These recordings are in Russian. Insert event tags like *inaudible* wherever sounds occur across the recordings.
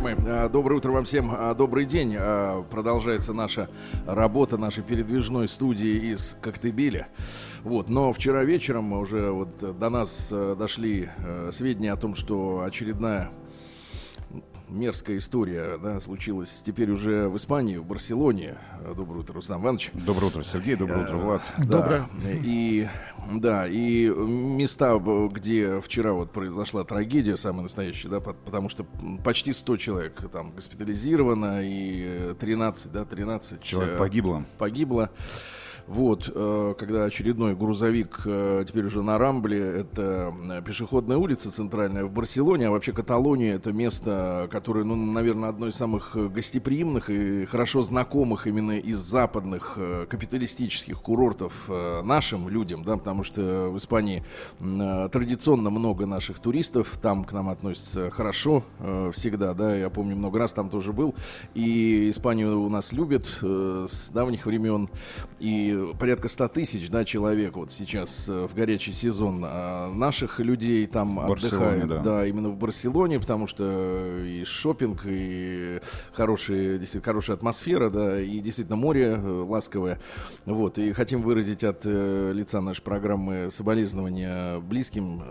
Мои, э, доброе утро вам всем, э, добрый день. Э, Продолжается наша работа нашей передвижной студии из Коктебеля. Вот, но вчера вечером уже вот до нас дошли сведения о том, что очередная мерзкая история да, случилась теперь уже в Испании, в Барселоне. Э, Доброе утро, Рустам Иванович. Доброе утро, Сергей. Доброе утро, Влад. Да, и да, и места, где вчера вот произошла трагедия, самая настоящая, да, по- потому что почти 100 человек там госпитализировано и э, 13, да, 13 Человек э, погибло. погибло. Вот, э, когда очередной грузовик, э, теперь уже на Рамбле, это пешеходная улица центральная в Барселоне, а вообще Каталония это место, которое, ну, наверное, одно из самых гостеприимных и хорошо знакомых именно из западных э, капиталистических курортов нашим людям, да, потому что в Испании традиционно много наших туристов, там к нам относятся хорошо всегда, да, я помню много раз там тоже был, и Испанию у нас любят с давних времен, и порядка 100 тысяч, да, человек вот сейчас э, в горячий сезон а наших людей там В отдыхает, да. да, именно в Барселоне, потому что и шопинг, и хорошие, действительно, хорошая атмосфера, да, и действительно море э, ласковое. Вот, и хотим выразить от э, лица нашей программы соболезнования близким,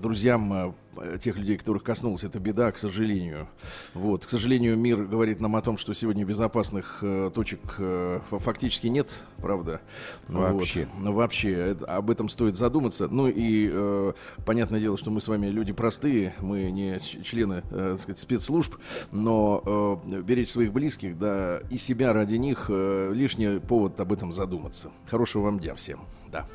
друзьям тех людей, которых коснулась эта беда, к сожалению. Вот, к сожалению, мир говорит нам о том, что сегодня безопасных э, точек э, фа- фактически нет, правда? Вообще. Вот. Ну, вообще, это- об этом стоит задуматься. Ну и э, понятное дело, что мы с вами люди простые, мы не члены, э, так сказать, спецслужб, но э, беречь своих близких, да, и себя ради них э, лишний повод об этом задуматься. Хорошего вам дня всем, да.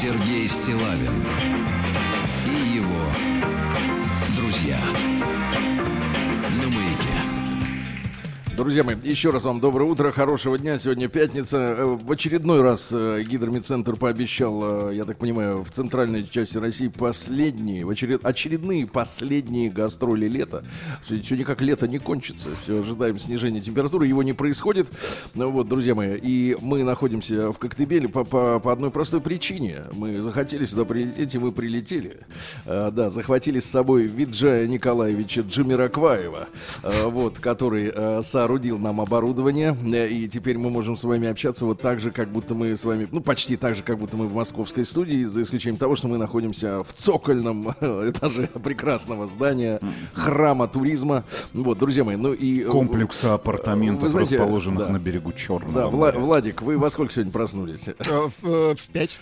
Сергей Стилавин Друзья мои, еще раз вам доброе утро, хорошего дня. Сегодня пятница. Э, В очередной раз э, гидромедцентр пообещал, э, я так понимаю, в центральной части России последние, в очеред... очередные последние гастроли лета. Все, никак лето не кончится. Все ожидаем снижения температуры. Его не происходит. Ну вот, друзья мои, и мы находимся в Коктебеле по, по, по одной простой причине. Мы захотели сюда прилететь, и мы прилетели. Э, да, захватили с собой Виджая Николаевича Джамиракваева, э, вот, который э, соорудил нам оборудование, э, и теперь мы можем с вами общаться вот так же, как будто мы с вами, ну, почти так же, как будто мы в московской студии, за исключением того, что мы находимся в цокольном этаже прекрасного здания, храма туризма. Вот, друзья мои, ну и... э, Комплекса апартаментов, вы знаете, расположенных да. на берегу Черного Да, Вла- моря. Владик, вы во сколько сегодня проснулись? Э, э, в пять.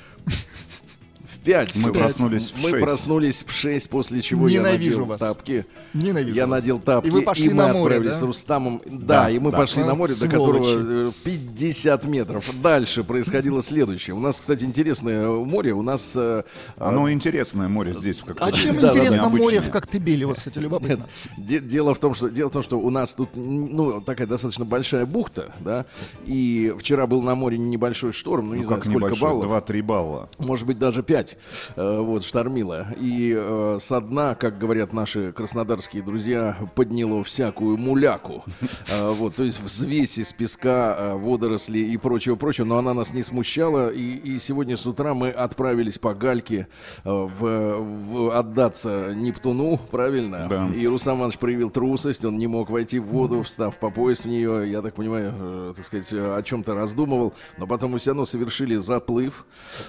В пять. Мы Вы- проснулись в Мы шесть. проснулись в 6, после чего Ненавижу я надел вас. тапки. Ненавижу Я вас. надел тапки, И вы пошли мы на море, отправились да? с Рустамом. Да, Да, и мы да. пошли на Вот море, до сволочи. которого э, 50 метров. Дальше происходило следующее. У нас, кстати, интересное море. У нас... э, Оно интересное море здесь, в А чем Да, да, интересно необычное. море в Коктебеле? Вот, кстати, любопытно. Де- Дело в том, что дело в том, что у нас тут ну такая достаточно большая бухта, да, и вчера был на море небольшой шторм, ну не Ну, знаю как сколько небольшой, баллов, 2-3 балла. может быть даже 5, вот штормило, и э, со дна, как говорят наши краснодарские друзья, подняло всякую муляку, *laughs* Э, вот, то есть взвесь из песка, э, водорослей и прочего, прочего, но она нас не смущала, и, и сегодня с утра мы отправились по гальке э, в, в отдаться Нептуну, правильно? Да. И Рустам Иванович проявил трусость, он не мог войти в воду, встав по пояс в нее, я так понимаю, э, так сказать, э, о чем-то раздумывал, но потом мы все равно совершили заплыв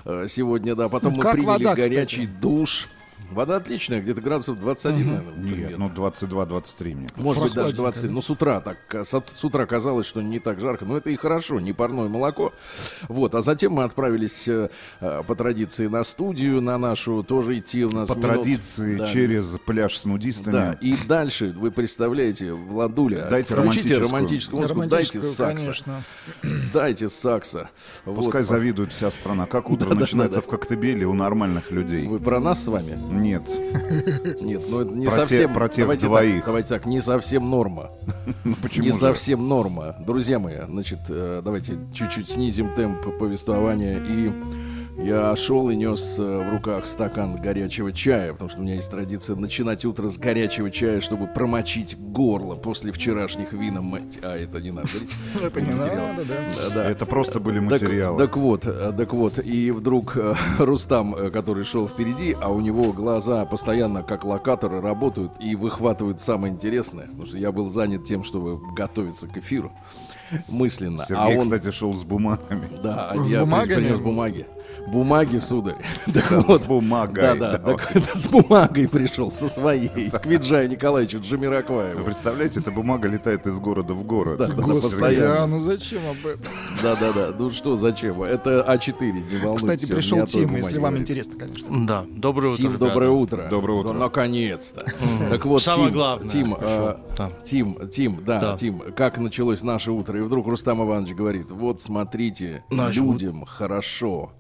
э, сегодня, да, потом мы Как приняли вода, горячий душ. Вода отличная, где-то градусов 21, наверное. Нет, примерно. ну 22-23 мне. Может быть, даже Прохладненько, 20. да? Но с утра так, э, с, утра казалось, что не так жарко. Но это и хорошо, не парное молоко. Вот, а затем мы отправились э, э, по традиции на студию, на нашу, тоже идти у нас По минут- традиции Да. через пляж с нудистами. Да, и дальше, вы представляете, Владуля, Дайте включите романтическую. романтическую музыку, дайте Романтическую, сакса. конечно. *clears throat* Дайте сакса. Пускай Вот. завидует вся страна. Как утро Да-да-да-да. начинается в Коктебеле у нормальных людей. Вы про нас с вами? Нет. *laughs* Нет, ну это не Про те- совсем... про тех давайте двоих. Так, давайте так, не совсем норма. *laughs* Ну почему не же? совсем норма. Друзья мои, значит, э, давайте чуть-чуть снизим темп повествования. И я шел и нес э, в руках стакан горячего чая, потому что у меня есть традиция начинать утро с горячего чая, чтобы промочить горло после вчерашних винов. мать- А, это не надо. *laughs* Это не Материал. надо, да. Это просто были материалы. Так, вот, э, так вот, и вдруг э, *laughs* Рустам, который шел впереди, а у него глаза постоянно как локаторы работают и выхватывают самое интересное, потому что я был занят тем, чтобы готовиться к эфиру мысленно. Сергей, а он, кстати, шел с бумагами. да, С я бумагами? принес бумаги. Бумаги, сударь. *laughs* Так вот, С бумагой. да, да, так, *laughs* с бумагой пришел, со своей, *laughs* к Виджаю Николаевичу Вы Джамиракваеву. представляете, эта бумага летает из города в город. Да, да, да, постоянно. Да, ну зачем об этом? Да, да, да. Ну что, зачем? Это А4, не волнуйтесь. Кстати, пришел Тим, если вам говорит. интересно, конечно. Да, доброе утро. Тим, ребята. доброе утро. Доброе утро. Ну, наконец-то. Так вот, Самое Тим, главное. Тим, Хорошо. э, Да. Тим, Тим, да, Да. Тим, как началось наше утро? И вдруг Рустам Иванович говорит, вот смотрите, людям хорошо.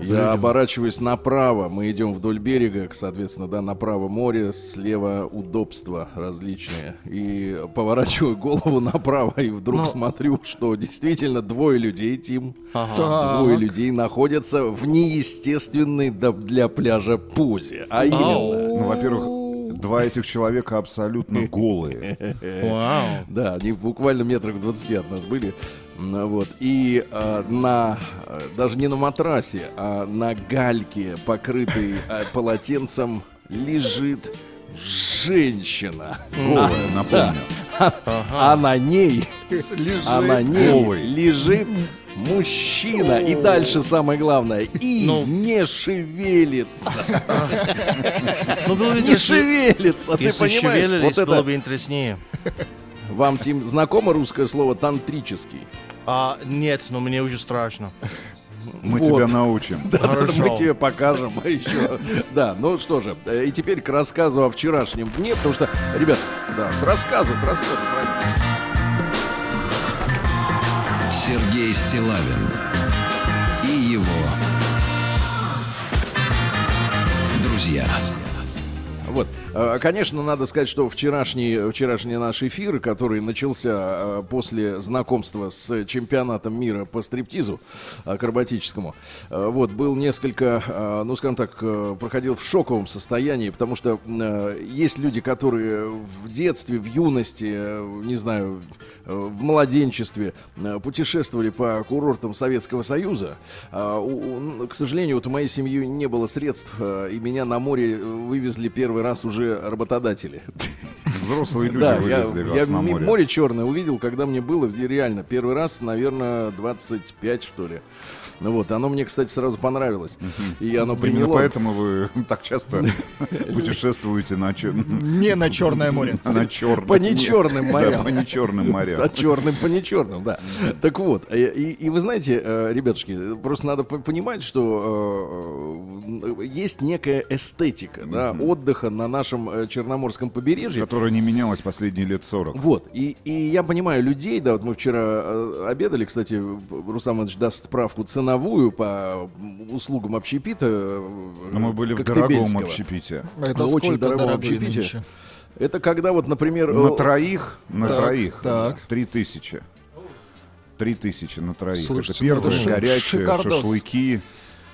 Я оборачиваюсь направо, мы идем вдоль берега, соответственно, да, направо море, слева удобства различные. И поворачиваю голову направо и вдруг Ну. смотрю, что действительно двое людей, Тим, Ага. Так. Двое людей находятся в неестественной для пляжа позе. А именно... Ну, во-первых, два этих человека абсолютно голые. Вау. *laughs* Да, они буквально метрах в 20 от нас были. Ну, Вот. И а, на даже не на матрасе, а на гальке, покрытой а, полотенцем, лежит женщина. Голые, напомню. А на ней, Лежит. а на ней Голый. лежит мужчина. И дальше самое главное. И Ну. не шевелится. Ну, было бы Не шевелится, ты Если понимаешь? шевелились, Вот было это бы интереснее. Вам, Тим, знакомо русское слово тантрический? А, нет, но мне уже страшно. Мы Вот. тебя научим. Да, да, Хорошо. мы тебе покажем *laughs* а еще. Да, ну что же, э, и теперь к рассказу о вчерашнем дне, потому что, ребят, да, к рассказу, к рассказу. правильно. Сергей Стилавин и его друзья. Вот, конечно, надо сказать, что вчерашний, вчерашний наш эфир, который начался э, после знакомства с чемпионатом мира по стриптизу акробатическому, э, вот, был несколько, э, ну, скажем так, э, проходил в шоковом состоянии, потому что э, есть люди, которые в детстве, в юности, э, не знаю, э, в младенчестве э, путешествовали по курортам Советского Союза. А к сожалению, вот у моей семьи не было средств, э, и меня на море э, вывезли первый раз уже работодатели. Взрослые люди Да, я, вывезли я вас на ми- море. море черное увидел, когда мне было реально первый раз, наверное, 25, что ли. Ну вот, оно мне, кстати, сразу понравилось. И оно Именно приняло... поэтому вы *laughs* так часто *laughs* *laughs* путешествуете на, Не на Черное море. на черном. По нечерным морям. по нечерным морям. От черным по нечерным, да. Так вот, и, и- вы знаете, э, ребятушки, просто надо по- понимать, что э, э, есть некая эстетика да, отдыха на нашем э, Черноморском побережье. Которая не менялась последние лет 40. Вот, и, я понимаю людей, да, вот мы вчера э, обедали, кстати, Рустам Иванович даст справку ценовую по услугам общепита. э, Но мы были в дорогом общепите. Это Очень дорогое общепитие. нынче? Это когда вот, например... На э, троих, на Так, троих, так. три тысячи. Три тысячи на троих. Слушайте, это ну первое, это горячее, шикардос. шашлыки.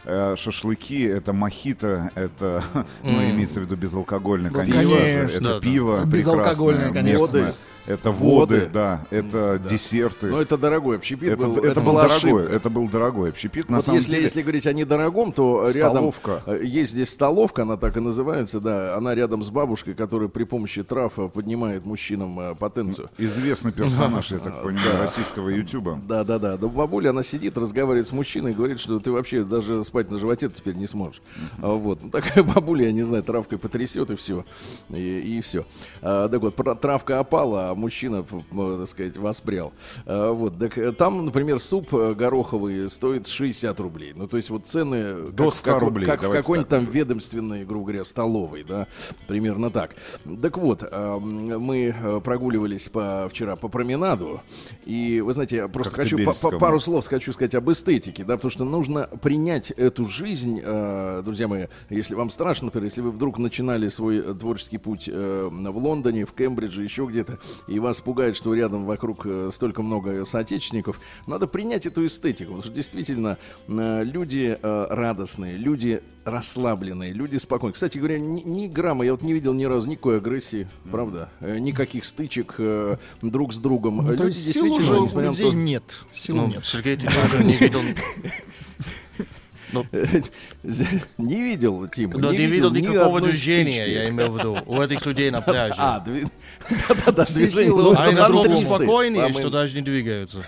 э, Шашлыки, это мохито, это, *laughs* ну, имеется в виду безалкогольное, Ну, конечно, конечно, это да, да. пиво Безалкогольное, прекрасное, конечно. местное, это воды, Воды. да, это десерты. Ну, это дорогой общепит это, был. это был была дорогой, это был дорогой общепит. На Вот самом если, деле, если говорить о недорогом, то рядом Столовка. э, есть здесь столовка, она так и называется, да, она рядом с бабушкой, которая при помощи трав поднимает мужчинам э, потенцию. известный персонаж, я так *laughs* понимаю, российского ютуба. Да, да, да. Да бабуля, она сидит, разговаривает с мужчиной и говорит, что ты вообще даже спать на животе теперь не сможешь. А Вот. Ну, такая *laughs* бабуля, я не знаю, травкой потрясет и все. И, все. так вот, травка опала, а а мужчина, ф- м, так сказать, воспрял. А, Вот, так э, там, например, суп э, гороховый стоит 60 рублей. Ну, то есть вот цены... До как в 100 како- рублей, Как в какой-нибудь там ведомственной, грубо говоря, столовой, да, примерно так. Так вот, эм, мы э, прогуливались по, вчера по променаду, и, вы знаете, я просто хочу по- пару слов хочу сказать об эстетике, да, потому что нужно принять эту жизнь, э, друзья мои, если вам страшно, например, если вы вдруг начинали свой э, творческий путь э, в Лондоне, в Кембридже, еще где-то, и вас пугает, что рядом вокруг э, столько много соотечественников, надо принять эту эстетику, потому что действительно э, люди э, радостные, люди расслабленные, люди спокойные. Кстати говоря, ни, ни грамма, я вот не видел ни разу никакой агрессии, правда, никаких стычек э, друг с другом. Ну, то Люди есть сил уже действительно, несмотря на то, нет. Сил Ну, нет. Сергей, ты тоже не видел... *laughs* *laughs* не видел, Тим, Да, не видел ни никакого движения, стычки. я имел в виду, у этих людей на *laughs* пляже. А, дви- *laughs* да-да-да, движение. Ну, это Они настолько Самые- что даже не двигаются.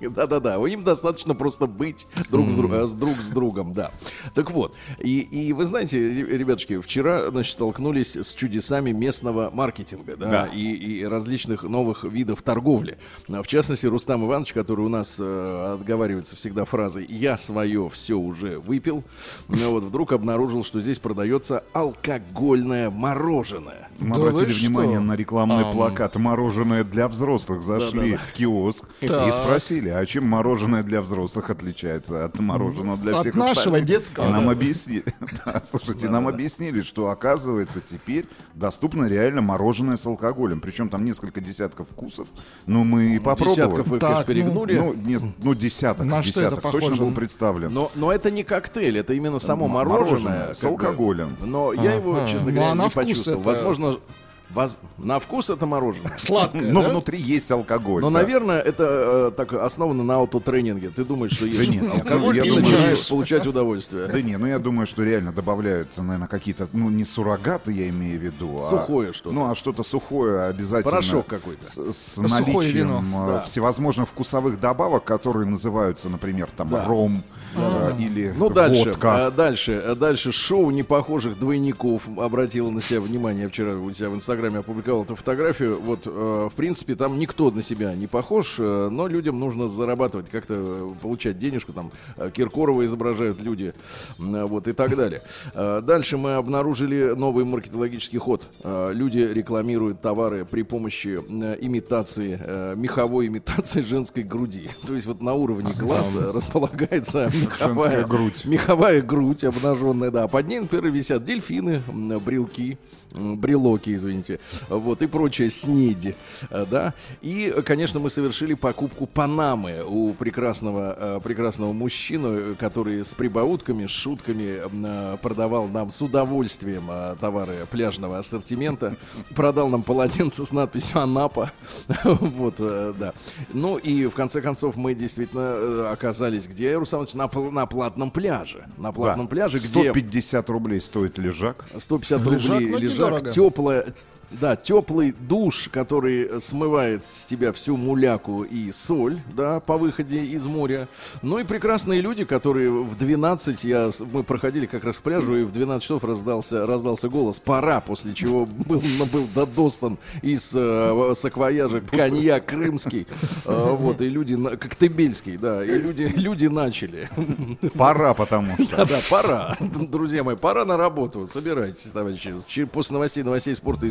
Да-да-да, им достаточно просто быть друг с, друг, э, с друг с другом, да. Так вот, и, и вы знаете, ре- ребятушки, вчера, значит, столкнулись с чудесами местного маркетинга, да, Да. И, и различных новых видов торговли. А, В частности, Рустам Иванович, который у нас э, отговаривается всегда фразой «я свое все уже выпил», вот вдруг обнаружил, что здесь продается алкогольное мороженое. Мы Да обратили вы что? внимание на рекламный Ам. плакат «Мороженое для взрослых». Зашли Да-да-да. в киоск и Так. спросили, а чем мороженое для взрослых отличается от мороженого для От всех нашего остальных? детского. И нам объяснили, *laughs* да, слушайте, нам объяснили, что оказывается теперь доступно реально мороженое с алкоголем. Причем там несколько десятков вкусов. Ну, мы и попробовали. Десятков вы, Так, конечно, перегнули. Ну, не- ну, десяток, На что это десяток точно похоже? был представлен. Но, но это не коктейль, это именно само М- мороженое. мороженое с бы. алкоголем. Но я его, честно Ну, говоря, а не почувствовал. это- Возможно, воз- на вкус это мороженое. *laughs* Сладкое, Но да? внутри есть алкоголь. Но, да. наверное, это э, так основано на аутотренинге. Ты думаешь, что ешь нет, алкоголь я и думаю, начинаешь что- получать удовольствие. Да не, ну я думаю, что реально добавляют, наверное, какие-то, ну не суррогаты, я имею в виду, а- Сухое что-то. Ну а что-то сухое обязательно. Порошок какой-то. С, Ну, наличием вино. э, Да. всевозможных вкусовых добавок, которые называются, например, там Да. или Ну, дальше, водка. а, дальше, а, дальше шоу непохожих двойников обратило на себя внимание. Я вчера у себя в Инстаграме опубликовал эту фотографию. Вот, э, в принципе, там никто на себя не похож, э, но людям нужно зарабатывать, как-то э, получать денежку. Там э, Киркорова изображают люди, вот и так далее. Дальше мы обнаружили новый маркетологический ход. Люди рекламируют товары при помощи имитации, меховой имитации *laughs* женской груди. То есть вот на уровне глаза располагается *laughs* меховая грудь. Меховая грудь обнаженная, да. Под ней, например, висят дельфины, брелки, брелоки, извините, вот, и прочая снеди, э, да. И, конечно, мы совершили покупку Панамы у прекрасного, э, прекрасного мужчины, который с прибаутками, с шутками э, продавал нам с удовольствием товары пляжного ассортимента, продал нам полотенце с надписью «Анапа», *laughs* вот, да. Ну, и, в конце концов, мы действительно оказались где, Руслан на, на платном пляже. На платном Да. пляже, где 150 рублей стоит лежак. 150 Лежак, рублей ну, лежак, недорого. теплая, да, теплый душ, который смывает с тебя всю муляку и соль, да, по выходе из моря. Ну и прекрасные люди, которые в 12, я, мы проходили как раз к пляжу, и в 12 часов раздался, раздался голос «Пора», после чего был, *laughs* был додостан из э, саквояжа коньяк крымский, э, вот, и люди, коктебельский, да, и люди, люди начали. Пора, потому что. Да-да, пора. Друзья мои, пора на работу. Собирайтесь, товарищи. После новостей, новостей спорта и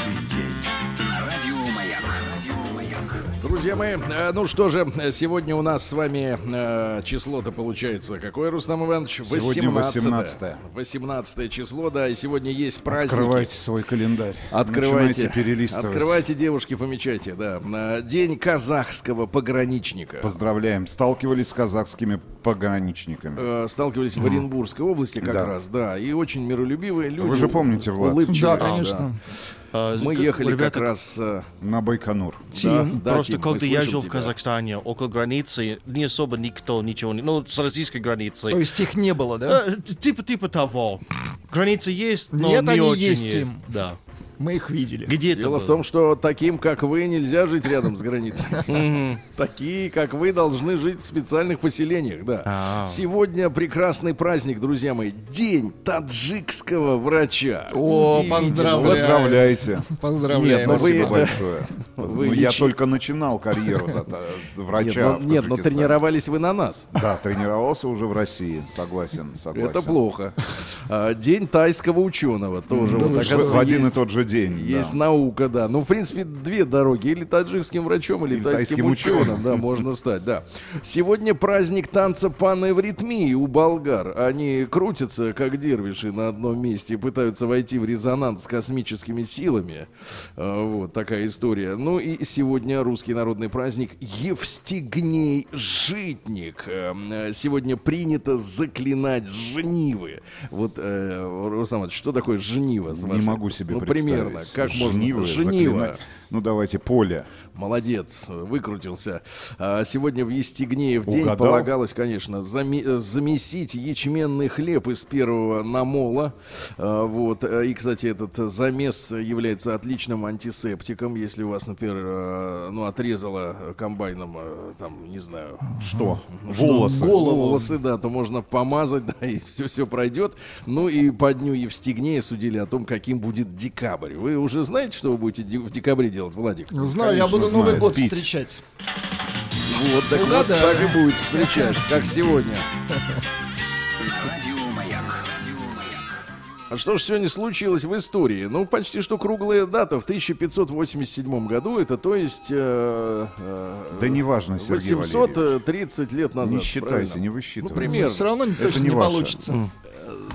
Друзья мои, э, ну что же, сегодня у нас с вами э, число-то получается какое, Рустам Иванович? Сегодня 18 18 число, да, и сегодня есть праздники. Открывайте свой календарь. Открывайте, Начинайте перелистывать. открывайте, девушки, помечайте, да. Э, День казахского пограничника. Поздравляем. Сталкивались с казахскими пограничниками. Э, Сталкивались в Оренбургской области как Да. раз, да, и очень миролюбивые люди. Вы же помните, Влад? улыбчивые, Да, конечно. А, Мы к- ехали ребята, как раз... э, На Байконур. да, да, Просто Тим, мы когда я жил в тебя. Казахстане, около границы, не особо никто ничего не... Ну, с российской границей. То есть их не было, да? Э, Типа, типа того. Граница есть, но Нет, не они очень есть, есть. Тим. Да. Мы их видели. Где Дело в том, что таким, как вы, нельзя жить рядом с границей. Такие, как вы, должны жить в специальных поселениях, да. А. Сегодня прекрасный праздник, друзья мои. День таджикского врача. О, поздравляю. Поздравляйте. Поздравляем. Нет, вы- Спасибо *laughs* большое. Вы Ну, Я только начинал карьеру да, да, Нет, врача. но, в нет, но тренировались вы на нас. Да, тренировался уже в России. Согласен, согласен. Это плохо. А, День тайского ученого тоже. Да вот, в один и тот же день. да. Есть наука, да. Ну, в принципе, две дороги. Или таджикским врачом, или, Или тайским, тайским ученым. ученым. Да, можно стать, да. Сегодня праздник танца паневритмии у болгар. Они крутятся, как дервиши, на одном месте и пытаются войти в резонанс с космическими силами. А, Вот такая история. Ну и сегодня русский народный праздник Евстигней Житник. Эм, Сегодня принято заклинать женивы. Вот, э, Руслан что такое жениво? с Не могу себе ну, представить. Примерно. Как можно? Жениво. Ну, давайте поле. Молодец, выкрутился. А, Сегодня в Естигнеев день Угадал? полагалось, конечно, э, замесить ячменный хлеб из первого намола. А, Вот. А, И, кстати, этот замес является отличным антисептиком. Если у вас, например, э, ну, отрезало комбайном, э, там, не знаю, Что? что, Волосы. Голову. Волосы, да, то можно помазать, *laughs* да, и все, все пройдет. Ну и по дню Евстигнея судили о том, каким будет декабрь. Вы уже знаете, что вы будете де- в декабре делать, Владик? Знаю, я Конечно, буду Новый знает. год Пить. встречать. Вот, так вот Угадали. так и будет встречать, как сегодня. Радио Маяк. А что же сегодня случилось в истории? Ну, почти что круглая дата. В 1587 году, это то есть... э, э, Да неважно, Сергей Валерьевич. 830 лет назад. Не считайте, правильно? не Ну, высчитывайте. примерно. Все равно Это точно не не получится.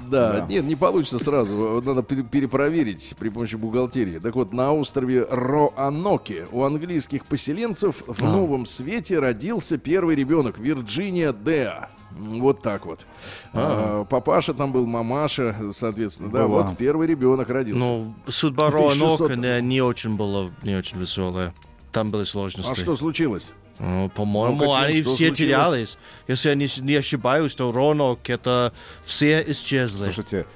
Да, Да. нет, не получится сразу. Надо пере- перепроверить при помощи бухгалтерии. Так вот, на острове Роаноке у английских поселенцев в новом свете родился первый ребенок Вирджиния Деа. Вот так вот. А, папаша там был, мамаша, соответственно. Да, Была. вот первый ребенок родился. Ну, судьба 1600. Роанока не, не очень была, не очень веселая. Там были сложности. а что случилось? Ну, по-моему, Тим, они все случилось? терялись. Если я не, не ошибаюсь, то Ронок это все исчезли. Слушайте,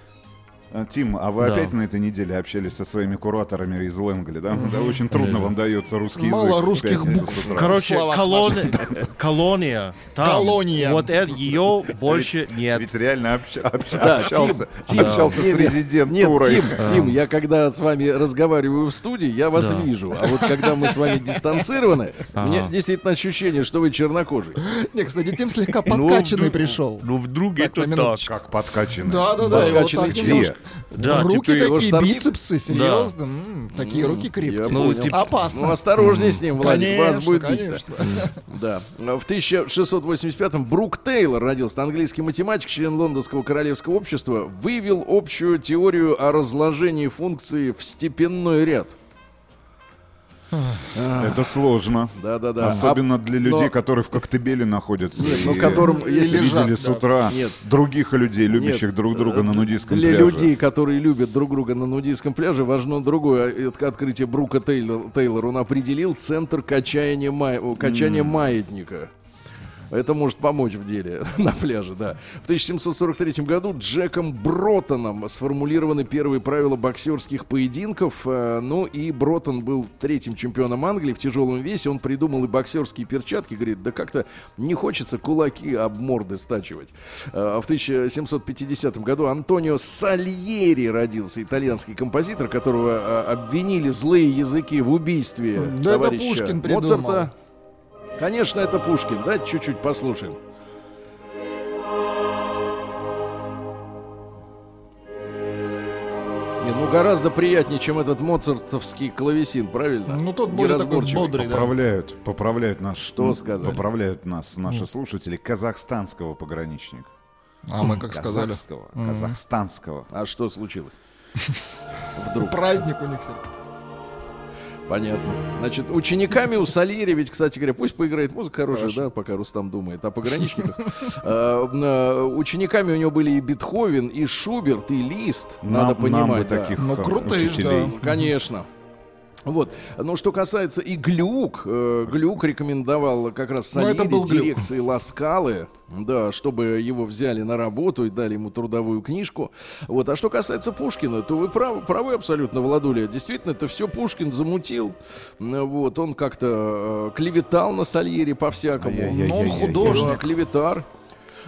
Тим, а вы Да. опять на этой неделе общались со своими кураторами из Лэнгли, да? Да, очень трудно вам дается русский язык. Мало русских букв. Короче, колони- колония. Там. Колония. Вот это, ее больше нет. Ведь реально общ- общ- Да, общался, Тим, Тим, общался нет, с резидентурой. Нет, Тим, Тим, я когда с вами разговариваю в студии, я вас Да. вижу. А вот когда мы с вами *laughs* дистанцированы, у меня действительно ощущение, что вы чернокожий. Не, кстати, Тим слегка подкачанный пришел. Ну, вдруг это так. Как подкачанный. Да, да, да, Подкачанный. Да, руки его такие, штормит? бицепсы, серьезно. м, Такие руки крепкие. Я Ну, типа- Опасно. Ну, осторожнее с ним, Владик, вас Конечно, будет бить. конечно. *laughs* Да. В 1685-м Брук Тейлор родился, английский математик, член Лондонского королевского общества, вывел общую теорию о разложении функции в степенной ряд. Это сложно. Да-да-да. Особенно А- для людей, но- которые в Коктебеле находятся. Нет, ну, и которым, если видели лежат, с да. утра Нет. других людей, любящих Нет, друг друга на нудистском Для пляже. людей, которые любят друг друга на нудистском пляже, важно другое от- открытие Брука Тейлор, Тейлора. Он определил центр качания, май- качания маятника. Это может помочь в деле *laughs* на пляже, да. В 1743 году Джеком Бротоном сформулированы первые правила боксерских поединков. э, Ну и Бротон был третьим чемпионом Англии в тяжелом весе. Он придумал и боксерские перчатки. Говорит, да как-то не хочется кулаки об морды стачивать. Э, В 1750 году Антонио Сальери родился, итальянский композитор, которого э, обвинили злые языки в убийстве Да это товарища Пушкин придумал. Моцарта. Конечно, это Пушкин. Давайте чуть-чуть послушаем. Не, ну гораздо приятнее, чем этот моцартовский клавесин, правильно? Ну, тот более такой бодрый, да. Поправляют, поправляют нас. Что сказали? Поправляют нас наши слушатели казахстанского пограничника. А мы как сказали. Казахского, казахстанского. А что случилось? *laughs* Вдруг. Праздник у них сегодня. Понятно. Значит, учениками у Сальери, ведь, кстати говоря, пусть поиграет музыка хорошая, да, пока Рустам думает о пограничниках. Э, э, Учениками у него были и Бетховен, и Шуберт, и Лист, надо понимать. да. таких Ну, э, крутые. Конечно. Вот. Но что касается и Глюк, э, Глюк рекомендовал как раз Ну, Сальери был Глюк. дирекции Ласкалы, да, чтобы его взяли на работу и дали ему трудовую книжку. Вот. А что касается Пушкина, то вы правы, правы абсолютно, Владуля. Действительно, это все Пушкин замутил. Вот. Он как-то э, клеветал на Сальери по-всякому. Но он Да, художник. клеветар.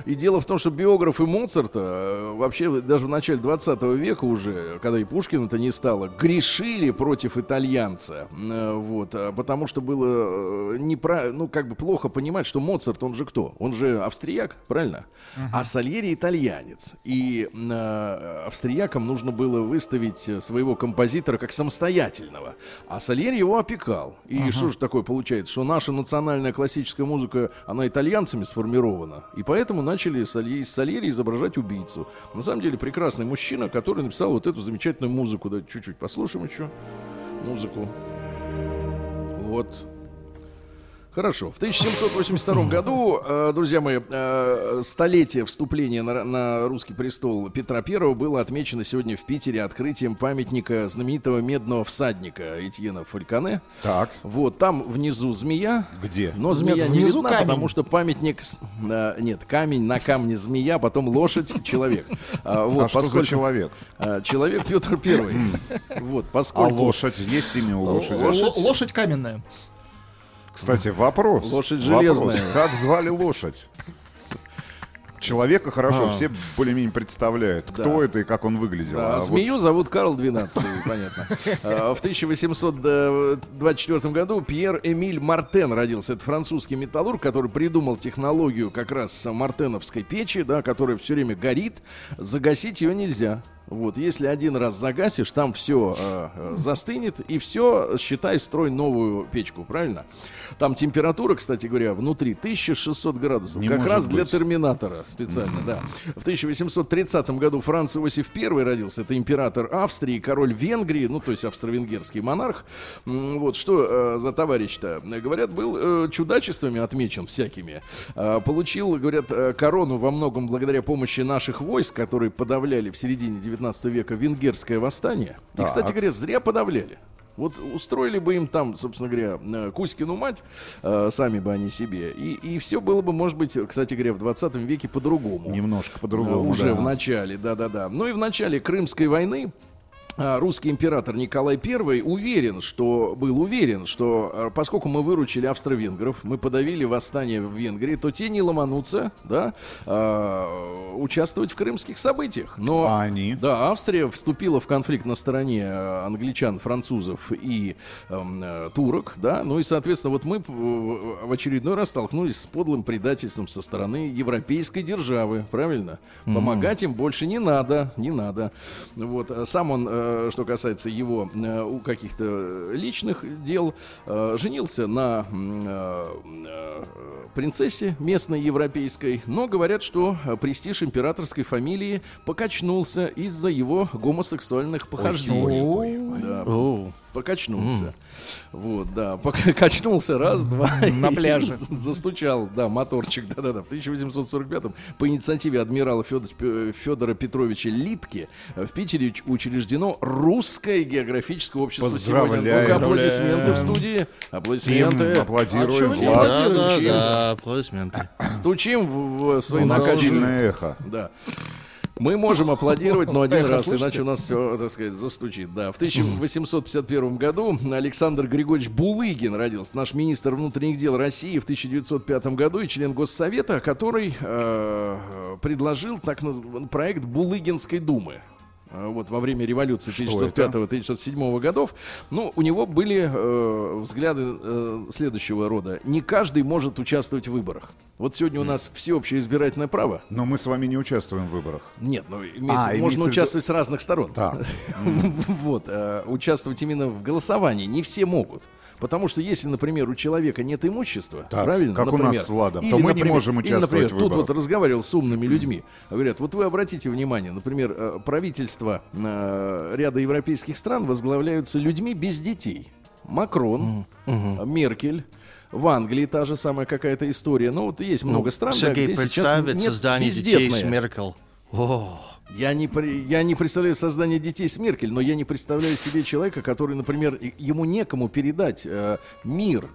И дело в том, что биографы Моцарта э, вообще даже в начале 20 века уже, когда и Пушкина-то не стало, грешили против итальянца. Э, Вот, а потому что было э, непра... ну, как бы плохо понимать, что Моцарт, он же кто? Он же австрияк, правильно? А Сальери итальянец. И э, австриякам нужно было выставить своего композитора как самостоятельного. А Сальери его опекал. И что же такое получается? Что наша национальная классическая музыка, она итальянцами сформирована. И поэтому начали Сальери, Сальери изображать убийцу. На самом деле прекрасный мужчина, который написал вот эту замечательную музыку. Да, чуть-чуть послушаем еще музыку. Вот. Хорошо. В 1782 году, э, друзья мои, э, столетие вступления на, на русский престол Петра I было отмечено сегодня в Питере открытием памятника знаменитого медного всадника Этьена Фальконе. Так, Вот там внизу змея. где? Но змея не внизу видна, камень. потому что памятник... э, нет, камень, на камне змея, потом лошадь, *laughs* человек. А, вот, а что за поскольку- человек? а, человек Петр Первый. Вот, А поскольку... лошадь? Есть имя у лошади? Лошадь каменная. Кстати, вопрос. Лошадь Вопрос. железная. Как звали лошадь? Человека хорошо, все более-менее представляют, кто Да. это и как он выглядел. Да, А вот змею зовут Карл XII, *laughs* понятно. А, В 1824 году Пьер Эмиль Мартен родился. Это французский металлург, который придумал технологию как раз мартеновской печи, да, которая все время горит. Загасить ее нельзя. Вот, если один раз загасишь, там все застынет, и все, считай, строй новую печку, правильно? Там температура, кстати говоря, внутри 1600 градусов. Не как раз для быть. терминатора специально, да. В 1830 году Франц Иосиф I родился. Это император Австрии, король Венгрии, ну, то есть австро-венгерский монарх. Вот что э, за товарищ-то? Говорят, был э, чудачествами отмечен всякими. Э, получил, говорят, э, корону во многом благодаря помощи наших войск, которые подавляли в середине 19 века венгерское восстание. И, кстати говоря, зря подавляли. Вот устроили бы им там, собственно говоря, э, Кузькину мать, э, сами бы они себе, и, и все было бы, может быть, кстати говоря, в 20 веке по-другому. Немножко по-другому. Уже да. в начале, да-да-да. Ну и в начале Крымской войны русский император Николай I уверен, что был уверен, что а, поскольку мы выручили австро-венгров, мы подавили восстание в Венгрии, то те не ломанутся, да, а, участвовать в крымских событиях. Но А они? да, Австрия вступила в конфликт на стороне э, англичан, французов и эм, э, турок, да, ну и, соответственно, вот мы э, в очередной раз столкнулись с подлым предательством со стороны европейской державы, правильно? Помогать им больше не надо, не надо. Вот, а сам он, э, что касается его э, у каких-то личных дел, э, женился на э, э, принцессе местной европейской, но говорят, что э, престиж императорской фамилии покачнулся из-за его гомосексуальных похождений. Да, Покачнулся. Вот, да, пока *laughs* качнулся раз, два. На *laughs* пляже. *laughs* Застучал, да, моторчик, да-да-да. В 1845-м по инициативе адмирала Федор- Федора Петровича Литки в Питере уч- учреждено Русское географическое общество сегодня. Поздравляем. Ну-ка, аплодисменты в студии. Аплодисменты. аплодируем. А да, да, да, аплодисменты. Стучим в, в свои накачанные эхо. да. Мы можем аплодировать, но один раз, иначе у нас все, так сказать, застучит. Да. В 1851 году Александр Григорьевич Булыгин родился, наш министр внутренних дел России в 1905 году и член Госсовета, который э, предложил так проект Булыгинской думы. Э, Вот во время революции Что это? 1905-1907 годов, ну, у него были э, взгляды э, следующего рода. Не каждый может участвовать в выборах. Вот сегодня у нас всеобщее избирательное право. Но мы с вами не участвуем в выборах. Нет, ну имеется- А, можно имеется в участвовать с разных сторон. Так. *laughs* Вот, э, участвовать именно в голосовании не все могут. Потому что если, например, у человека нет имущества, Так, правильно? как у например, нас с Владом, или, то мы не например- можем или, участвовать например, в тут выборах. вот разговаривал с умными людьми. Говорят, вот вы обратите внимание, например, э, правительства э, ряда европейских стран возглавляются людьми без детей. Макрон, э, Меркель. В Англии та же самая какая-то история. Ну, вот есть много стран, да, Сергей, где сейчас нет создание детей с. Меркель. Я не, я не представляю создание детей с Меркель, но я не представляю себе человека, который, например, ему некому передать э, мир.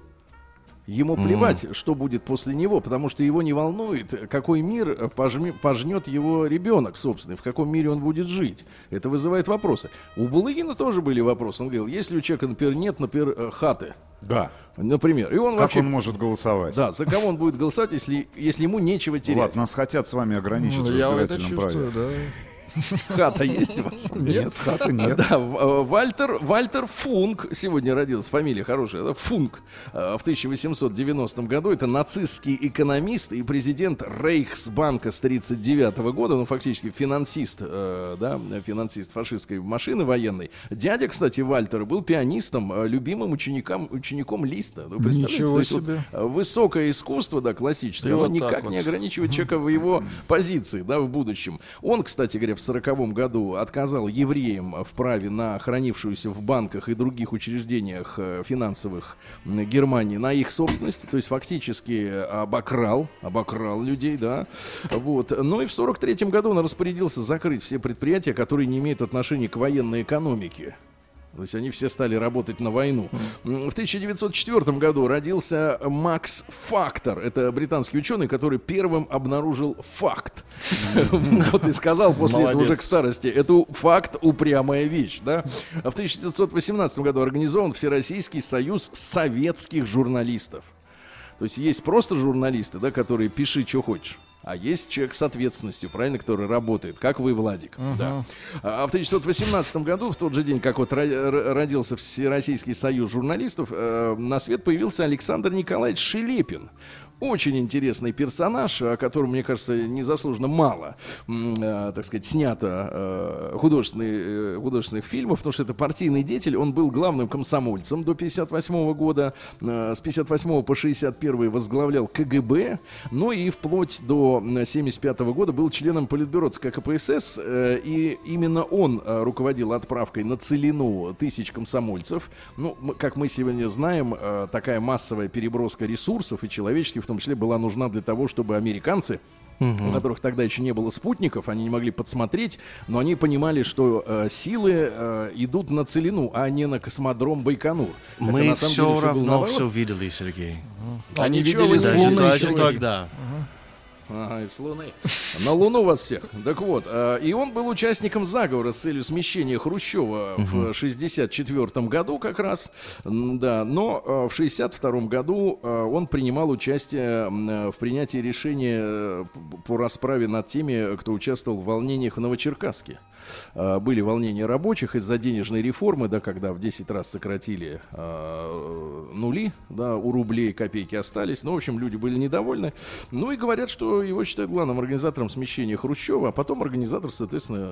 Ему плевать, что будет после него, потому что его не волнует, какой мир пожме- пожнет его ребенок собственный, в каком мире он будет жить. Это вызывает вопросы. У Булыгина тоже были вопросы. Он говорил, если у человека, например, нет, например, э, хаты, Да. например, и он Как вообще... он может голосовать? Да, за кого он будет голосовать, если, если ему нечего терять? Влад, нас хотят с вами ограничить Ну, в я это избирательном чувствую, праве. да. *laughs* Хата есть у вас? *laughs* Нет, хаты *laughs* нет. Да, э, Вальтер, Вальтер Функ сегодня родился, фамилия хорошая, да, Функ, э, в 1890 году. Это нацистский экономист и президент Рейхсбанка с 1939 года, ну, фактически финансист, э, да, финансист фашистской машины военной. Дядя, кстати, Вальтера был пианистом, любимым учеником, учеником Листа. Вы представляете? Ничего То есть вот, себе. э, высокое искусство, да, классическое, И оно вот никак вот. не ограничивает человека в его позиции, да, в будущем. Он, кстати говоря, в сороковом году отказал евреям в праве на хранившуюся в банках и других учреждениях э, финансовых Германии на их собственность, то есть фактически обокрал, обокрал людей, да, вот. Ну и в сорок третьем году он распорядился закрыть все предприятия, которые не имеют отношения к военной экономике. То есть они все стали работать на войну. В 1904 году родился Макс Фактор. Это британский ученый, который первым обнаружил факт. *laughs* Вот и сказал после этого уже к старости. Это факт упрямая вещь. да. А в 1918 году организован Всероссийский союз советских журналистов. То есть есть просто журналисты, да, которые пиши, что хочешь. А есть человек с ответственностью, правильно, который работает, как вы, Владик. Да. А в 1918 году, в тот же день, как вот родился Всероссийский союз журналистов, э, на свет появился Александр Николаевич Шелепин. Очень интересный персонаж, о котором, мне кажется, незаслуженно мало, э, так сказать, снято э, художественных, э, художественных фильмов, потому что это партийный деятель. Он был главным комсомольцем до 58 года, э, с 58 по 61 возглавлял КГБ, ну и вплоть до 75 года был членом Политбюро ЦК КПСС, э, и именно он э, руководил отправкой на Целину тысяч комсомольцев. Ну, как мы сегодня знаем, э, такая массовая переброска ресурсов и человеческих в том числе была нужна для того, чтобы американцы у которых тогда еще не было спутников, они не могли подсмотреть, но они понимали, что э, силы э, идут на Целину, а не на космодром Байконур. Хотя Мы на самом деле все всё было равно все видели, Сергей. Они ничего, видели даже- Даже, тогда. Ага, и с Луны. На Луну вас всех. Так вот, э, и он был участником заговора с целью смещения Хрущева в 64 году как раз. Да, но э, в 62 году э, он принимал участие э, в принятии решения э, по расправе над теми, кто участвовал в волнениях в Новочеркасске. Э, Были волнения рабочих из-за денежной реформы, да, когда в 10 раз сократили э, нули, да, у рублей копейки остались. Ну, в общем, люди были недовольны. Ну и говорят, что его считают главным организатором смещения Хрущева, а потом организатор, соответственно,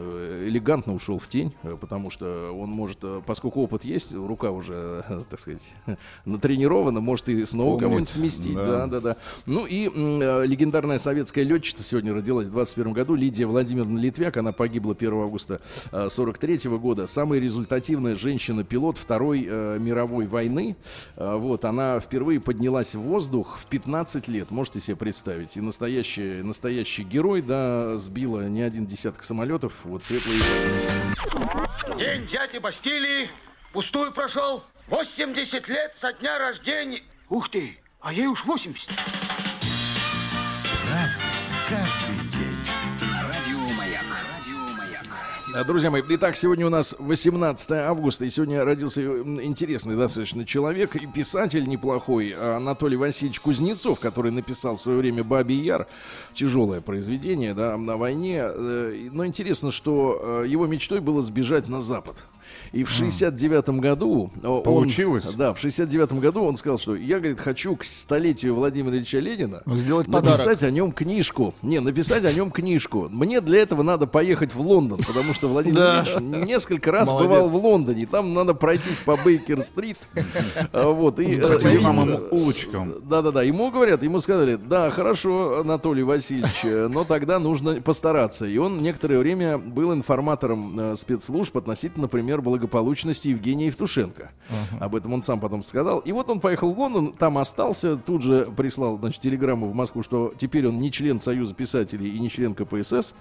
элегантно ушел в тень, э, потому что он может, э, поскольку опыт есть, рука уже, так сказать, *laughs* натренирована, может и снова кого-нибудь сместить. да. Да, да, да. Ну и э, легендарная советская летчица сегодня родилась в 21 году, Лидия Владимировна Литвяк, она погибла 1 августа 43 года. Самая результативная женщина-пилот Второй э, мировой войны. Э, вот, она впервые поднялась в воздух в 15 лет, можете себе представить. И настоящий, настоящий герой, да, сбила не один десяток самолетов. Вот светлые... День взятия Бастилии пустую прошел. 80 лет со дня рождения. Ух ты, а ей уж 80. Разный, Друзья мои, итак, сегодня у нас 18 августа, и сегодня родился интересный достаточно человек и писатель неплохой а, Анатолий Васильевич Кузнецов, который написал в свое время «Бабий Яр», тяжелое произведение, да, на войне. Э, Но интересно, что э, его мечтой было сбежать на Запад. И в 69 году... он- Получилось? да, в 69 году он сказал, что я, говорит, хочу к столетию Владимира Ильича Ленина Ну, сделать написать подарок. о нем книжку. Не, написать о нем книжку. Мне для этого надо поехать в Лондон, потому что Владимир Да. Ильич несколько раз Молодец. бывал в Лондоне. Там надо пройтись по Бейкер-стрит. А, Вот, и, э, самым улочкам. Да-да-да, ему говорят, ему сказали, да, хорошо, Анатолий Васильевич, э, но тогда нужно постараться. И он некоторое время был информатором э, спецслужб относительно, например, пример благополучности Евгения Евтушенко. Об этом он сам потом сказал. И вот он поехал в Лондон, там остался, тут же прислал, значит, телеграмму в Москву, что теперь он не член Союза писателей и не член КПСС.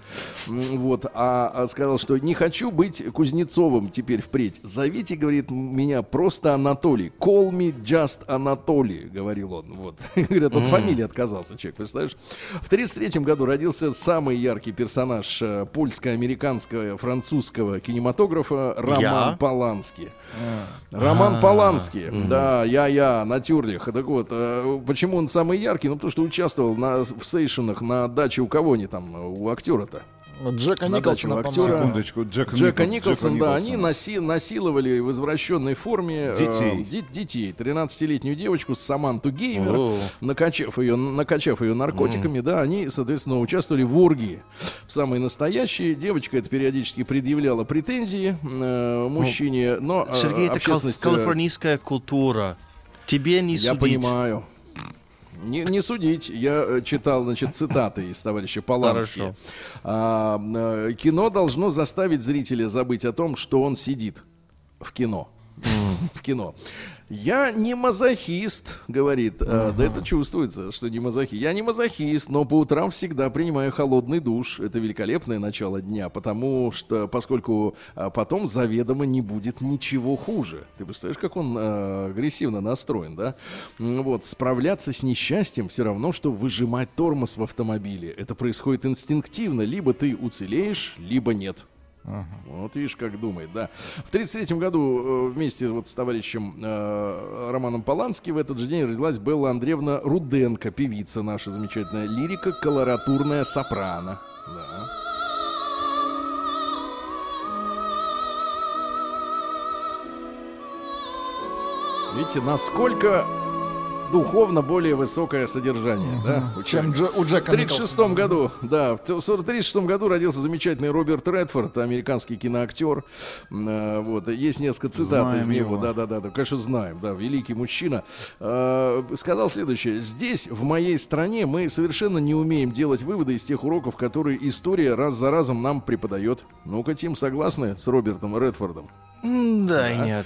Вот, а, а сказал, что не хочу быть Кузнецовым теперь впредь. Зовите, говорит, меня просто Анатолий. Call me just Анатолий, говорил он. Вот. *laughs* Говорят, от фамилии отказался человек, представляешь? В 1933 году родился самый яркий персонаж э, польско-американского, французского кинематографа Роман Я? Полански. Роман Полански, да, я-я, на тюрлях. Так вот, э, почему он самый яркий? Ну, потому что участвовал в сейшенах на даче у кого они там, у актера-то. Джека На даче у Николсона, актера. Секундочку, Джека, Джека Никол- Николсона, Джека да, они наси- насиловали в извращенной форме э, Детей. де- детей. 13-летнюю девочку Саманту Геймер, О. накачав ее, накачав ее наркотиками, да, они, соответственно, участвовали в оргии. В самой настоящей. Девочка это периодически предъявляла претензии э, мужчине, но э, Сергей, это кал- э, калифорнийская культура. Тебе не я судить. понимаю. Не, не судить. Я э, читал, значит, цитаты из товарища Полански. А, э, кино должно заставить зрителя забыть о том, что он сидит в кино. В кино. Я не мазохист, говорит. А, да это чувствуется, что не мазохист. Я не мазохист, но по утрам всегда принимаю холодный душ. Это великолепное начало дня, потому что, поскольку а, потом заведомо не будет ничего хуже. Ты представляешь, как он а, агрессивно настроен, да? Вот, справляться с несчастьем все равно, что выжимать тормоз в автомобиле. Это происходит инстинктивно. Либо ты уцелеешь, либо нет. Вот видишь, как думает, да. В 1933 году э, вместе вот с товарищем э, Романом Полански в этот же день родилась Белла Андреевна Руденко, певица наша замечательная, лирика, колоратурная сопрано. Да. Видите, насколько духовно более высокое содержание, да? у Чем. Дже- у Джека В 1936 Николсона. году, да, в 1936 году родился замечательный Роберт Редфорд, американский киноактер. Э, Вот, есть несколько цитат Знаем из него, его. да, да, да, да, конечно, знаем, да, великий мужчина. Э, Сказал следующее: здесь, в моей стране, мы совершенно не умеем делать выводы из тех уроков, которые история раз за разом нам преподает. Ну-ка, Тим, согласны с Робертом Редфордом? Да, и нет.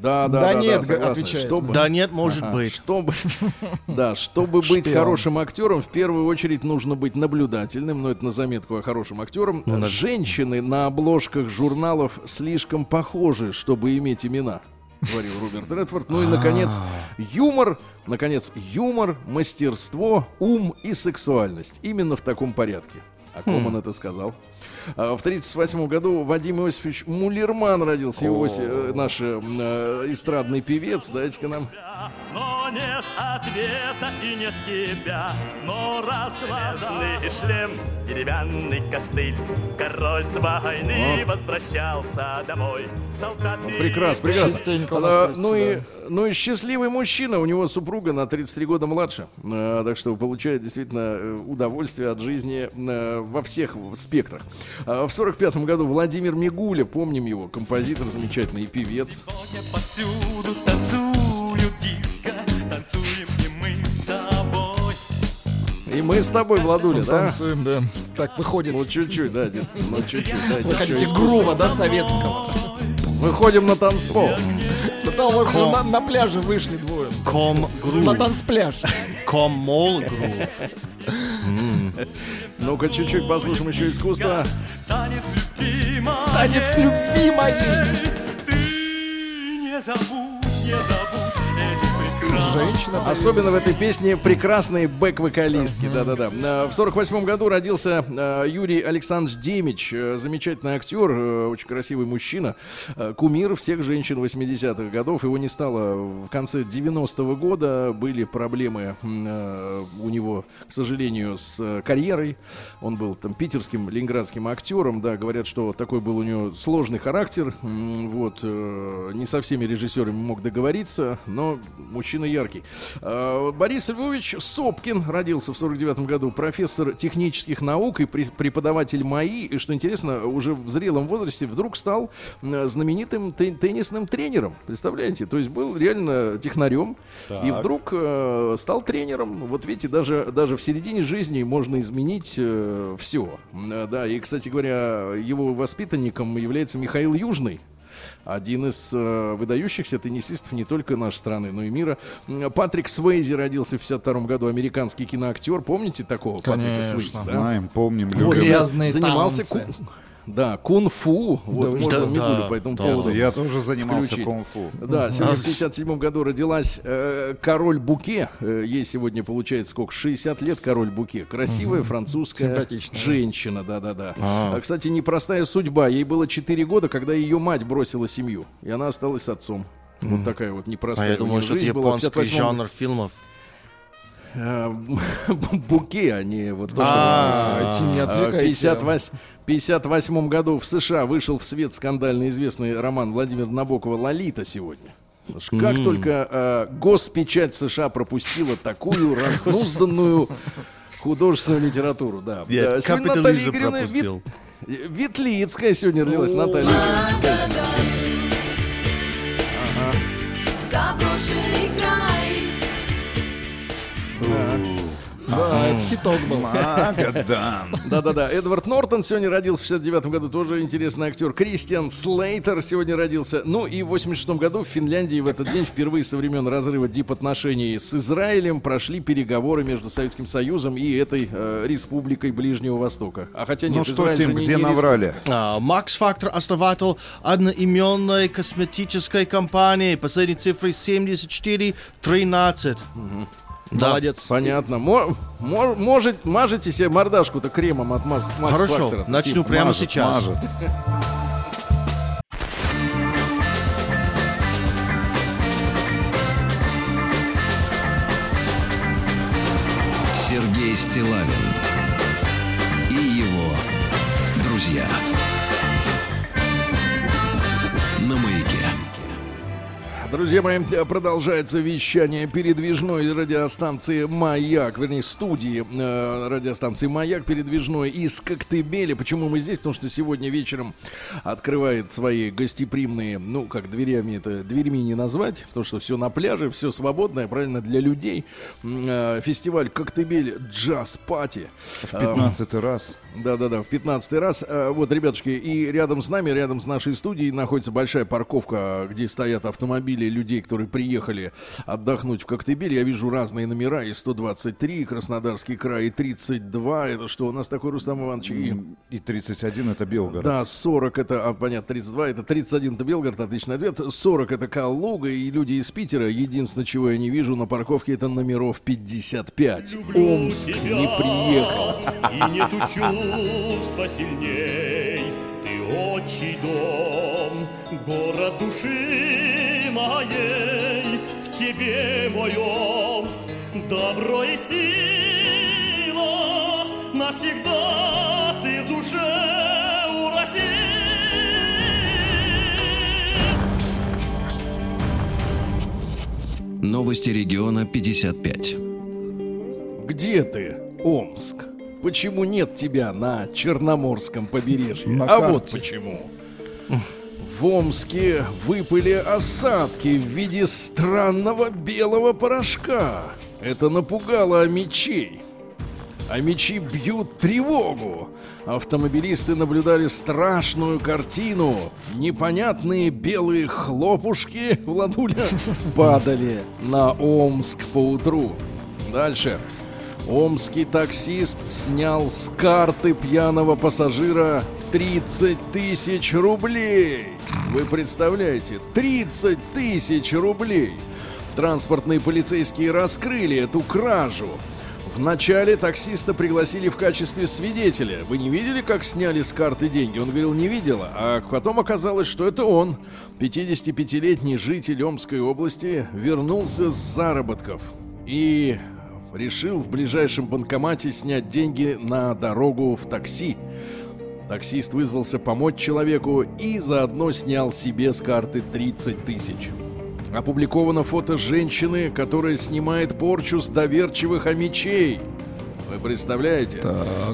Да, да, Да да, нет, да, отвечает. Чтобы- Да нет, может Ага, быть. Чтобы, *laughs* да, чтобы быть Шпион. хорошим актером, в первую очередь нужно быть наблюдательным, но это на заметку о хорошем актером. Ну, да. Женщины на обложках журналов слишком похожи, чтобы иметь имена. Говорил Роберт Редфорд. Ну и, наконец, юмор. Наконец, юмор, мастерство, ум и сексуальность. Именно в таком порядке. О ком он это сказал? А, В 1938 году Вадим Иосифович Мулерман родился. Его ось- э, наш э, э, эстрадный певец. Дайте-ка нам Но нет ответа и нет тебя Но раз глаза шлем, деревянный костыль Король с войны возвращался домой Солдат Прекрасно, прекрасно. А, ну, и, да. Ну и счастливый мужчина, у него супруга на 33 года младше. А, так что получает действительно э, удовольствие от жизни э, во всех спектрах. А, в 45 году Владимир Мигуля, помним его, композитор замечательный и певец. Сегодня повсюду танцуют диско Танцуем и мы с тобой И мы с тобой, Владуля, да? Танцуем, да. Так выходит. Ну, чуть-чуть, да, дед, ну, чуть-чуть, дайте Вы хотите чуть. грува, да, советского? Выходим на танцпол. Да у вас же на, на пляже вышли двое. Ком На грув. танцпляж. Ком мол грув. Ну-ка, чуть-чуть послушаем еще искусство. Танец любимый Танец любимой. Ты не забудь, не забудь Женщина. Особенно в этой песне прекрасные бэк-вокалистки. Да-да-да. А, В сорок восьмом году родился а, Юрий Александрович Демич. э, Замечательный актер, э, очень красивый мужчина. э, Кумир всех женщин 80-х годов. Его не стало в конце 90-го года. Были проблемы э, у него, к сожалению, с э, карьерой. Он был там питерским, ленинградским актером. Да, говорят, что такой был у него сложный характер. Вот. э, Не со всеми режиссерами мог договориться, но мужчина яркий. А, Борис Львович Сопкин родился в 49 году, профессор технических наук и преподаватель МАИ. И, что интересно, уже в зрелом возрасте вдруг стал знаменитым те- теннисным тренером. Представляете? То есть был реально технарем и вдруг э, стал тренером. Вот видите, даже, даже в середине жизни можно изменить все. Да, и, кстати говоря, его воспитанником является Михаил Южный. Один из э, выдающихся теннисистов не только нашей страны, но и мира. Патрик Свейзи родился в 52 году, американский киноактер. Помните такого Патрика Конечно. Свейзи? да? Знаем, помним, любим. Грязные Занимался танцы. Да, кунг-фу. Вот Да, можно да, Мигулю да, по этому да. поводу. Я тоже занимался кунг-фу. Да, сегодня в 57 году родилась э, король Буке. Э, ей сегодня получается сколько? 60 лет король Буке. Красивая французская Симпатичная. женщина, да-да-да. А, Кстати, непростая судьба. Ей было 4 года, когда ее мать бросила семью. И она осталась с отцом. Вот такая вот А непростая я у думал, нее что это японский 58-м жанр фильмов. Э, *laughs* Буке, а не вот то, что А, не А, отвлекайся. 58 58 году в США вышел в свет скандально известный роман Владимира Набокова «Лолита» сегодня. Как только э, госпечать США пропустила такую разнузданную художественную литературу, да. Нет, Да, сегодня Наталья Игоревна пропустил. Вит- Ветлицкая сегодня родилась, Наталья Игоревна. Заброшенный хиток был. Магадан. Да-да-да. Эдвард Нортон сегодня родился в 69 году. Тоже интересный актер. Кристиан Слейтер сегодня родился. Ну и в 86 году в Финляндии в этот день впервые со времен разрыва дип-отношений с Израилем прошли переговоры между Советским Союзом и этой э, республикой Ближнего Востока. А хотя нет, Ну что, Израиль Тим, не- где не наврали? А, Макс Фактор основатель одноименной косметической компании. Последние цифры 7413. Да. Молодец. Понятно. Мо- мо- может, мажете себе мордашку-то кремом от Макс Макс Хорошо, Фактора? начну Тим, прямо мажет, сейчас. мажет. Сергей Стилавин и его друзья. Друзья мои, продолжается вещание передвижной радиостанции «Маяк», вернее, студии э, радиостанции «Маяк» передвижной из Коктебеля. Почему мы здесь? Потому что сегодня вечером открывает свои гостеприимные, ну, как дверями это, дверьми не назвать, потому что все на пляже, все свободное, правильно, для людей. Э, фестиваль «Коктебель Джаз Пати». В 15 раз. Да-да-да, в 15 раз. А, Вот, ребятушки, и рядом с нами, рядом с нашей студией находится большая парковка, где стоят автомобили людей, которые приехали отдохнуть в Коктебель. Я вижу разные номера, и 123, Краснодарский край, и 32. Это что, у нас такой, Рустам Иванович? И, И 31 это Белгород. да, 40 это, а, понятно, 32, это 31 это Белгород, отличный ответ. 40 это Калуга, и люди из Питера. Единственное, чего я не вижу на парковке, это номеров 55. Омск не приехал. И нету чувства сильней Ты отчий дом, город души моей В тебе мой Омск, добро и сила Навсегда ты в душе у России Новости региона 55. Где ты, Омск? Почему нет тебя на Черноморском побережье? На а карте. вот почему. В Омске выпали осадки в виде странного белого порошка. Это напугало мечей. А мечи бьют тревогу. Автомобилисты наблюдали страшную картину. Непонятные белые хлопушки, *laughs* Владуля, падали на Омск по утру. Дальше. Омский таксист снял с карты пьяного пассажира 30 тысяч рублей. Вы представляете? 30 тысяч рублей. Транспортные полицейские раскрыли эту кражу. Вначале таксиста пригласили в качестве свидетеля. Вы не видели, как сняли с карты деньги? Он говорил, не видела. А потом оказалось, что это он. 55-летний житель Омской области вернулся с заработков. И решил в ближайшем банкомате снять деньги на дорогу в такси. Таксист вызвался помочь человеку и заодно снял себе с карты 30 тысяч. Опубликовано фото женщины, которая снимает порчу с доверчивых омичей. Вы представляете?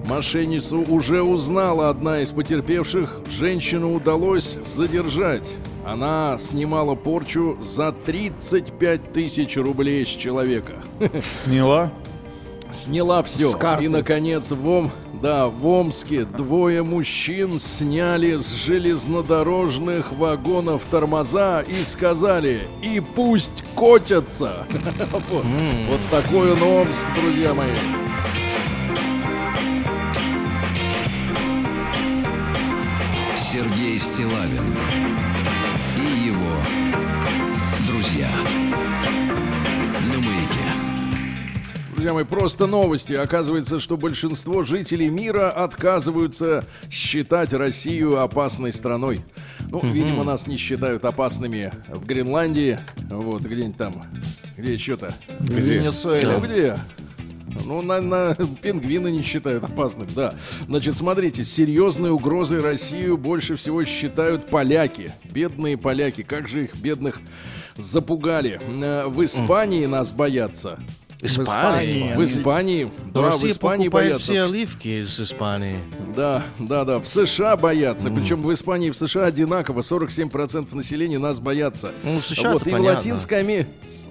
Мошенницу уже узнала одна из потерпевших. Женщину удалось задержать. Она снимала порчу за 35 тысяч рублей с человека. Сняла? Сняла все. И, наконец, в Ом... Да, в Омске двое мужчин сняли с железнодорожных вагонов тормоза и сказали «И пусть котятся!» *laughs* Вот вот такой он Омск, друзья мои. Сергей Стилавин Друзья мои, просто новости. Оказывается, что большинство жителей мира отказываются считать Россию опасной страной. Ну, видимо, нас не считают опасными в Гренландии. Вот, где-нибудь там. Где еще-то? В Ну, Венесуэле. где? Ну, на, на пингвины не считают опасным, да. Значит, смотрите, серьезной угрозой Россию больше всего считают поляки. Бедные поляки, как же их бедных запугали. Э, В Испании нас боятся. Испания. В Испании, да, в Россия Испании покупает боятся. все оливки из Испании. Да, да, да. В США боятся. Причем в Испании и в США одинаково. 47% населения нас боятся. Ну, в США вот, и в понятно. Латинской Америке.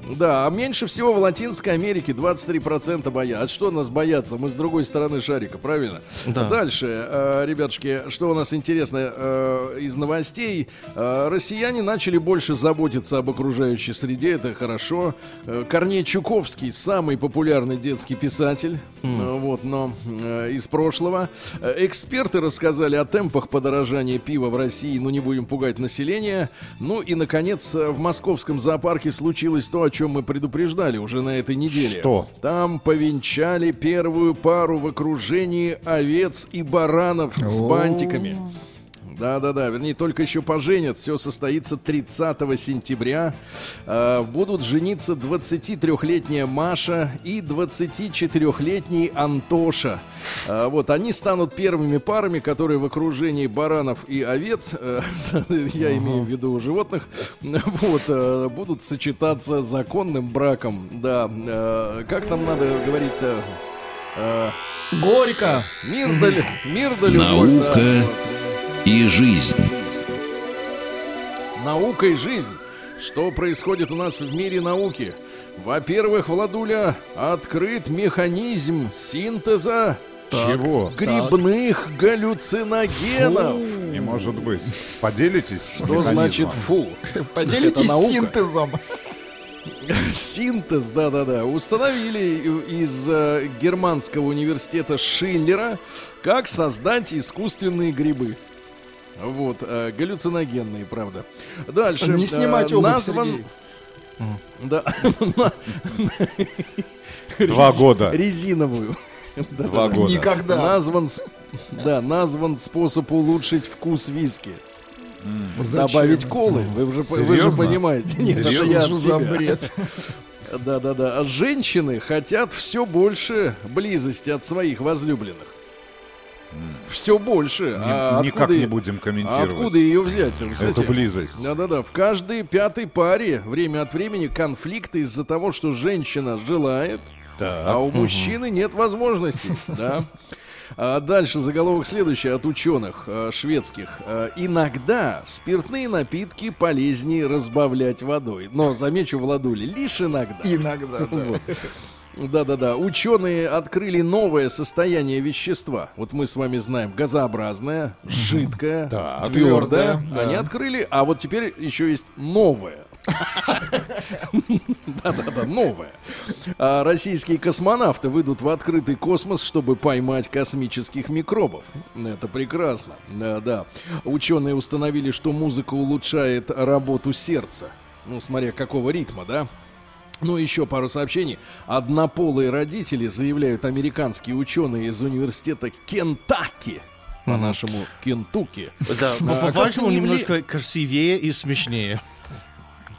Да, а меньше всего в Латинской Америке 23% боятся. А что нас бояться? Мы с другой стороны шарика, правильно? Да. Дальше, э, ребятушки, что у нас интересно э, из новостей? Э, россияне начали больше заботиться об окружающей среде, это хорошо. Э, Корней Чуковский, самый популярный детский писатель, э, вот, но э, из прошлого. Э, Эксперты рассказали о темпах подорожания пива в России, ну не будем пугать население. Ну и, наконец, в московском зоопарке случилось то, о чем мы предупреждали уже на этой неделе. Что? Там повенчали первую пару в окружении овец и баранов с О. бантиками. Да-да-да, вернее, только еще поженят. Все состоится 30 сентября. Э, будут жениться 23-летняя Маша и 24-летний Антоша. Э, вот, они станут первыми парами, которые в окружении баранов и овец, э, *laughs* я имею в виду животных, *laughs* вот, э, будут сочетаться законным браком. Да, э, как там надо говорить-то? Э, Горько. мир да, мир да любовь. да. Наука и жизнь. Наука и жизнь. Что происходит у нас в мире науки? Во-первых, Владуля, открыт механизм синтеза Чего? грибных галлюциногенов. Не может быть. Поделитесь? Что механизмом? значит фу? Поделитесь синтезом. Синтез, да-да-да. Установили из э, германского университета Шиллера, как создать искусственные грибы. Вот, э, галлюциногенные, правда. Дальше. Не э, снимать обувь, назван... Сергей. Да. *laughs* Два года. Резиновую. Два года. Никогда. Назван, да, назван способ улучшить вкус виски. Добавить колы. Вы же, вы же Серьезно? понимаете. Нет, это я от себя. бред? Да-да-да. А Женщины хотят все больше близости от своих возлюбленных. Все больше. а Ни- Никак откуда не будем а комментировать. откуда ее Эту кстати? близость. Да-да-да. В каждой пятой паре время от времени конфликты из-за того, что женщина желает, а у мужчины нет возможностей. *laughs* Да. А дальше заголовок следующий от ученых э, шведских. Э, иногда спиртные напитки полезнее разбавлять водой. Но, замечу, Владули, лишь иногда. Иногда, да. Вот. Да-да-да. Ученые открыли новое состояние вещества. Вот мы с вами знаем газообразное, жидкое, твердое. Твердое, да. Они открыли, а вот теперь еще есть новое. Да-да-да, новое. А Российские космонавты выйдут в открытый космос, чтобы поймать космических микробов. Это прекрасно. Да, да. Ученые установили, что музыка улучшает работу сердца. Ну, смотря какого ритма, да? Ну, еще пару сообщений. Однополые родители, заявляют американские ученые из университета Кентаки. По-нашему, Кентукки. Да, А, по-вашему немножко красивее и смешнее.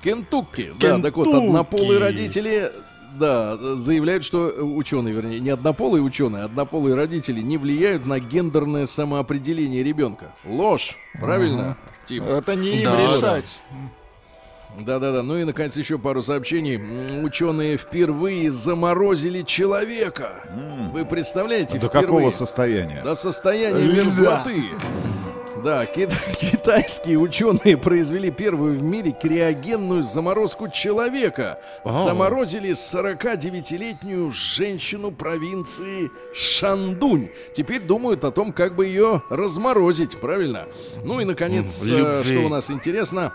Кентукки. Да, так вот, однополые родители, да, заявляют, что э, ученые, вернее, не однополые ученые, а однополые родители не влияют на гендерное самоопределение ребенка. Ложь, правильно? Тим? Это не им Да, да. Да-да-да. Ну и, наконец, еще пару сообщений. Ученые впервые заморозили человека. Вы представляете? До впервые? какого состояния? До состояния мерзлоты. Да, кит- *laughs* китайские ученые произвели первую в мире криогенную заморозку человека. Заморозили 49-летнюю женщину провинции Шандунь. Теперь думают о том, как бы ее разморозить, правильно? Ну и, наконец, э, что у нас интересно...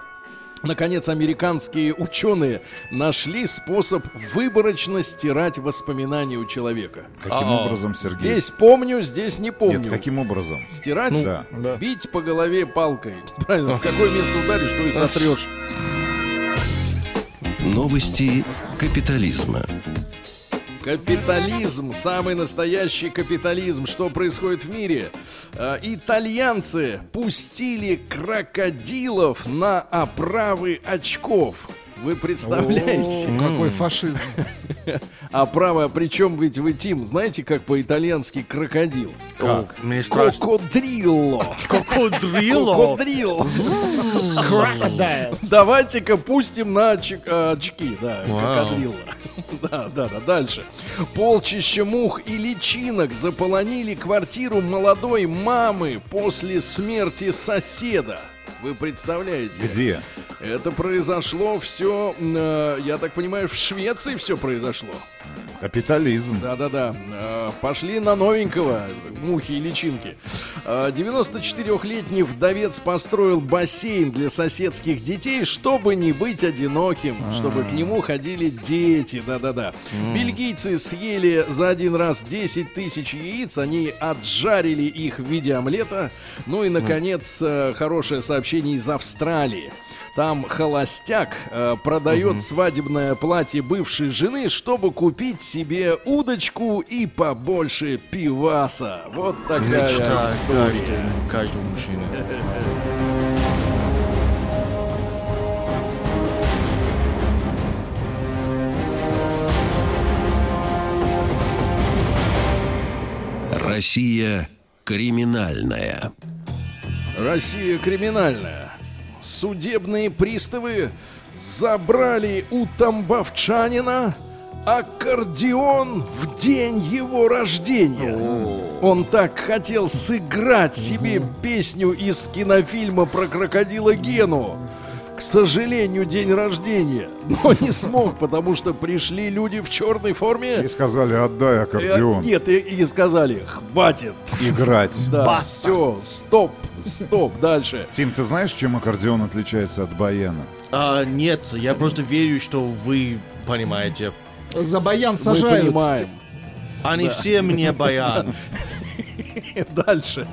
Наконец, американские ученые нашли способ выборочно стирать воспоминания у человека. Каким А-а. образом, Сергей? Здесь помню, здесь не помню. Нет, каким образом? Стирать? да. да. Бить по голове палкой. Правильно, в какое место ударишь, то и сотрешь. Новости капитализма. Капитализм, самый настоящий капитализм. Что происходит в мире? Э, итальянцы пустили крокодилов на оправы очков. Вы представляете? О, Какой фашизм. Оправа, причем ведь вы, Тим, знаете, как по-итальянски крокодил? Как? Страшно. Кокодрилло. Крокодрило? Кокодрил. Давайте-ка пустим на э, очки, да, Вау. крокодрилла. Да, да, да, дальше. Полчища мух и личинок заполонили квартиру молодой мамы после смерти соседа. Вы представляете? Где? Это произошло все, я так понимаю, в Швеции все произошло. Капитализм. Да-да-да. Э, Пошли на новенького. Мухи и личинки. Э, 94-летний вдовец построил бассейн для соседских детей, чтобы не быть одиноким, чтобы к нему ходили дети. Да-да-да. Бельгийцы съели за один раз 10 тысяч яиц, они отжарили их в виде омлета. Ну и, наконец, э, хорошее сообщение из Австралии. Там холостяк э, продает свадебное платье бывшей жены, чтобы купить себе удочку и побольше пиваса. Вот такая Мечта история. каждого мужчины. Россия криминальная. Россия криминальная. Судебные приставы забрали у тамбовчанина аккордеон в день его рождения. Он так хотел сыграть себе песню из кинофильма про крокодила Гену. К сожалению, день рождения. Но не смог, потому что пришли люди в черной форме. И сказали, отдай аккордеон. Нет, и, и сказали, хватит. Играть. Да, все, стоп, стоп, дальше. Тим, ты знаешь, чем аккордеон отличается от баяна? А, нет, я просто верю, что вы понимаете. За баян Мы сажают. понимаем. Они все мне баян. *laughs* Дальше,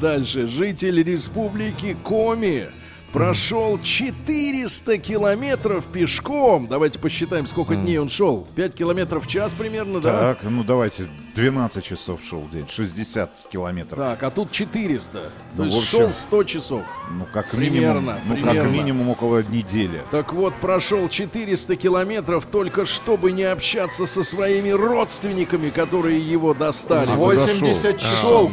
дальше. Житель республики Коми прошел 400 километров пешком. Давайте посчитаем, сколько дней он шел. 5 километров в час примерно, да? Так, ну давайте, 12 часов шел день, 60 километров. Так, а тут 400. То Ну, есть общем, шел 100 часов. Ну, как Примерно, минимум, ну, примерно. как минимум около недели. Так вот, прошел 400 километров только чтобы не общаться со своими родственниками, которые его достали. А куда 80 шел? часов.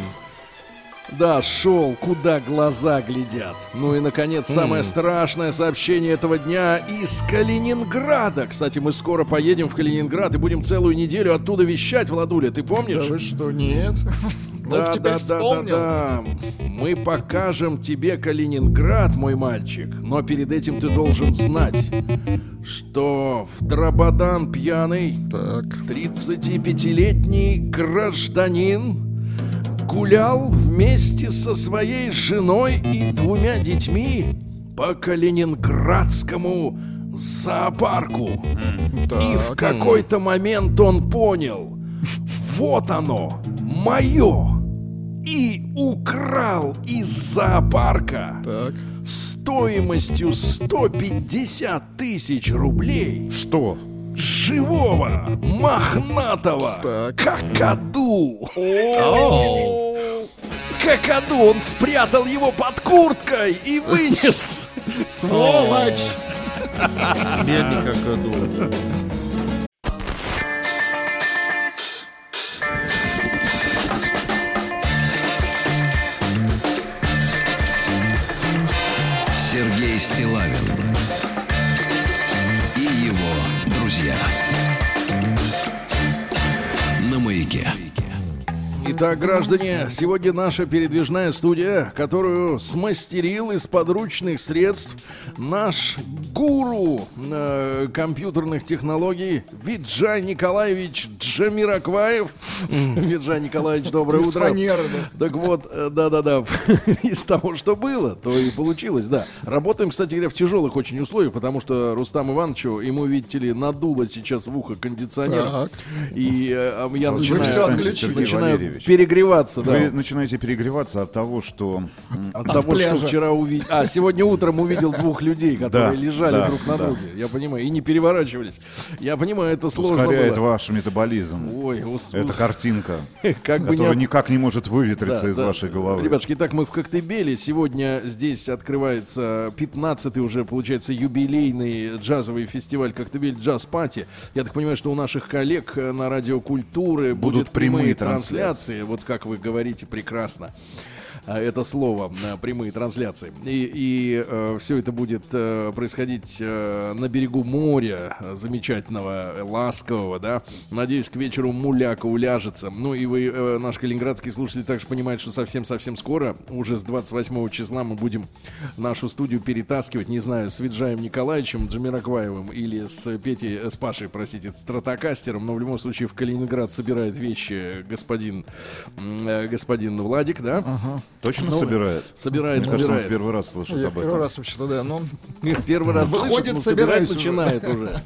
Да, шел, куда глаза глядят. Ну и, наконец, самое страшное сообщение этого дня из Калининграда. Кстати, мы скоро поедем в Калининград и будем целую неделю оттуда вещать, Владуля, ты Да помнишь? вы что, нет? *laughs* Да, да, да, да, да. Мы покажем тебе Калининград, мой мальчик. Но перед этим ты должен знать, что в Драбадан пьяный Так. 35-летний гражданин гулял вместе со своей женой и двумя детьми по Калининградскому зоопарку. И в Так. какой-то момент он понял, вот оно, мое. И украл из зоопарка Так. стоимостью 150 тысяч рублей Что? Живого, мохнатого Так. какаду. Какаду он спрятал его под курткой и вынес. Сволочь! бедный какаду. Итак, граждане, сегодня наша передвижная студия, которую смастерил из подручных средств наш гуру э, компьютерных технологий Виджай Николаевич Джамиракваев. Виджай Николаевич, доброе Из утро. фанеры, Так вот, э, да-да-да, *laughs* из того, что было, то и получилось, да. Работаем, кстати говоря, в тяжелых очень условиях, потому что Рустам Ивановичу, ему, видите ли, надуло сейчас в ухо кондиционер. Так. И э, а я начинаю, начинаю. Перегреваться, да. Вы начинаете перегреваться от того, что... м, От того, пляжа. что вчера увидел. А, сегодня утром увидел двух людей, которые Да, лежали да, друг на да. друге. Я понимаю, и не переворачивались. Я понимаю, это сложно ускоряет было. ваш метаболизм. Ой, ус- Это картинка, *laughs* как бы не которая от- никак не может выветриться Да, из да. вашей головы. Ребятушки, итак, мы в Коктебеле. Сегодня здесь открывается 15-й уже, получается, юбилейный джазовый фестиваль Коктебель Джаз Пати. Я так понимаю, что у наших коллег э, на радио Культуры Будут прямые трансляции. Вот как вы говорите, прекрасно. А, Это слово, э, прямые трансляции. И, все это будет э, происходить э, на берегу моря, э, замечательного, э, ласкового, да. Надеюсь, к вечеру муляка уляжется. Ну и вы, э, наш калининградский слушатель, также понимает, что совсем-совсем скоро, уже с 28 числа, мы будем нашу студию перетаскивать, не знаю, с Виджаем Николаевичем Джамиракваевым или с Петей, э, с Пашей, простите, стратокастером, но в любом случае в Калининград собирает вещи господин, э, господин Владик, да? Точно Ну, собирает? Собирает, Мне кажется, он собирает. первый раз слышит Я об первый этом. раз вообще-то, да. Ну, Первый раз Выходит, слышит, но уже. начинает уже.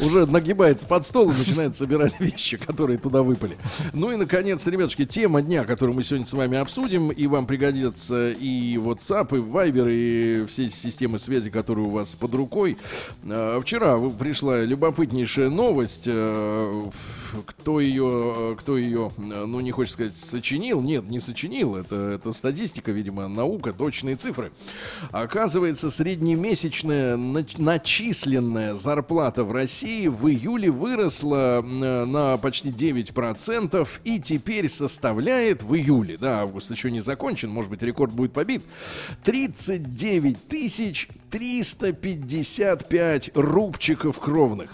Уже нагибается под стол и начинает собирать *laughs* вещи, которые туда выпали. Ну и, наконец, ребятушки, тема дня, которую мы сегодня с вами обсудим, и вам пригодятся и WhatsApp, и Viber, и все системы связи, которые у вас под рукой. Э, Вчера пришла любопытнейшая новость. э, Кто ее, кто ее, э, ну не хочешь сказать, сочинил? Нет, не сочинил. Это, это статистика, видимо, наука, точные цифры. Оказывается, среднемесячная нач- начисленная зарплата в России в июле выросла на почти 9% и теперь составляет в июле, да, август еще не закончен, может быть, рекорд будет побит, 39 тысяч 355 рубчиков кровных.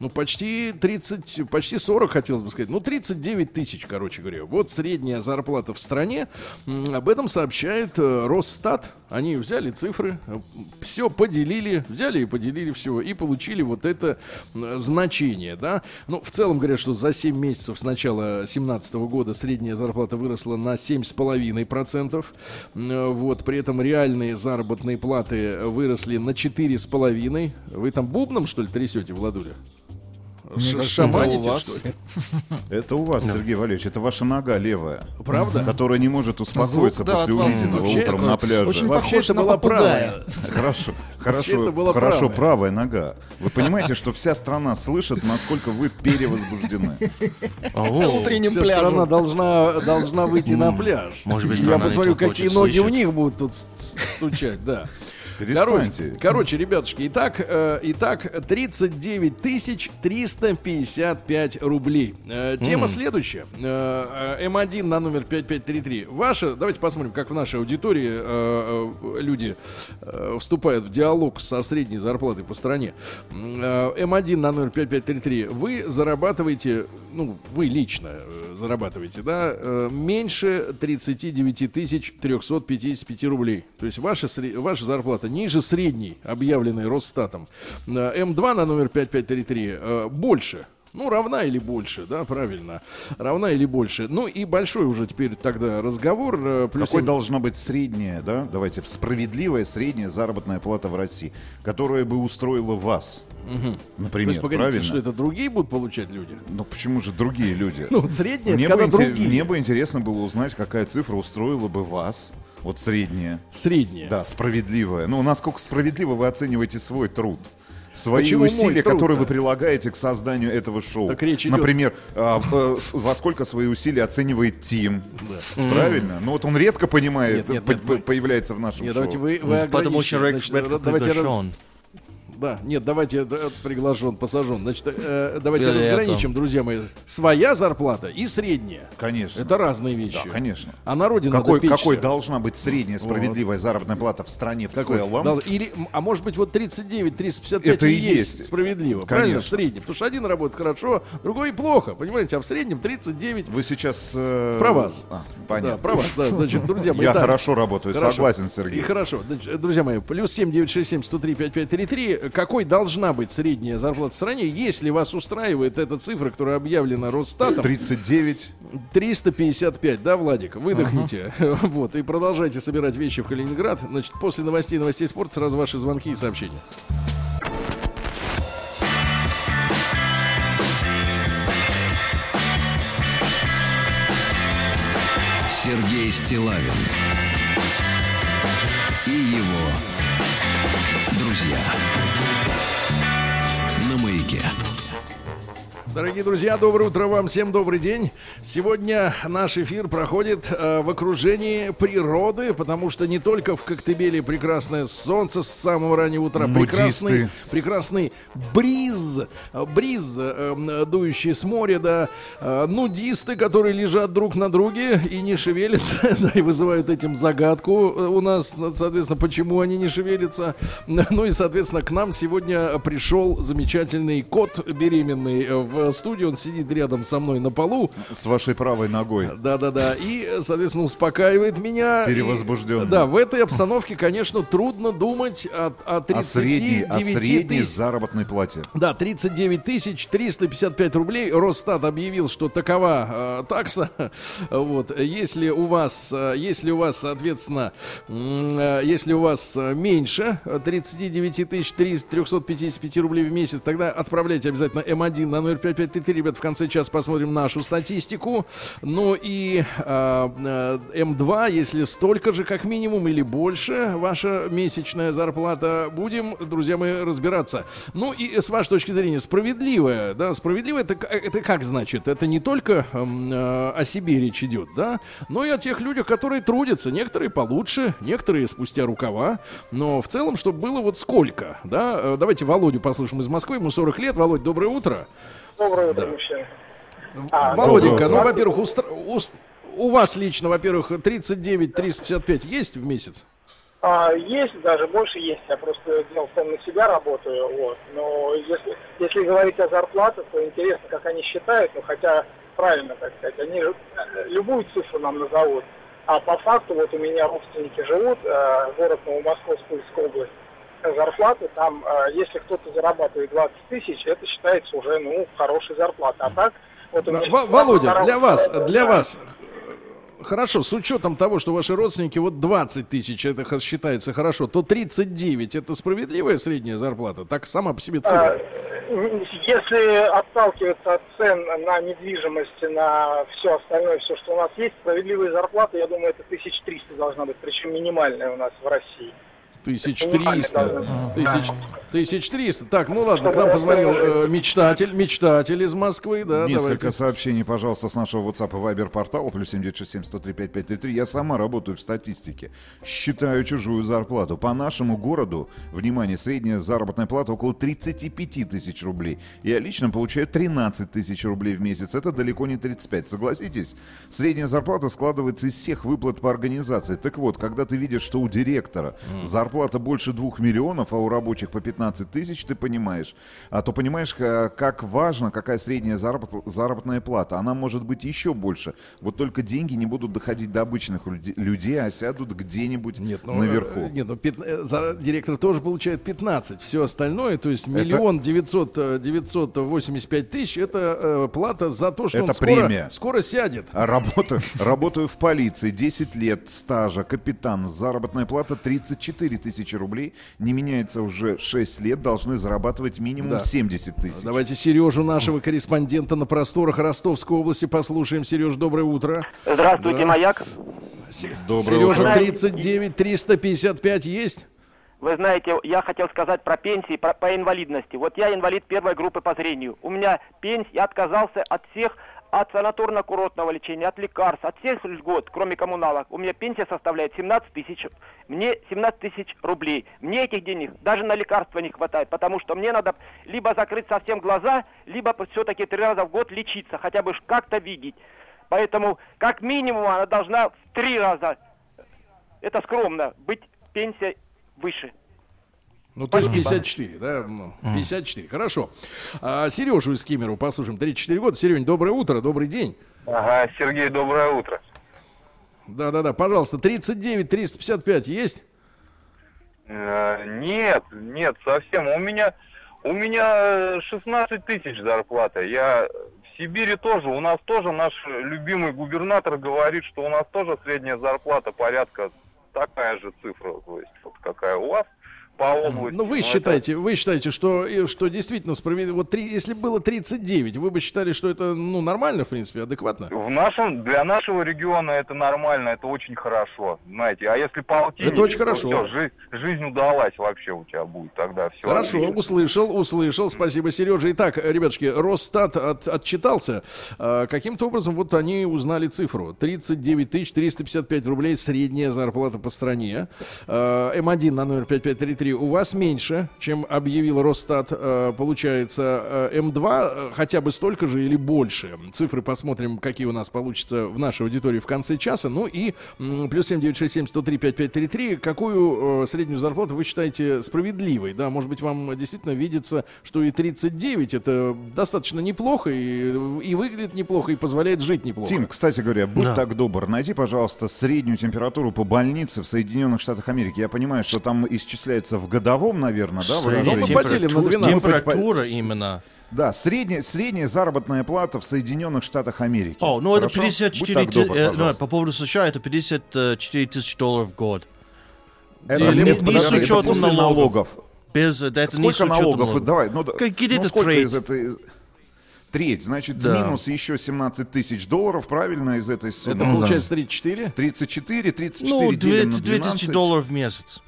Ну, почти 30, почти 40, хотелось бы сказать. Ну, 39 тысяч, короче говоря. Вот средняя зарплата в стране. Об этом сообщает э, Росстат. Они взяли цифры, все поделили, взяли и поделили все, и получили вот это значение, да. Ну, в целом говорят, что за 7 месяцев с начала 2017 года средняя зарплата выросла на 7,5%. М, Вот, при этом реальные заработные платы выросли на 4,5%. Вы там бубном, что ли, трясете, Владуля? Шаманите, *laughs* это у вас. что ли? Это у вас, Сергей Валерьевич, это ваша нога левая. Правда? Которая не может успокоиться Звук, да, после увиденного утром на пляже. очень Вообще это была правая. Хорошо, это хорошо, была хорошо, правая. правая нога. Вы понимаете, что вся страна слышит, насколько вы перевозбуждены. *laughs* Ого. утренним Вся страна должна, должна выйти на пляж. Может быть, Я посмотрю, какие ноги у них будут тут стучать, да. Перестаньте. Короче, короче, ребятушки, итак, э, итак, 39 тысяч 355 рублей. Э, тема следующая. Э, э, М1 на номер 5533. Ваша, давайте посмотрим, как в нашей аудитории э, э, люди э, вступают в диалог со средней зарплатой по стране. Э, М1 на номер 5533. Вы зарабатываете, ну, вы лично э, зарабатываете, да, э, меньше 39 тысяч 355 рублей. То есть ваша, ваша зарплата ниже средней, объявленной Росстатом. Э, М2 на номер 5533 э, больше. Ну, равна или больше, да, правильно. Равна или больше. Ну и большой уже теперь тогда разговор. э, плюс Какой им- должна быть средняя, да, давайте, справедливая средняя заработная плата в России, которая бы устроила вас, То например, есть, погодите, правильно? что это другие будут получать люди? Ну почему же другие люди? *laughs* Ну, средняя, мне, бы когда интерес- другие. мне бы интересно было узнать, какая цифра устроила бы вас, вот средняя, Средняя. да, справедливая. Ну, насколько справедливо вы оцениваете свой труд? Свои Почему усилия, труд-то? которые вы прилагаете к созданию этого шоу. Так речь идет- Например, а, э, с- во сколько свои усилия оценивает Тим. Правильно? Ну вот он редко понимает, Нет, нет, по- нет, появляется в нашем Нет, шоу. давайте вы, вы Потому что Значит, давайте. Да, нет, давайте да, приглашен, посажен. Значит, э, давайте Или разграничим, друзья мои. Своя зарплата и средняя. Конечно. Это разные вещи. Да, конечно. А на родине Какой, какой должна быть средняя справедливая заработная плата в стране в Какой? целом? Дол- Или, а может быть, вот 39, 355 Это и есть, есть. справедливо. Правильно? В Конечно. среднем. Потому что один работает хорошо, другой плохо. Понимаете? А в среднем 39 Вы сейчас... э, Про вас. а, Да, понятно. про вас, да. Значит, друзья мои, Я да. хорошо работаю, Хорошо. согласен, Сергей. И хорошо. Значит, друзья мои, плюс 7 967 103 5533. Какой должна быть средняя зарплата в стране, если вас устраивает эта цифра, которая объявлена Росстатом? 39. 355, да, Владик? Выдохните. *laughs* Вот, и продолжайте собирать вещи в Калининград. Значит, после новостей, новостей спорта сразу ваши звонки и сообщения. Сергей Стилавин и его друзья Дорогие друзья, доброе утро вам, всем добрый день. Сегодня наш эфир проходит э, в окружении природы, потому что не только в Коктебеле прекрасное солнце с самого раннего утра, прекрасный, прекрасный бриз, э, бриз, э, дующий с моря, да, э, нудисты, которые лежат друг на друге и не шевелятся, *laughs* да, и вызывают этим загадку э, у нас, соответственно, почему они не шевелятся. *laughs* Ну и, соответственно, к нам сегодня пришел замечательный кот беременный э, в студию, он сидит рядом со мной на полу, С вашей правой ногой. да-да-да, и, соответственно, успокаивает меня. Перевозбужденный. И, да, в этой обстановке, конечно, трудно думать о, о О средней, 39 о средней тысяч. заработной плате. Да, 39 тысяч 355 рублей. Росстат объявил, что такова э, такса. *laughs* Вот, если у вас, э, если у вас, соответственно, э, если у вас э, меньше э, 39 тысяч 355 рублей в месяц, тогда отправляйте обязательно М1 на номер 5533. Ребят, в конце часа посмотрим нашу статистику. Ну и э, э, М2, если столько же, как минимум, или больше ваша месячная зарплата, будем, друзья мои, разбираться. Ну и с вашей точки зрения, справедливая, да, справедливая, это, к- это как значит? Это не только эм, э, о себе речь идет, да, но и о тех людях, которые трудятся. Некоторые получше, некоторые спустя рукава, но в целом, чтобы было вот сколько, да. Э, Давайте Володю послушаем из Москвы, ему 40 лет. Володь, доброе утро. Доброе утро, мужчина. А, Володенька, доброе ну, во-первых, устра- ус- у вас лично, во-первых, 39-355 есть в месяц? а, есть, даже больше есть. Я просто дело в том, на себя работаю. Вот. Но если, если говорить о зарплатах, то интересно, как они считают. Ну, хотя правильно, так сказать, они же, э, любую цифру нам назовут. А по факту, вот у меня родственники живут, э, город Новомосковск, Тульская область, зарплаты там, э, если кто-то зарабатывает 20 тысяч, это считается уже, ну, хорошей зарплатой. А так, вот у меня Володя, для вас, для Да. вас, э, хорошо, с учетом того, что ваши родственники, вот 20 тысяч, это считается хорошо, то 39 это справедливая средняя зарплата? Так сама по себе А, цифра. Если отталкиваться от цен на недвижимость, на все остальное, все, что у нас есть, справедливая зарплата, я думаю, это 1300 должна быть, причем минимальная у нас в России. 1300. Тысяч, 1300. Так, ну ладно, к нам позвонил э, мечтатель, мечтатель из Москвы, да, Несколько давайте. сообщений, пожалуйста, с нашего WhatsApp и Viber портала, плюс 7967 103 5533. Я сама работаю в статистике. Считаю чужую зарплату. По нашему городу, внимание, средняя заработная плата около 35 тысяч рублей. Я лично получаю 13 тысяч рублей в месяц. Это далеко не 35. Согласитесь? Средняя зарплата складывается из всех выплат по организации. Так вот, когда ты видишь, что у директора зарплата больше 2 миллионов, а у рабочих по 15 тысяч, ты понимаешь. А то понимаешь, ка- как важно, какая средняя заработ- заработная плата. Она может быть еще больше. Вот только деньги не будут доходить до обычных люде- людей, а сядут где-нибудь Нет, ну, наверху. э, Нет, ну, пят- э, за- директор тоже получает 15. Все остальное, то есть миллион девятьсот э, 985 тысяч, это э, плата за то, что Это он скоро, премия. скоро сядет. А работаю, работаю в полиции, 10 лет стажа, капитан, заработная плата 34 тысячи рублей, не меняется уже 6 лет, должны зарабатывать минимум Да. 70 тысяч. Давайте Сережу, нашего корреспондента на просторах Ростовской области, послушаем. Сереж, доброе утро. Здравствуйте, Маяк. Се- Доброе Сережа, утро. 39 355 есть? Вы знаете, я хотел сказать про пенсии, про, по инвалидности. Вот я инвалид первой группы по зрению. У меня пенсия, я отказался от всех от санаторно-курортного лечения, от лекарств, от всех льгот, кроме коммуналок, у меня пенсия составляет 17 тысяч. Мне 17 тысяч рублей. Мне этих денег даже на лекарства не хватает, потому что мне надо либо закрыть совсем глаза, либо все-таки три раза в год лечиться, хотя бы как-то видеть. Поэтому, как минимум, она должна в три раза, это скромно, быть пенсия выше. Ну, то есть 54, да? Ну, 54, хорошо. А, Сережу из Кимеру послушаем, 34 года. Серень, доброе утро, добрый день. Ага, Сергей, доброе утро. Да-да-да, пожалуйста, 39 355 есть? Э, нет, нет, совсем. У меня, у меня э, 16 тысяч зарплата. Я в Сибири тоже, у нас тоже наш любимый губернатор говорит, что у нас тоже средняя зарплата порядка такая же цифра, то есть вот какая у вас по области. Ну, вы Но это- считаете, вы считаете, что, что действительно справедливо. Вот три, если было 39, вы бы считали, что это ну, нормально, в принципе, адекватно? В нашем, для нашего региона это нормально, это очень хорошо, знаете. А если полтинник, Это очень хорошо. всё, жи- жизнь удалась вообще у тебя будет тогда все. Хорошо, услышал, услышал. Спасибо, Сережа. Итак, ребятушки, Росстат от- отчитался. А, Каким-то образом вот они узнали цифру. 39 тысяч 355 рублей средняя зарплата по стране. А, М1 на номер 5533 у вас меньше, чем объявил Росстат. А, Получается, а, М2 а, хотя бы столько же или больше. Цифры посмотрим, какие у нас получатся в нашей аудитории в конце часа. Ну и плюс 7967 103 5533. Какую э, среднюю зарплату вы считаете справедливой? Да, может быть, вам действительно видится, что и 39 это достаточно неплохо, и, и выглядит неплохо, и позволяет жить неплохо. Тим, кстати говоря, будь Да. так добр, найди, пожалуйста, среднюю температуру по больнице в Соединенных Штатах Америки. Я понимаю, что там исчисляется в годовом, наверное, да, Ну, хоть по- температура именно. Да, средняя, средняя заработная плата в Соединенных Штатах Америки. О, ну это Хорошо? 54 Будь так добр, ты- э, ну, по поводу США это 54 тысячи долларов в год. Это не, не- не с это учетом после налогов. налогов. Без, да, это не Сколько учетом налогов? налогов. Давай, ну, да- Как где-то ну, сколько треть. из этой... Треть, значит, Да. минус еще 17 тысяч долларов, правильно, из этой суммы? Это получается 34? 34, 34 Ну, делим на 2 2000 12. долларов в месяц.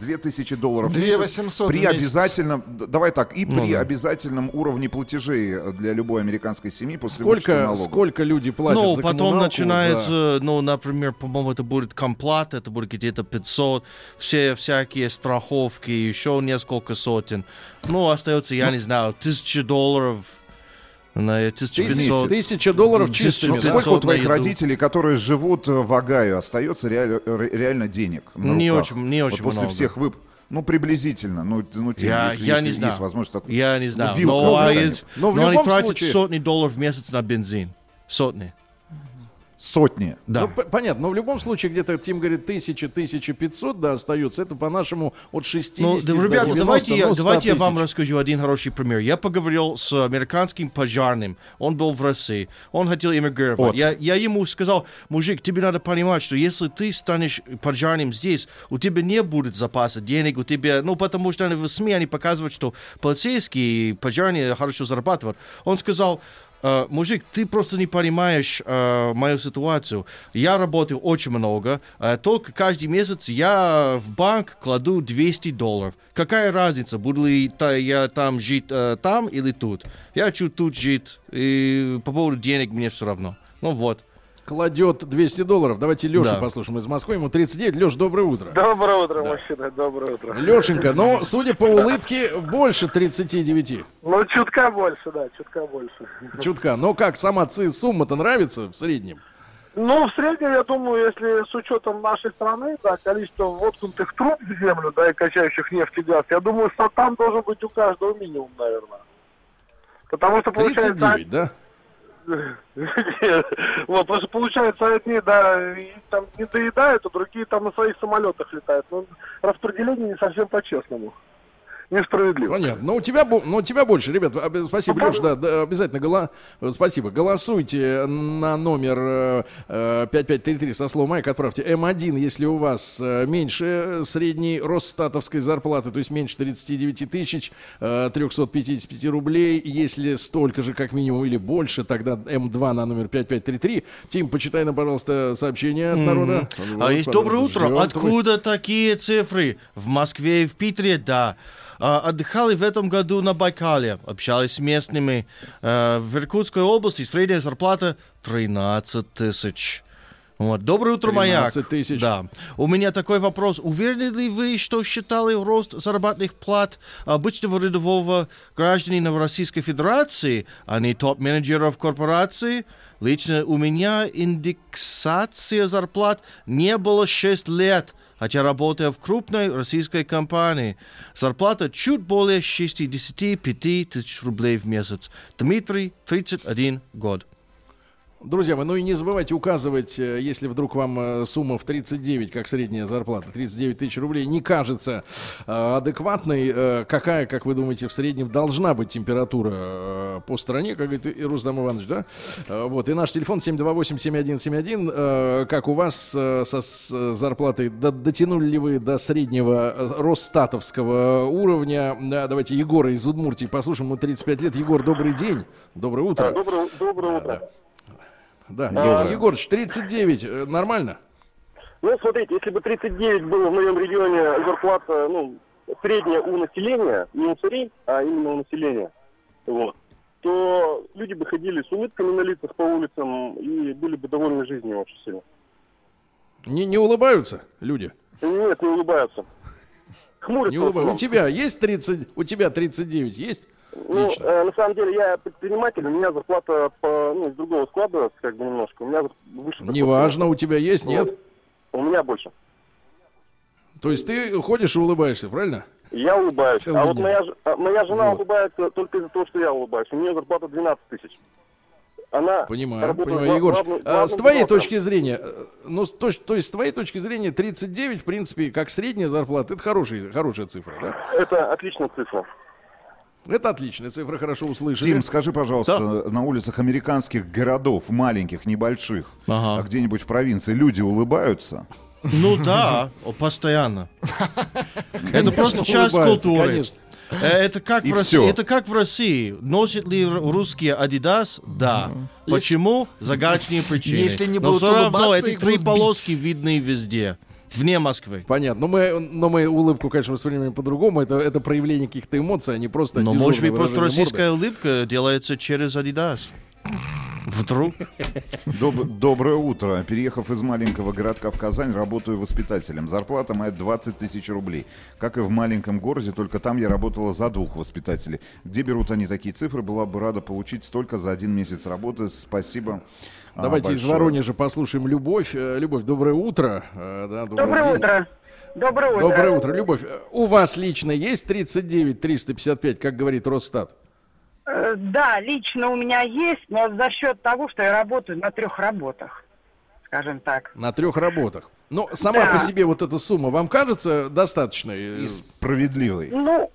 2000 долларов в 2800 месяц. При в месяц. обязательном, давай так, и Ну при да. обязательном уровне платежей для любой американской семьи после Сколько, налогов. сколько люди платят Ну, за потом начинается, ну, например, по-моему, это будет комплат, это будет где-то 500, все всякие страховки, еще несколько сотен. Ну, остается, я не знаю, тысяча долларов, на 1500. Тысяча долларов чистыми. Сколько у твоих еду. родителей, которые живут э, в Огайо, остается реаль- ре- реально денег? на Не руках? очень- не Вот очень после много. всех вып... Ну, приблизительно. Ну, ну Тим, Я, если, я если не есть знаю. возможность так... Я не ну, знаю. вилка но, а есть- Но в но они любом тратят случае- сотни долларов в месяц на бензин. Сотни. Сотни. Да. Ну, понятно, но в любом случае где-то Тим говорит 1000, 1500, да, остается. Это по-нашему от 60 Ну, до да, ребята, 90, давайте, я, ну, 100 давайте я вам расскажу один хороший пример. Я поговорил с американским пожарным. Он был в России. Он хотел эмигрировать. Вот. Я, я ему сказал, мужик, тебе надо понимать, что если ты станешь пожарным здесь, у тебя не будет запаса денег, у тебя, ну, потому что в СМИ они показывают, что полицейские и пожарные хорошо зарабатывают. Он сказал, «Э, мужик, ты просто не понимаешь э, мою ситуацию. Я работаю очень много, э, только каждый месяц я в банк кладу 200 долларов. Какая разница, буду ли та- я там жить э, там или тут? Я хочу тут жить, и по поводу денег мне все равно. Ну вот. Кладет 200 долларов. Давайте Лешу Да. послушаем из Москвы. Ему 39. Леш, доброе утро. Доброе утро, мужчина, доброе утро. Лешенька, но, судя по улыбке, больше 39. Ну, чутка больше, да, чутка больше. Чутка. Но как, сама сумма-то нравится в среднем? Ну, в среднем, я думаю, если с учетом нашей страны, да, количество воткнутых труб в землю, да, и качающих нефть и газ, я думаю, что там должен быть у каждого минимум, наверное. Потому что получается... 39, да? *laughs* Вот, потому что получается, одни, да, и там не доедают, а другие там на своих самолетах летают. Но распределение не совсем по-честному. Несправедливо. Понятно. Но у тебя, но у тебя больше, ребят. об- Спасибо, Леш, да, да, обязательно гола... э, Спасибо. Голосуйте на номер э, э, 5533 со словом «Майк». Отправьте М1, если у вас э, меньше средней Росстатовской зарплаты, то есть меньше 39 тысяч э, 355 рублей. Если столько же, как минимум, или больше, тогда М2 на номер 5533. Тим, почитай нам, пожалуйста, сообщение от народа. А Вот, есть доброе утро. ждем твой- Откуда такие цифры? В Москве и в Питере, да. А, Отдыхали в этом году на Байкале, общались с местными. А, В Иркутской области средняя зарплата 13 тысяч. Вот. Доброе утро, Маяк. 13 тысяч. Да. У меня такой вопрос. Уверены ли вы, что считали рост заработных плат обычного рядового гражданина в Российской Федерации, а не топ-менеджеров корпорации? Лично у меня индексация зарплат не было 6 лет, хотя работаю в крупной российской компании. Зарплата чуть более 65 тысяч рублей в месяц. Дмитрий, 31 год. Друзья мои, ну и не забывайте указывать, э, если вдруг вам э, сумма в 39, как средняя зарплата, 39 тысяч рублей, не кажется э, адекватной, какая, как вы думаете, в среднем должна быть температура по стране, как говорит и Рустам Иванович, да? Вот, и наш телефон 728-7171, э, как у вас со с зарплатой, до- дотянули ли вы до среднего росстатовского уровня? Да, давайте Егора из Удмуртии послушаем, ему 35 лет. Егор, добрый день, доброе утро. Доброе, доброе утро. Да. Е- Егорыч, 39, э, нормально? Ну, смотрите, если бы 39 было в моем регионе зарплата, ну, средняя у населения, не у царей, а именно у населения, вот, то люди бы ходили с улыбками на лицах по улицам и были бы довольны жизнью очень сильно. Не, не улыбаются люди? Нет, не улыбаются. *laughs* Хмурятся. Не улыбаются. У тебя есть 30, у тебя 39 есть? Ну, Лично. э, на самом деле, я предприниматель, у меня зарплата по, ну, из другого складывается, как бы немножко. У меня выше... Неважно, у тебя есть, нет? У меня больше. То есть ты ходишь и улыбаешься, правильно? Я улыбаюсь. Целый а вот день. моя, ж- а моя жена Вот. улыбается только из-за того, что я улыбаюсь. У нее зарплата 12 тысяч. Она Понимаю, понимаю, Егор. а, с твоей бухгалтером. точки зрения, э, ну, с точ- то есть с твоей точки зрения 39, в принципе, как средняя зарплата, это хороший, хорошая цифра, да? Это отличная цифра. Это отличная цифра, хорошо услышали. Тим, скажи, пожалуйста, на улицах американских городов, маленьких, небольших, а где-нибудь в провинции люди улыбаются? Ну да, постоянно. *laughs* Это просто часть культуры. конечно. Э, Это как, И в России, всё. это как в России. Носят ли русские Adidas? Да. Почему? Загадочные причины. Если не Но все равно эти три полоски видны везде. Вне Москвы. Понятно. Но мы, но мы улыбку, конечно, воспринимаем по-другому. Это, это проявление каких-то эмоций, а не просто Но может быть просто выражение морды. российская улыбка делается через Adidas. Вдруг? Доб- доброе утро. Переехав из маленького городка в Казань, работаю воспитателем. Зарплата моя 20 тысяч рублей. Как и в маленьком городе, только там я работала за двух воспитателей. Где берут они такие цифры? Была бы рада получить столько за один месяц работы. Спасибо. А, Давайте из большое. Воронежа послушаем Любовь. Э, Любовь, доброе утро. Э, да, Доброе день. утро. Доброе утро. Доброе утро, Любовь. э, У вас лично есть 39 355, как говорит Росстат? Да, лично у меня есть, но за счет того, что я работаю на трех работах, скажем так. На трех работах. Но сама Да. по себе вот эта сумма вам кажется достаточной? И справедливый. Ну,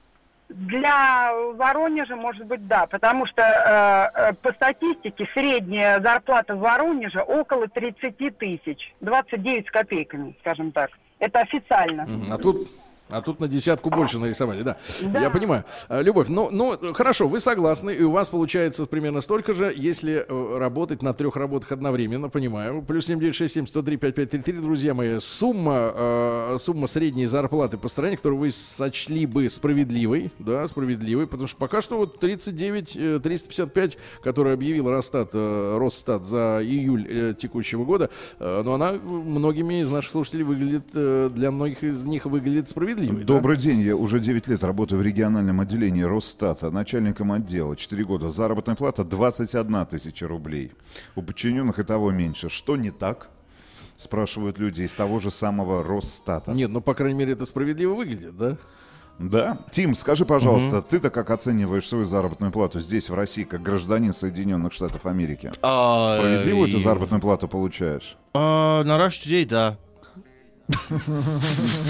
для Воронежа, может быть, да, потому что э, э, по статистике средняя зарплата в Воронеже около 30 тысяч, 29 с копейками, скажем так. Это официально. А тут, а тут на десятку больше нарисовали, да. Да. Я понимаю. А, Любовь, ну, ну, хорошо, вы согласны, и у вас получается примерно столько же, если э, работать на трех работах одновременно, понимаю. Плюс 7967 103 5533, друзья мои, сумма, э, сумма средней зарплаты по стране, которую вы сочли бы справедливой, да, справедливой, потому что пока что вот 39 э, 355, которую объявил Росстат, э, Росстат за июль э, текущего года, э, но она многими из наших слушателей выглядит, э, для многих из них выглядит справедливой. Да? Добрый день, я уже 9 лет работаю в региональном отделении Росстата, начальником отдела, 4 года. Заработная плата 21 тысяча рублей. У подчиненных и того меньше. Что не так? Спрашивают люди из того же самого Росстата. Нет, ну, по крайней мере, это справедливо выглядит, да? Да? Тим, скажи, пожалуйста, ты-то как оцениваешь свою заработную плату здесь, в России, как гражданин Соединенных Штатов Америки? А, Справедливую ты заработную плату получаешь? А, на Rush Today, да. *laughs*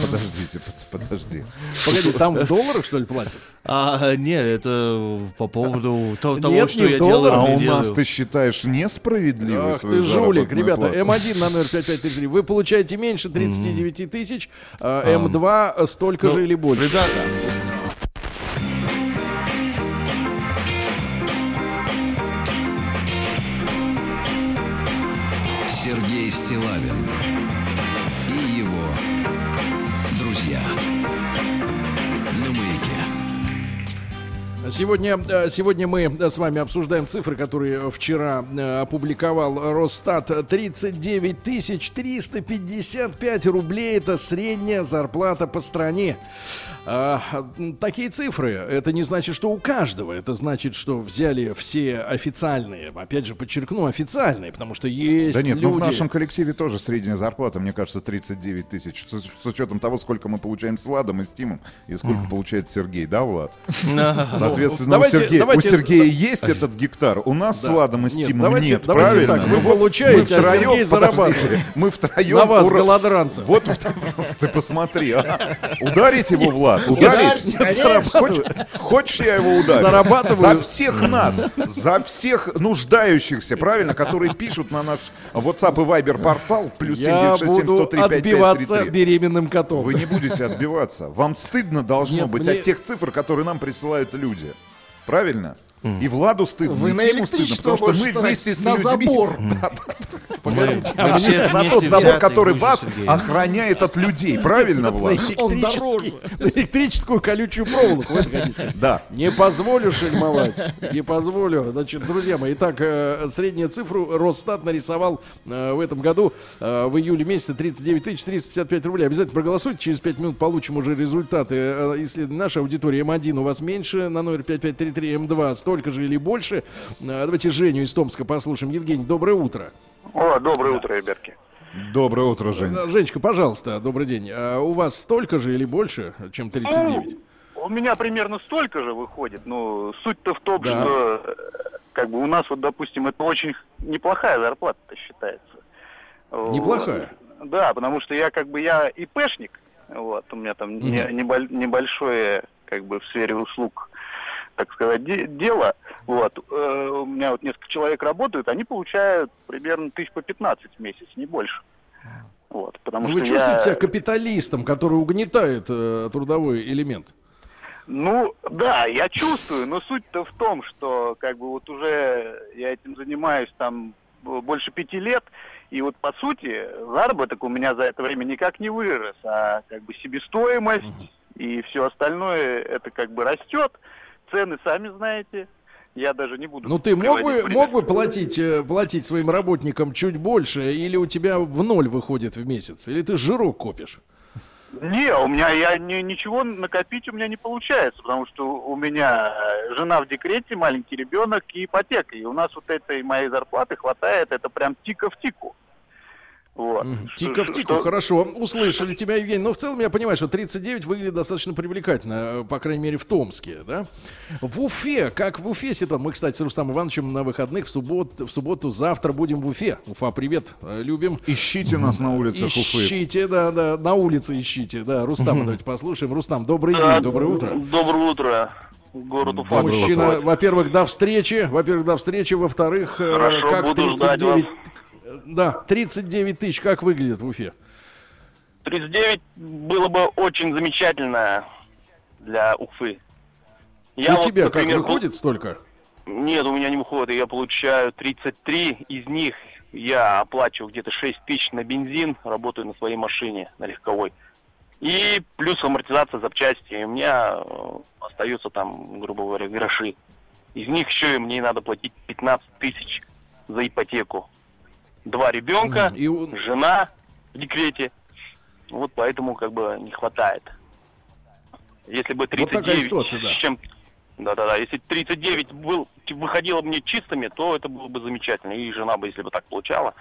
Подождите, под- подожди. Погоди, там в долларах, что ли, платят? А, нет, это по поводу то- того, Нет, что не в я долларах. делаю. А не у нас ты считаешь несправедливой Ах ты жулик, ребята. плату? М1 на номер 5533. Вы получаете меньше 39 тысяч, а М2 столько же или больше. Ребята, Сегодня, э, сегодня мы э, с вами обсуждаем цифры, которые вчера э, опубликовал Росстат. 39 355 рублей – это средняя зарплата по стране. А, такие цифры. Это не значит, что у каждого. Это значит, что взяли все официальные. Опять же, подчеркну, официальные, потому что есть Да нет, люди... ну в нашем коллективе тоже средняя зарплата, мне кажется, 39 тысяч. С, с учетом того, сколько мы получаем с Владом и с Тимом, и сколько получает Сергей, да, Влад? Соответственно, Давайте- у, Сергея, давайте- у Сергея есть этот гектар, у нас Да. с Владом и с Нет, Тимом давайте- нет, давайте правильно? так, вы Ну получаете, мы а втроем, Сергей зарабатывает. Мы втроем... На вас, ура- голодранцев. *laughs* Вот ты посмотри, а. Ударить его, Влад, ударить? Ударить. Хочешь, хочешь, я его ударю? Зарабатываю. За всех нас, за всех нуждающихся, правильно, которые пишут на наш WhatsApp и Viber портал, плюс Я 7967 буду 103 отбиваться 5533. беременным котом. Вы не будете отбиваться. Вам стыдно должно Нет, быть мне- от тех цифр, которые нам присылают люди. Правильно? И Владу стыдно, Вы и на Тиму стыдно, потому что мы вместе с на людьми... забор. *laughs* Да, да. Погодите, на тот забор, который вас охраняет от людей, правильно, *laughs* Влад? Он дороже. на электрическую колючую проволоку. Да. Не позволю шельмовать. Не позволю. Значит, друзья мои, итак, э, среднюю цифру Росстат нарисовал э, в этом году э, в июле месяце 39 355 рублей. Обязательно проголосуйте. Через 5 минут получим уже результаты исследования нашей аудитории. М1 у вас меньше на номер 5533, М2 столько же или больше. Э, Давайте Женю из Томска послушаем. Евгений, доброе утро. О, доброе утро, ребятки. Доброе утро, Жень. Э, Женечка, пожалуйста, добрый день. А у вас столько же или больше, чем 39? У меня примерно столько же выходит, но суть-то в том, Да. что э, как бы у нас вот, допустим, это очень неплохая зарплата считается. Вот. Неплохая? Да, потому что я как бы я ИПшник, вот, у меня там неболь- небольшое как бы в сфере услуг, так сказать, де- дело. Вот, Э, у меня вот несколько человек работают, они получают примерно тысяч по 15 в месяц, не больше. Вот, потому что вы чувствуете я... себя капиталистом, который угнетает э, трудовой элемент? Ну, да, я чувствую, но суть-то в том, что как бы вот уже я этим занимаюсь там б- больше пяти лет, и вот по сути заработок у меня за это время никак не вырос, а как бы себестоимость и все остальное это как бы растет, цены сами знаете, я даже не буду. Ну ты мог бы, мог бы платить, э, платить своим работникам чуть больше, или у тебя в ноль выходит в месяц, или ты жирок копишь? Не, у меня я ни- ничего накопить у меня не получается, потому что у меня э, жена в декрете, маленький ребенок и ипотека. И у нас вот этой моей зарплаты хватает, это прям тика в тику. Вот. Тика в тику, что- хорошо, услышали тебя, Евгений. Но в целом я понимаю, что 39 выглядит достаточно привлекательно, э, по крайней мере, в Томске, да? В Уфе, как в Уфе ситуация? Мы, кстати, с Рустамом Ивановичем на выходных в субботу, в субботу завтра будем в Уфе. Уфа, привет, э, любим. Ищите нас на улицах Уфы. Ищите, да, да, на улице ищите, да. Рустама давайте послушаем. Рустам, добрый день, доброе утро. Доброе утро. Город Уфа. Мужчина, во-первых, до встречи. Во-первых, до встречи. Во-вторых, э, Хорошо, как буду ждать 39... Да, 39 тысяч, как выглядит в Уфе? 39 было бы очень замечательно для Уфы. у вот, тебя как, например, выходит столько? Нет, у меня не выходит. Я получаю 33. Из них я оплачиваю где-то 6 тысяч на бензин, работаю на своей машине, на легковой. И плюс амортизация запчасти. И у меня э, остается там, грубо говоря, гроши. Из них еще и мне надо платить 15 тысяч за ипотеку. Два ребенка, И жена в декрете. Вот поэтому как бы не хватает. Если бы Вот 39 такая ситуация, да. с чем да-да-да, если 39 был, выходило мне чистыми, то это было бы замечательно. И жена бы, если бы так получала,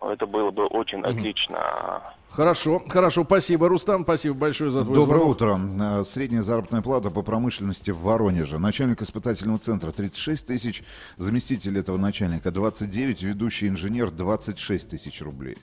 это было бы очень отлично. Хорошо, хорошо, спасибо, Рустам, спасибо большое за твой Доброе звонок. утро. Э, Средняя заработная плата по промышленности в Воронеже. Начальник испытательного центра 36 тысяч, заместитель этого начальника 29, ведущий инженер 26 тысяч рублей.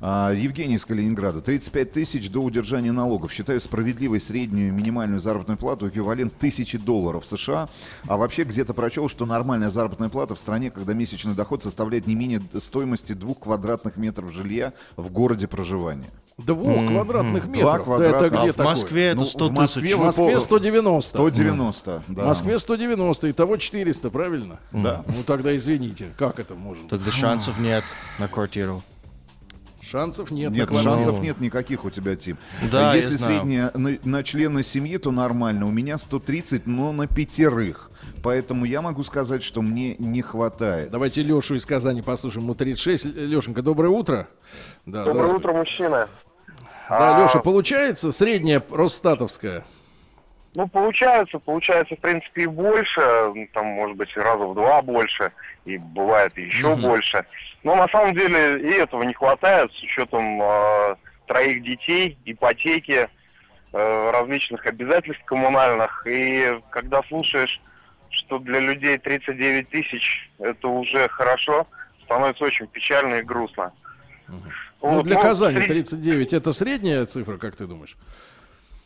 А, Евгений из Калининграда 35 тысяч до удержания налогов. Считаю справедливой среднюю минимальную заработную плату эквивалент тысячи долларов США. А вообще где-то прочел, что нормальная заработная плата в стране, когда месячный доход составляет не менее стоимости двух квадратных метров жилья в городе проживания. Двух квадратных метров. Два Да это квадратных. где А в такое? Москве это Ну, 100 в Москве тысяч. В Москве 190. 190, да. В Москве 190, итого 400, правильно? Да. Ну тогда извините, как это может? Тогда шансов нет на квартиру. Шансов нет. на Нет, квартиру. шансов нет никаких у тебя, Тим. Да, я Если знаю. средняя на, на члена семьи, то нормально. У меня 130, но на пятерых. Поэтому я могу сказать, что мне не хватает. Давайте Лешу из Казани послушаем. Ему 36. Лешенька, доброе утро. Да, Доброе утро, мужчина. Да, А, Леша, получается средняя Росстатовская? Ну, получается, получается, в принципе, и больше, там, может быть, раза в два больше, и бывает еще Мгм. больше. Но на самом деле и этого не хватает с учетом э, троих детей, ипотеки, э, различных обязательств коммунальных. И когда слушаешь, что для людей 39 тысяч это уже хорошо, становится очень печально и грустно. Ну, Вот, для ну, Казани сред- 39 это средняя цифра, как ты думаешь?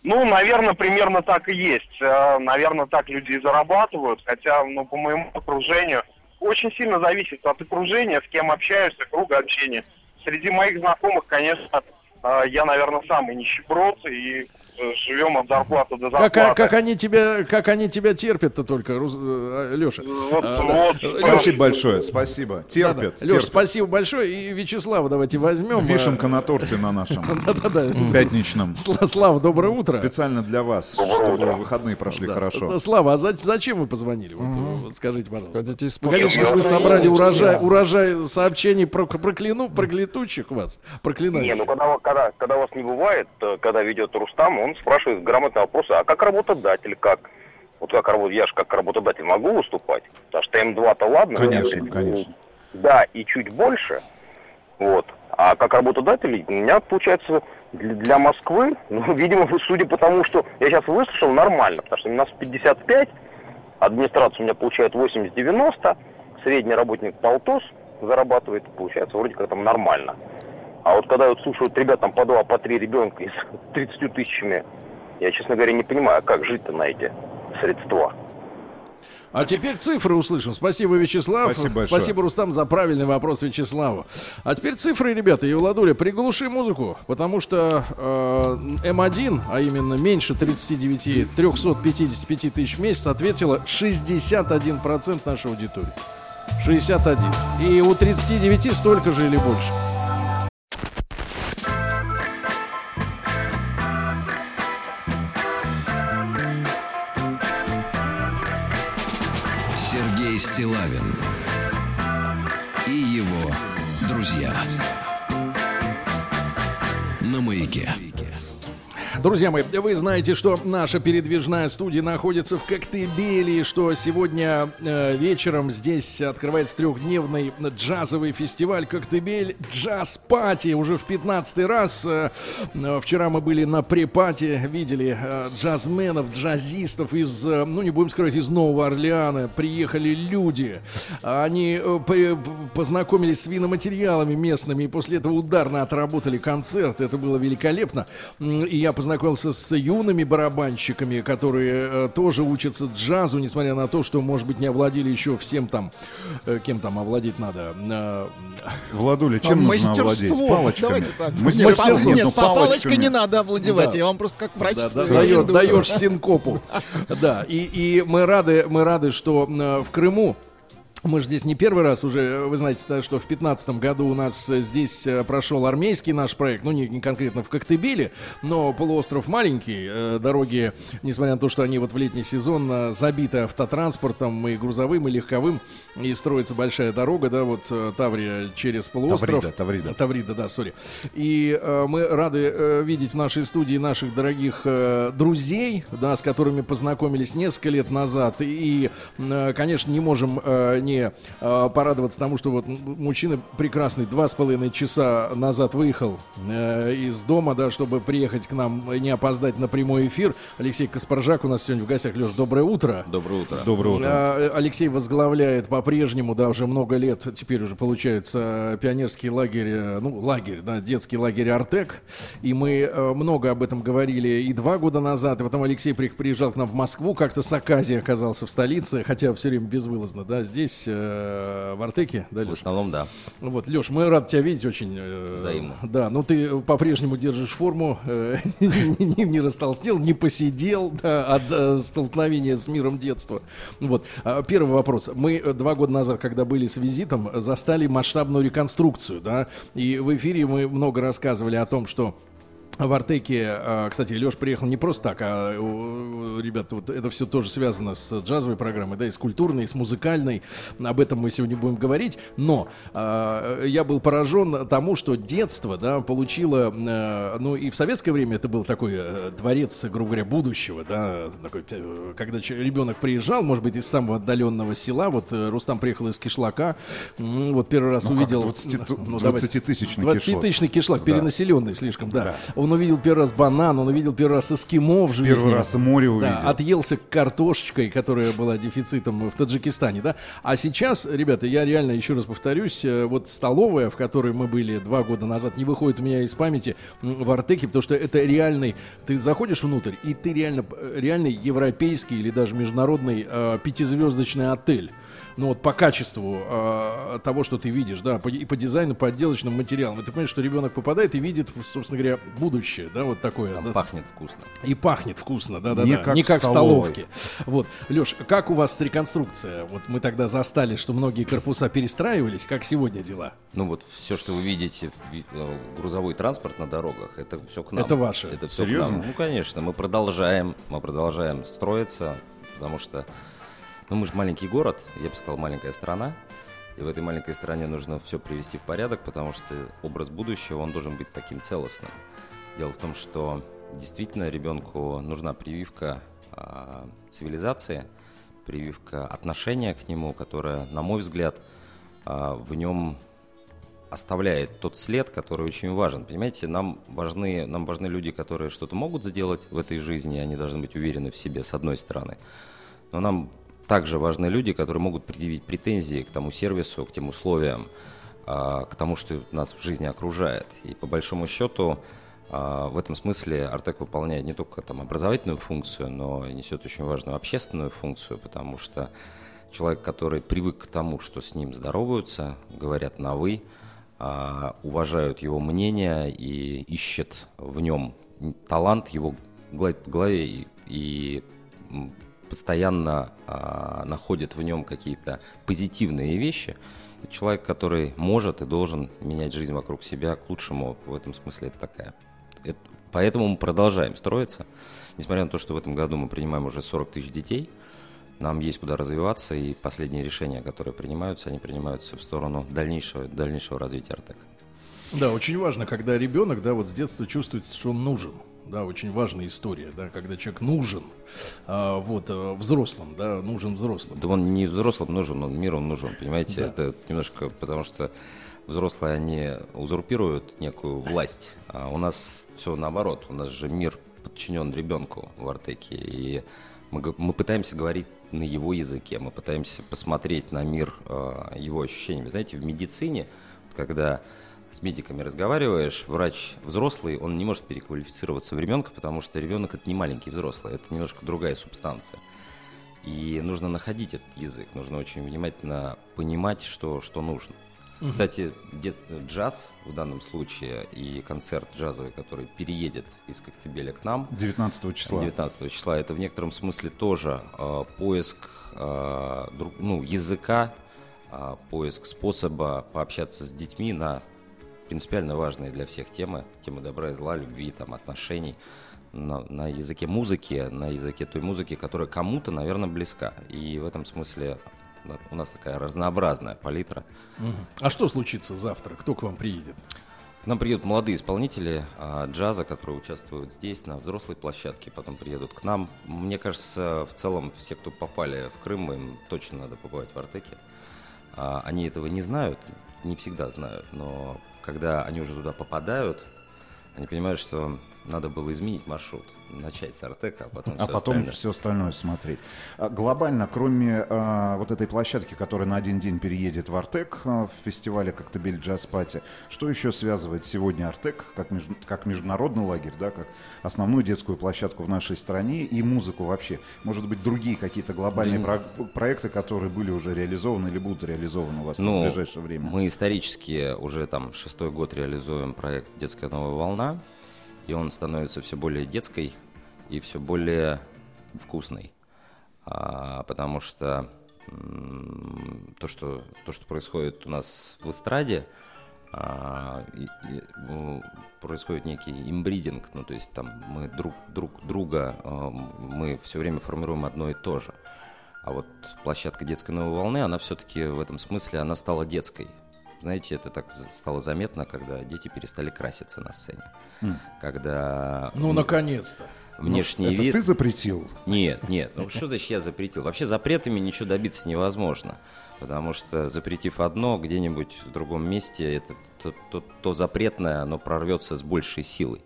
Ну, наверное, примерно так и есть. Э, Наверное, так люди и зарабатывают, хотя, ну, по моему окружению, очень сильно зависит от окружения, с кем общаешься, круга общения. Среди моих знакомых, конечно, э, я, наверное, самый нищеброд, и живем от зарплаты до зарплаты. Как, как они тебя, как они тебя терпят-то только, Леша? Вот, вот, Спасибо большое, спасибо. Терпят, Леш, терпят. спасибо большое. И Вячеслава давайте возьмем. Вишенка на торте на нашем *laughs* Да-да-да. пятничном. Сла- Слава, доброе утро. Специально для вас, чтобы выходные прошли хорошо. Да, Слава, а за- зачем вы позвонили? Скажите, пожалуйста. Хотите Вы собрали урожай, урожай сообщений про, прокляну, проклятучих вас. Проклинаю. Не, ну когда, когда, когда вас не бывает, э, когда ведет Рустам, он спрашивает грамотные вопросы, а как работодатель, как? Вот как работать, я же как работодатель могу выступать? Потому что М2-то ладно. Конечно, ну, конечно. Да, и чуть больше. Вот. А как работодатель, у меня получается для, для Москвы, ну, *laughs* видимо, судя по тому, что я сейчас выслушал, нормально, потому что у нас 55, администрация у меня получает 80-90, средний работник полтос зарабатывает, получается, вроде как там нормально. А вот когда вот слушают ребят там по два, по три ребенка и с 30 тысячами, я, честно говоря, не понимаю, а как жить-то на эти средства. А теперь цифры услышим. Спасибо, Вячеслав. Спасибо большое. Спасибо, Рустам, за правильный вопрос Вячеславу. А теперь цифры, ребята. И Владуля, приглуши музыку, потому что э, М1, а именно меньше 39, 355 тысяч в месяц, ответила 61% нашей аудитории. 61. И у 39 столько же или больше. Стилавин и его друзья на маяке. Друзья мои, вы знаете, что наша передвижная студия находится в Коктебеле, что сегодня э, вечером здесь открывается трехдневный джазовый фестиваль Коктебель Джаз Пати. Уже в 15 раз. Э, э, вчера мы были на препате, видели э, джазменов, джазистов из, э, ну не будем скрывать, из Нового Орлеана. Приехали люди. Они э, при- познакомились с виноматериалами местными и после этого ударно отработали концерт. Это было великолепно. И я с юными барабанщиками, которые э, тоже учатся джазу, несмотря на то, что, может быть, не овладели еще всем там, э, кем там овладеть надо. Э, Владуля, чем А нужно овладеть? Палочками? Давайте так. Мастерство. Нет, Нет, нет, ну, по палочкой не надо овладевать. Да. Я вам просто как врач Да, да, даешь, даешь синкопу. Да, и, и мы рады, мы рады, что э, в Крыму мы же здесь не первый раз уже, вы знаете, что в 2015 году у нас э, здесь э, прошел армейский наш проект, ну не, не конкретно в Коктебеле, но полуостров маленький, э, дороги, несмотря на то, что они вот в летний сезон э, забиты автотранспортом и грузовым, и легковым, и строится большая дорога, да, вот э, Таврия через полуостров. Таврида, Таврида. Таврида, да, сори. И э, мы рады э, видеть в нашей студии наших дорогих э, друзей, да, с которыми познакомились несколько лет назад. И, э, конечно, не можем э, не э, порадоваться тому, что вот мужчина прекрасный два с половиной часа назад выехал э, из дома, да, чтобы приехать к нам и не опоздать на прямой эфир. Алексей Каспаржак у нас сегодня в гостях. Леш, доброе утро. Доброе утро. Доброе утро. А, Алексей возглавляет по-прежнему, да, уже много лет, теперь уже получается, пионерский лагерь, э, ну, лагерь, да, детский лагерь Артек. И мы э, много об этом говорили и два года назад, и потом Алексей при- приезжал к нам в Москву, как-то с Аказией оказался в столице, хотя все время безвылазно, да, здесь э, в Артеке, да, Леш? В основном, да. Вот, Леш, мы рады тебя видеть очень. э, Взаимно. Да, но ты по-прежнему держишь форму, э, *laughs* не, не- не растолстел, не посидел да, от э, столкновения с миром детства. Вот. А, Первый вопрос. Мы э, два года назад, когда были с визитом, застали масштабную реконструкцию, да, и в эфире мы много рассказывали о том, что в Артеке, а, кстати, Леш приехал не просто так, а, ребята, вот это все тоже связано с джазовой программой, да, и с культурной, и с музыкальной. Об этом мы сегодня будем говорить. Но а, я был поражен тому, что детство, да, получило, э, ну и в советское время это был такой э, дворец, грубо говоря, будущего, да, такой, э, когда ребенок приезжал, может быть, из самого отдаленного села, вот э, Рустам приехал из Кишлака, вот первый раз Ну, увидел... 20 ту- ну, давайте. 20-тысячный 20-тысячный кишлак, Да. перенаселенный слишком, да. Он увидел первый раз банан, он увидел первый раз эскимо в жизни. Первый раз море Да, увидел. отъелся картошечкой, которая была дефицитом в Таджикистане, да. А сейчас, ребята, я реально еще раз повторюсь, э, вот столовая, в которой мы были два года назад, не выходит у меня из памяти в Артеке, потому что это реальный, ты заходишь внутрь, и ты реально, э, реальный европейский или даже международный э, пятизвездочный отель. Ну вот по качеству э, того, что ты видишь, да, по- и по дизайну, по отделочным материалам. И ты понимаешь, что ребенок попадает и видит, собственно говоря, будущее, да, вот такое. Там да. пахнет вкусно. И пахнет вкусно, да, да, Не да. как не в как в столовке. Вот, Леш, как у вас реконструкция? Вот мы тогда застали, что многие корпуса перестраивались. Как сегодня дела? Ну вот все, что вы видите, ви- э, грузовой транспорт на дорогах, это все к нам. Это ваше? Это всё к Серьезно? нам. Ну, конечно, мы продолжаем, мы продолжаем строиться, потому что, ну, мы же маленький город, я бы сказал, маленькая страна, и в этой маленькой стране нужно все привести в порядок, потому что образ будущего, он должен быть таким целостным. Дело в том, что действительно ребенку нужна прививка а, цивилизации, прививка отношения к нему, которая, на мой взгляд, а, в нем оставляет тот след, который очень важен. Понимаете, нам важны, нам важны люди, которые что-то могут сделать в этой жизни, они должны быть уверены в себе, с одной стороны. Но нам также важны люди, которые могут предъявить претензии к тому сервису, к тем условиям, а, к тому, что нас в жизни окружает. И по большому счету а, в этом смысле Артек выполняет не только там образовательную функцию, но и несет очень важную общественную функцию, потому что человек, который привык к тому, что с ним здороваются, говорят на «вы», а, уважают его мнение и ищет в нем талант, его гладит по голове и, и, постоянно а, находит в нем какие-то позитивные вещи. Это человек, который может и должен менять жизнь вокруг себя к лучшему. В этом смысле это такая. Это- поэтому мы продолжаем строиться. Несмотря на то, что в этом году мы принимаем уже 40 тысяч детей, нам есть куда развиваться, и последние решения, которые принимаются, они принимаются в сторону дальнейшего, дальнейшего развития Артека. Да, очень важно, когда ребенок, да, вот с детства чувствует, что он нужен. Да, очень важная история, да, когда человек нужен, а, вот, а, взрослым, да, нужен взрослым. Да он не взрослым нужен, он миру нужен, понимаете? Да. Это немножко потому что взрослые, они узурпируют некую власть, а у нас все наоборот. У нас же мир подчинен ребенку в Артеке, и мы, мы пытаемся говорить на его языке, мы пытаемся посмотреть на мир э, его ощущениями. Знаете, в медицине, когда с медиками разговариваешь, врач взрослый, он не может переквалифицироваться в ребенка, потому что ребенок это не маленький взрослый, это немножко другая субстанция. И нужно находить этот язык, нужно очень внимательно понимать, что, что нужно. Мгм. Кстати, джаз в данном случае и концерт джазовый, который переедет из Коктебеля к нам 19 числа. 19 числа, это в некотором смысле тоже э, поиск э, друг- ну, языка, э, поиск способа пообщаться с детьми на принципиально важные для всех темы, темы добра и зла, любви, там, отношений, на, на языке музыки, на языке той музыки, которая кому-то, наверное, близка. И в этом смысле у нас такая разнообразная палитра. А что случится завтра? Кто к вам приедет? К нам приедут молодые исполнители а, джаза, которые участвуют здесь, на взрослой площадке, потом приедут к нам. Мне кажется, в целом, все, кто попали в Крым, им точно надо побывать в Артеке. А, они этого не знают, не всегда знают, но когда они уже туда попадают, они понимают, что надо было изменить маршрут. Начать с Артека, а потом А всё потом остальное. все остальное смотреть. А, Глобально, кроме а, вот этой площадки, которая на один день переедет в Артек а, в фестивале Коктебель Джаз Пати, что еще связывает сегодня Артек как, меж- как международный лагерь, да, как основную детскую площадку в нашей стране и музыку вообще? Может быть, другие какие-то глобальные Да про- проекты, которые были уже реализованы или будут реализованы у вас в Ну, ближайшее время? мы исторически уже там шестой год реализуем проект «Детская новая волна», и он становится все более детской и все более вкусной. А, потому что то, что то, что происходит у нас в эстраде, а, и- и, ну, происходит некий имбридинг, ну то есть там мы друг, друг друга, а, мы все время формируем одно и то же. А вот площадка детской новой волны, она все-таки в этом смысле, она стала детской. Знаете, это так стало заметно, когда дети перестали краситься на сцене. М. Когда... Ну, наконец-то. Внешний Ну, это вид... ты запретил? Нет, нет. Ну что значит я запретил? Вообще запретами ничего добиться невозможно. Потому что запретив одно где-нибудь в другом месте, это то, то- то запретное, оно прорвется с большей силой.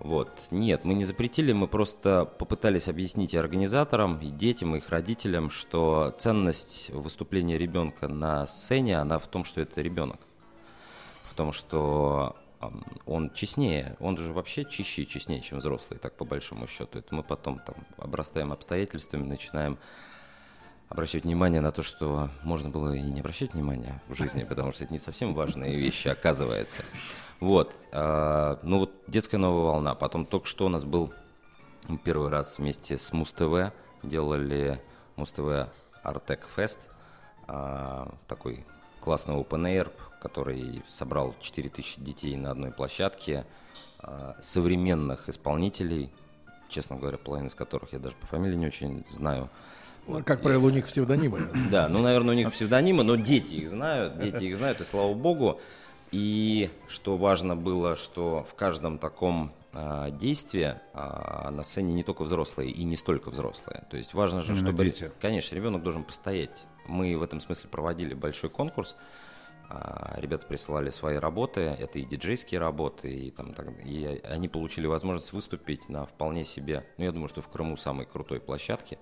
Вот. Нет, мы не запретили, мы просто попытались объяснить и организаторам, и детям, и их родителям, что ценность выступления ребенка на сцене, она в том, что это ребенок. В том, что он честнее, он же вообще чище и честнее, чем взрослый, так по большому счету. Это мы потом там обрастаем обстоятельствами, начинаем обращать внимание на то, что можно было и не обращать внимания в жизни, потому что это не совсем важные вещи, оказывается. Вот. а, ну вот детская новая волна. Потом только что у нас был первый раз вместе с Муз-ТВ делали Муз-ТВ Артек Фест. а, Такой классный open air, который собрал 4000 детей на одной площадке, а, современных исполнителей, честно говоря, половину из которых я даже по фамилии не очень знаю. Ну, как правило, у них псевдонимы. Да, ну, наверное, у них псевдонимы, но дети их знают, дети их знают, и слава богу. И что важно было, что в каждом таком а, действии а, на сцене не только взрослые и не столько взрослые. То есть важно же, Именно чтобы... дети. Конечно, ребенок должен постоять. Мы в этом смысле проводили большой конкурс. А, Ребята присылали свои работы, это и диджейские работы, и, там, так- и они получили возможность выступить на вполне себе, ну я думаю, что в Крыму самой крутой площадке,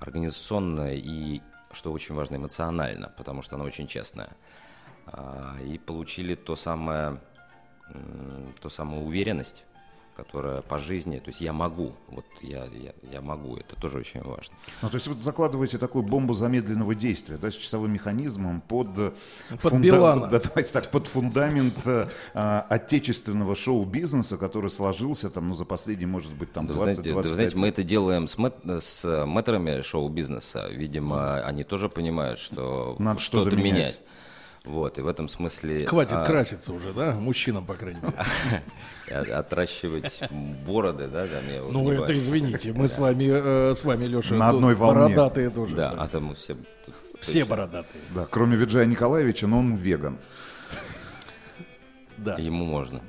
организационно и, что очень важно, эмоционально, потому что она очень честная. А, И получили то самое, то самую уверенность, которая по жизни, то есть я могу, вот я, я, я могу, это тоже очень важно. Ну, то есть вы закладываете такую бомбу замедленного действия, да, с часовым механизмом под... э, Под Билана. Да, давайте так, под фундамент э, а, отечественного шоу-бизнеса, который сложился там, ну, за последние, может быть, там, Да вы 20 знаете, да вы знаете, мы это делаем с, мэт- с мэтрами шоу-бизнеса. Видимо, они тоже понимают, что Надо что-то что-то менять. менять. Вот, и в этом смысле... Хватит а, краситься уже, да? Мужчинам, по крайней мере. *laughs* Отращивать бороды, да, там я Ну, это извините, мы *laughs* с вами, э, с вами, Леша, На одной волне. бородатые тоже. Да, а там все... Все бородатые. Да, кроме Виджая Николаевича, но он веган. Да. Ему можно.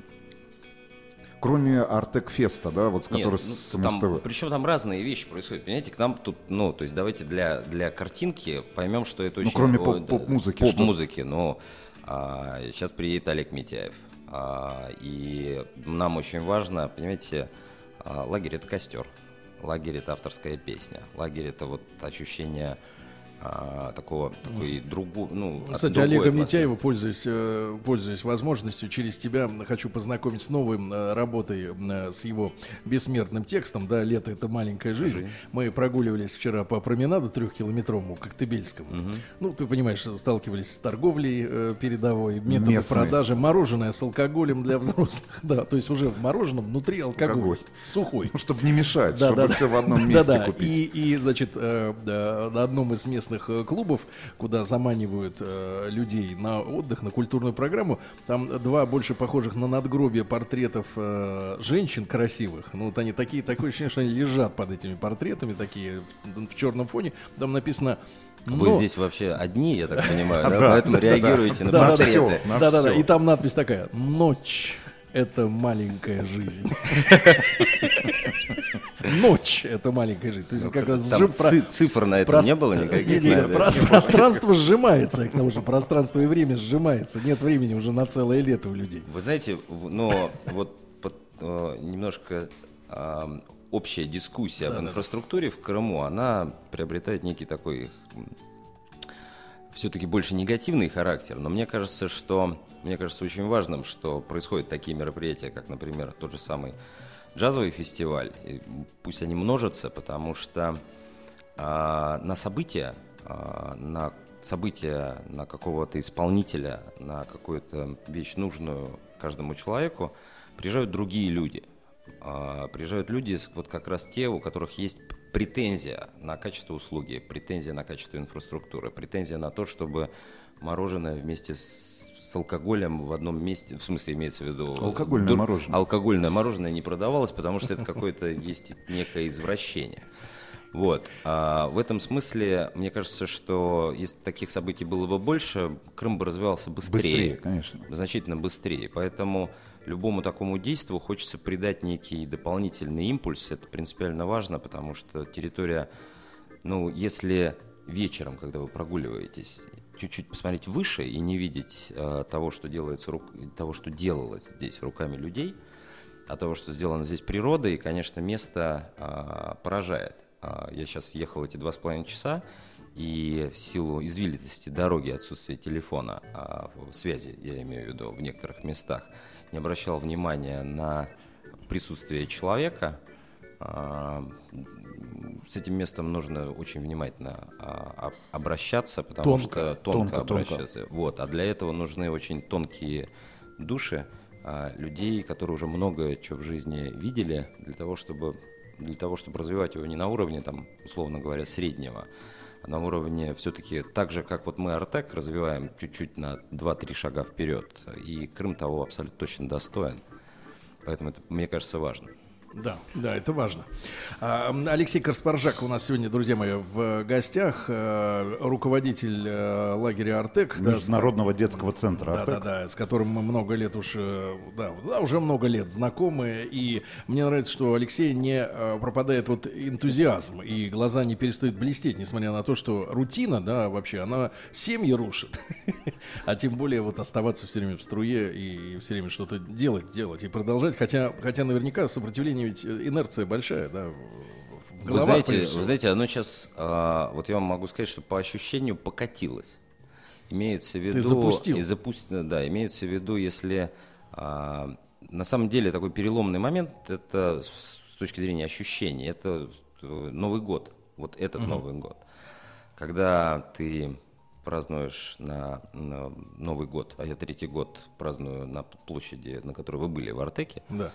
Кроме Артек-феста, да, вот с Нет, которой ну, с там, МСТВ. причем там разные вещи происходят. Понимаете, к нам тут, ну, то есть давайте для, для картинки поймем, что это Ну, очень... кроме о, поп- поп-музыки? Поп-музыки, но а, сейчас приедет Олег Митяев. А, и нам очень важно, понимаете, а, лагерь это костер. Лагерь это авторская песня. Лагерь это вот ощущение а, такого, такой другу, ну, от Кстати, другой Олега атмосферы. Митяева, пользуясь, э, пользуясь возможностью, через тебя хочу познакомить с новой э, работой, э, с его бессмертным текстом, да, «Лето — это маленькая жизнь». Жизнь. Мы прогуливались вчера по променаду трехкилометровому, Коктебельскому. Ну, ты понимаешь, сталкивались с торговлей э, передовой, методом Местной. продажи, мороженое с алкоголем для взрослых, *laughs* да, то есть уже в мороженом внутри алкоголь, Алкоголь. сухой. Ну, чтобы не мешать, чтобы все в одном *laughs* месте купить. И, и, значит, э, да, на одном из местных э, клубов, куда заманивают э, людей на отдых, на культурную программу, там два больше похожих на надгробие портретов э, женщин красивых. Ну, вот они такие, такое ощущение, что они лежат под этими портретами, такие в, в черном фоне. Там написано Вы «Но». здесь вообще одни, я так *laughs* понимаю, да? Поэтому реагируете на портреты. Да, да, да. И там надпись такая: Ночь это маленькая жизнь. *laughs* Ночь это маленькая жизнь. То есть как раз сжим- ци- цифр на этом не было никаких, Пространство сжимается, к тому же пространство и время сжимается. Нет времени уже на целое лето у людей. Вы знаете, но вот под- э, немножко а, общая дискуссия об Да-да-да. инфраструктуре в Крыму, она приобретает некий такой все-таки больше негативный характер, но мне кажется, что мне кажется очень важным, что происходят такие мероприятия, как, например, тот же самый джазовый фестиваль. И пусть они множатся, потому что а, на события, а, на события, на какого-то исполнителя, на какую-то вещь нужную каждому человеку приезжают другие люди. А, приезжают люди, вот как раз те, у которых есть претензия на качество услуги, претензия на качество инфраструктуры, претензия на то, чтобы мороженое вместе с, с алкоголем в одном месте, в смысле имеется в виду... Алкогольное дур- мороженое. Алкогольное мороженое не продавалось, потому что это какое-то *laughs* есть некое извращение. Вот. А в этом смысле, мне кажется, что если таких событий было бы больше, Крым бы развивался быстрее. Быстрее, конечно. Значительно быстрее. Поэтому любому такому действию хочется придать некий дополнительный импульс. Это принципиально важно, потому что территория, ну, если вечером, когда вы прогуливаетесь, чуть-чуть посмотреть выше и не видеть э, того, что делается рук... того, что делалось здесь руками людей, а того, что сделано здесь природой, конечно, место а, поражает. А, я сейчас ехал эти два с половиной часа, и в силу извилистости дороги, отсутствия телефона, в- связи, я имею в виду, в некоторых местах, не обращал внимания на присутствие человека. А, с этим местом нужно очень внимательно а, об- обращаться, потому Тонко. что тонко, Тонко, тонко. обращаться. Вот, а для этого нужны очень тонкие души а, людей, которые уже много чего в жизни видели, для того, чтобы для того, чтобы развивать его не на уровне, там, условно говоря, среднего, на уровне все-таки так же, как вот мы Артек развиваем чуть-чуть на 2-3 шага вперед, и Крым того абсолютно точно достоин. Поэтому это, мне кажется, важно. Да, да, это важно. А, Алексей Карспаржак у нас сегодня, друзья мои, в гостях, э, руководитель э, лагеря Артек. да, Международного детского центра Да, да, «Артек». да, с которым мы много лет уж, э, да, да, уже много лет знакомы. И мне нравится, что Алексей не пропадает вот энтузиазм, и глаза не перестают блестеть, несмотря на то, что рутина, да, вообще, она семьи рушит. *laughs* А тем более вот оставаться все время в струе и все время что-то делать, делать и продолжать. Хотя, хотя наверняка сопротивление ведь инерция большая, да, Вы знаете, вы знаете, оно сейчас, а, вот я вам могу сказать, что по ощущению покатилось. Имеется в виду... запустил. И запуст- Да, имеется в виду, если... а, на самом деле такой переломный момент, это с, с точки зрения ощущений, это э, Новый год. Вот этот Мгм. Новый год. Когда ты празднуешь на, на Новый год, а я третий год праздную на площади, на которой вы были, в Артеке. Да.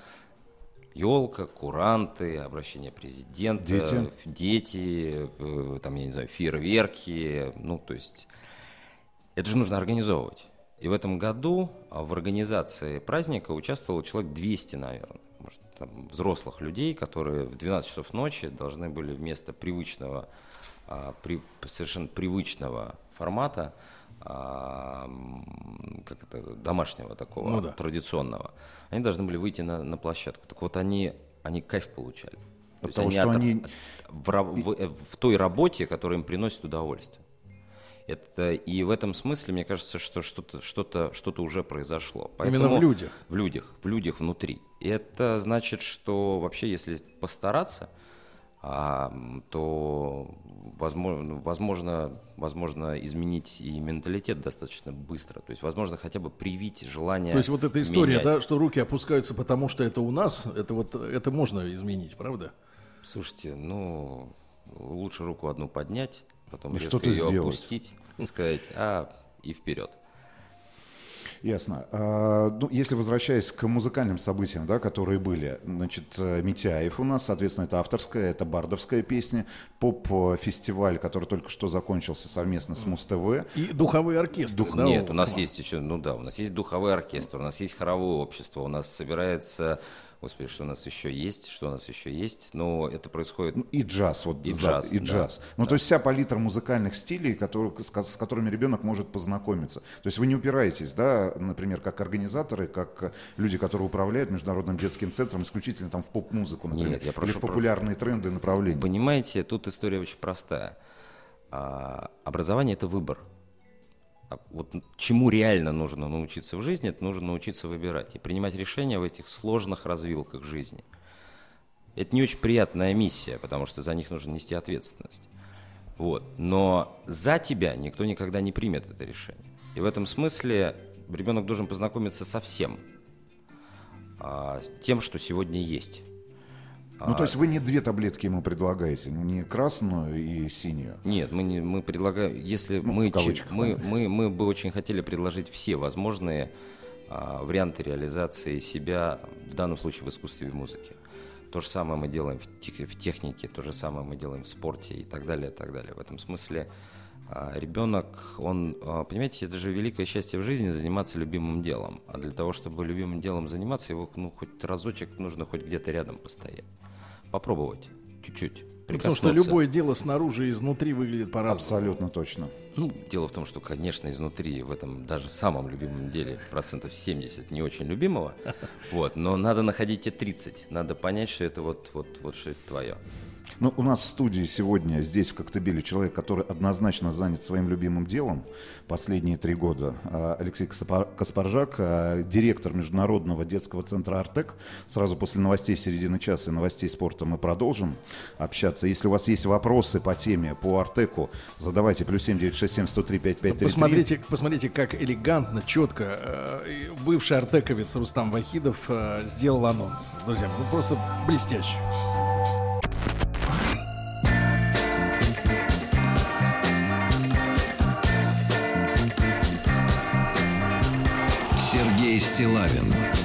Елка, куранты, обращение президента, Дети. дети, э, там, я не знаю, фейерверки, ну, то есть это же нужно организовывать. И в этом году а, в организации праздника участвовало человек 200, наверное, может, там, взрослых людей, которые в 12 часов ночи должны были вместо привычного, а, при- совершенно привычного формата, как это, домашнего такого, Ну да. традиционного, они должны были выйти на, на площадку. Так вот, они, они кайф получали. То есть того, что отра- они- в, в- э, в той работе, которая им приносит удовольствие. Это, и в этом смысле, мне кажется, что что-то что что уже произошло. Именно в людях. В людях, в людях внутри. И это значит, что вообще, если постараться, то возможно, возможно, возможно изменить и менталитет достаточно быстро. То есть, возможно, хотя бы привить желание То есть вот эта история, менять. да, что руки опускаются, потому что это у нас, это вот это можно изменить, правда? Слушайте, ну, лучше руку одну поднять, потом И резко ее сделать. опустить и сказать, а, и вперед. Ясно. А, ну, если возвращаясь к музыкальным событиям, да, которые были, значит, э, Митяев у нас, соответственно, это авторская, это бардовская песня, поп-фестиваль, который только что закончился совместно с Муз-ТВ. И духовые оркестры, Дух- да, Нет, у- у нас есть еще, ну да, у нас есть духовой оркестр, у нас есть хоровое общество, у нас собирается, господи, что у нас еще есть, что у нас еще есть, но это происходит... И джаз, вот И джаз, и да. джаз. Ну, то есть вся палитра музыкальных стилей, которые, с, с которыми ребенок может познакомиться. То есть вы не упираетесь, да, например, как организаторы, как э, люди, которые управляют Международным детским центром, исключительно там в поп-музыку, например, Нет, я или прошу в популярные тренды и направления. Понимаете, тут история очень простая. А, образование – это выбор. А вот чему реально нужно научиться в жизни, это нужно научиться выбирать и принимать решения в этих сложных развилках жизни. Это не очень приятная миссия, потому что за них нужно нести ответственность. Вот. Но за тебя никто никогда не примет это решение. И в этом смысле ребенок должен познакомиться со всем а, тем, что сегодня есть. Ну, А, то есть вы не две таблетки ему предлагаете, не красную и синюю. Нет, мы, не, мы предлагаем, если Ну, мы, кавычках, мы, мы, мы бы очень хотели предложить все возможные а, варианты реализации себя, в данном случае в искусстве и музыке. То же самое мы делаем в, тех- в технике, то же самое мы делаем в спорте и так далее, и так далее. В этом смысле а, ребенок, он, а, понимаете, это же великое счастье в жизни заниматься любимым делом. А для того, чтобы любимым делом заниматься, его ну, хоть разочек нужно хоть где-то рядом постоять. Попробовать чуть-чуть. Ну, Потому что любое дело снаружи и изнутри выглядит по-разному. Абсолютно точно. Ну, дело в том, что, конечно, изнутри в этом даже самом любимом деле процентов 70 не очень любимого, *laughs* вот, но надо находить те 30, надо понять, что это вот, вот, вот что это твое. Ну, у нас в студии сегодня, здесь, в Коктебеле, человек, который однозначно занят своим любимым делом последние три года. А, Алексей Каспар- Каспаржак, а, директор Международного детского центра «Артек». Сразу после новостей середины часа и новостей спорта мы продолжим общаться. Если у вас есть вопросы по теме, по «Артеку», задавайте. Плюс семь девять шесть семь сто три пять пять три три. Посмотрите, посмотрите, как элегантно, четко э, бывший артековец Рустам Вахидов э, сделал анонс. Друзья, ну просто блестяще. Стилавин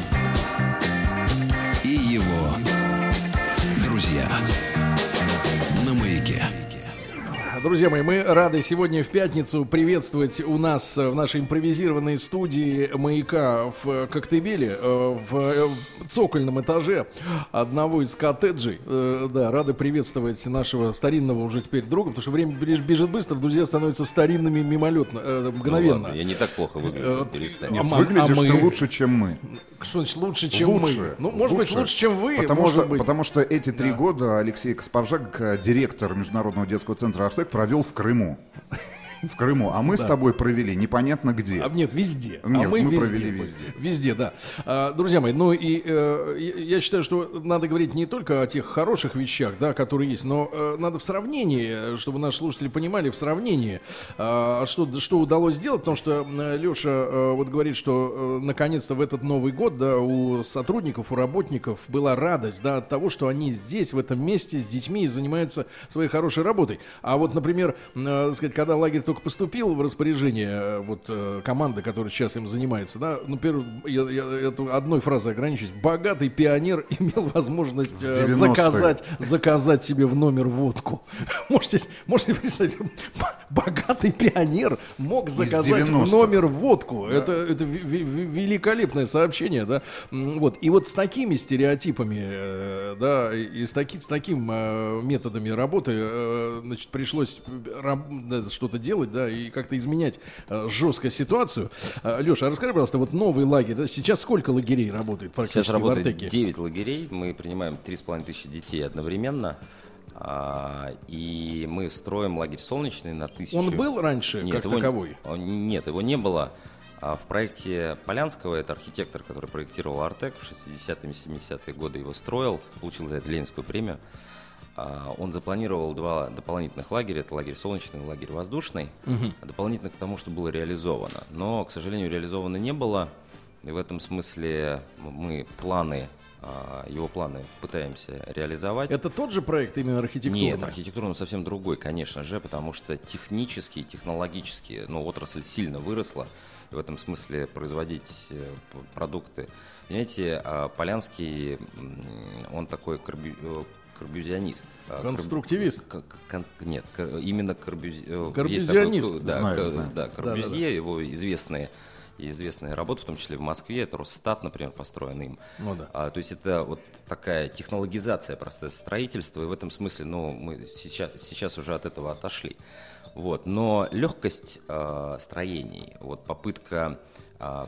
Друзья мои, мы рады сегодня в пятницу приветствовать у нас э, в нашей импровизированной студии «Маяка» в Коктебеле, э, в э, цокольном этаже одного из коттеджей. Да, рады приветствовать нашего старинного уже теперь друга, потому что время беж- бежит быстро, друзья становятся старинными мимолетно, мгновенно. Ну ладно, я не так плохо выгляжу, перестань. а Нет, выглядишь а мы- ты лучше, чем мы. Что значит лучше, чем Лучше. мы? Ну, может быть, лучше, чем вы, Потому, может что, быть. потому что эти три года Алексей Каспаржак, директор Международного детского центра «Артек», провел в Крыму. В Крыму. А мы с Да. тобой провели непонятно где. А, нет, везде. Нет, а мы, мы везде. провели везде. Везде, да. А, друзья мои, ну и э, я считаю, что надо говорить не только о тех хороших вещах, да, которые есть, но э, надо в сравнении, чтобы наши слушатели понимали, в сравнении, а, что, что удалось сделать, потому что Леша вот говорит, что э, наконец-то в этот Новый год, да, у сотрудников, у работников была радость, да, от того, что они здесь, в этом месте, с детьми занимаются своей хорошей работой. А вот, например, э, сказать, когда лагерь только поступил в распоряжение э, вот э, команды, которая сейчас им занимается, да, ну, первый, я, я это одной фразой ограничусь. Богатый пионер *laughs* имел возможность э, 90-е. заказать, заказать себе в номер водку. *laughs* Можете, можете представить, *laughs* богатый пионер мог заказать в 90-х. номер водку. Это, это ви- великолепное сообщение, да. Вот. И вот с такими стереотипами, да, и с, таки, с таким методами работы, значит, пришлось да, что-то делать, да, и как-то изменять э, жестко ситуацию. Леша, а расскажи, пожалуйста, вот новый лагерь, да, сейчас сколько лагерей работает практически Сейчас работает в Артеке? 9 лагерей, мы принимаем 3,5 тысячи детей одновременно. а, и мы строим лагерь солнечный на тысячу. Он был раньше как его- таковой? он- нет, его не было. А в проекте Полянского, это архитектор, который проектировал Артек в 60-е и 70-е годы, его строил, получил за это Ленинскую премию. А, Он запланировал два дополнительных лагеря. Это лагерь солнечный и лагерь воздушный. Мгм. Дополнительно к тому, что было реализовано. Но, к сожалению, реализовано не было. И в этом смысле мы планы, а, его планы пытаемся реализовать. Это тот же проект именно архитектурный? Нет, архитектура он совсем другой, конечно же, потому что технически, технологически, ну, отрасль сильно выросла. И в этом смысле производить э, продукты. Понимаете, Полянский, он такой э, карбюзионист. А, Конструктивист? к- кон- нет, к- именно карбюзи- э, Карбюзионист. такой, да, Знаю, к- знаю. да. Корбюзье, его известные и известные работы, в том числе в Москве, это Росстат, например, построен им. Ну да. А, то есть это вот такая технологизация процесса строительства, и в этом смысле, ну, мы сейчас, сейчас уже от этого отошли. Вот. Но легкость э, строений, вот попытка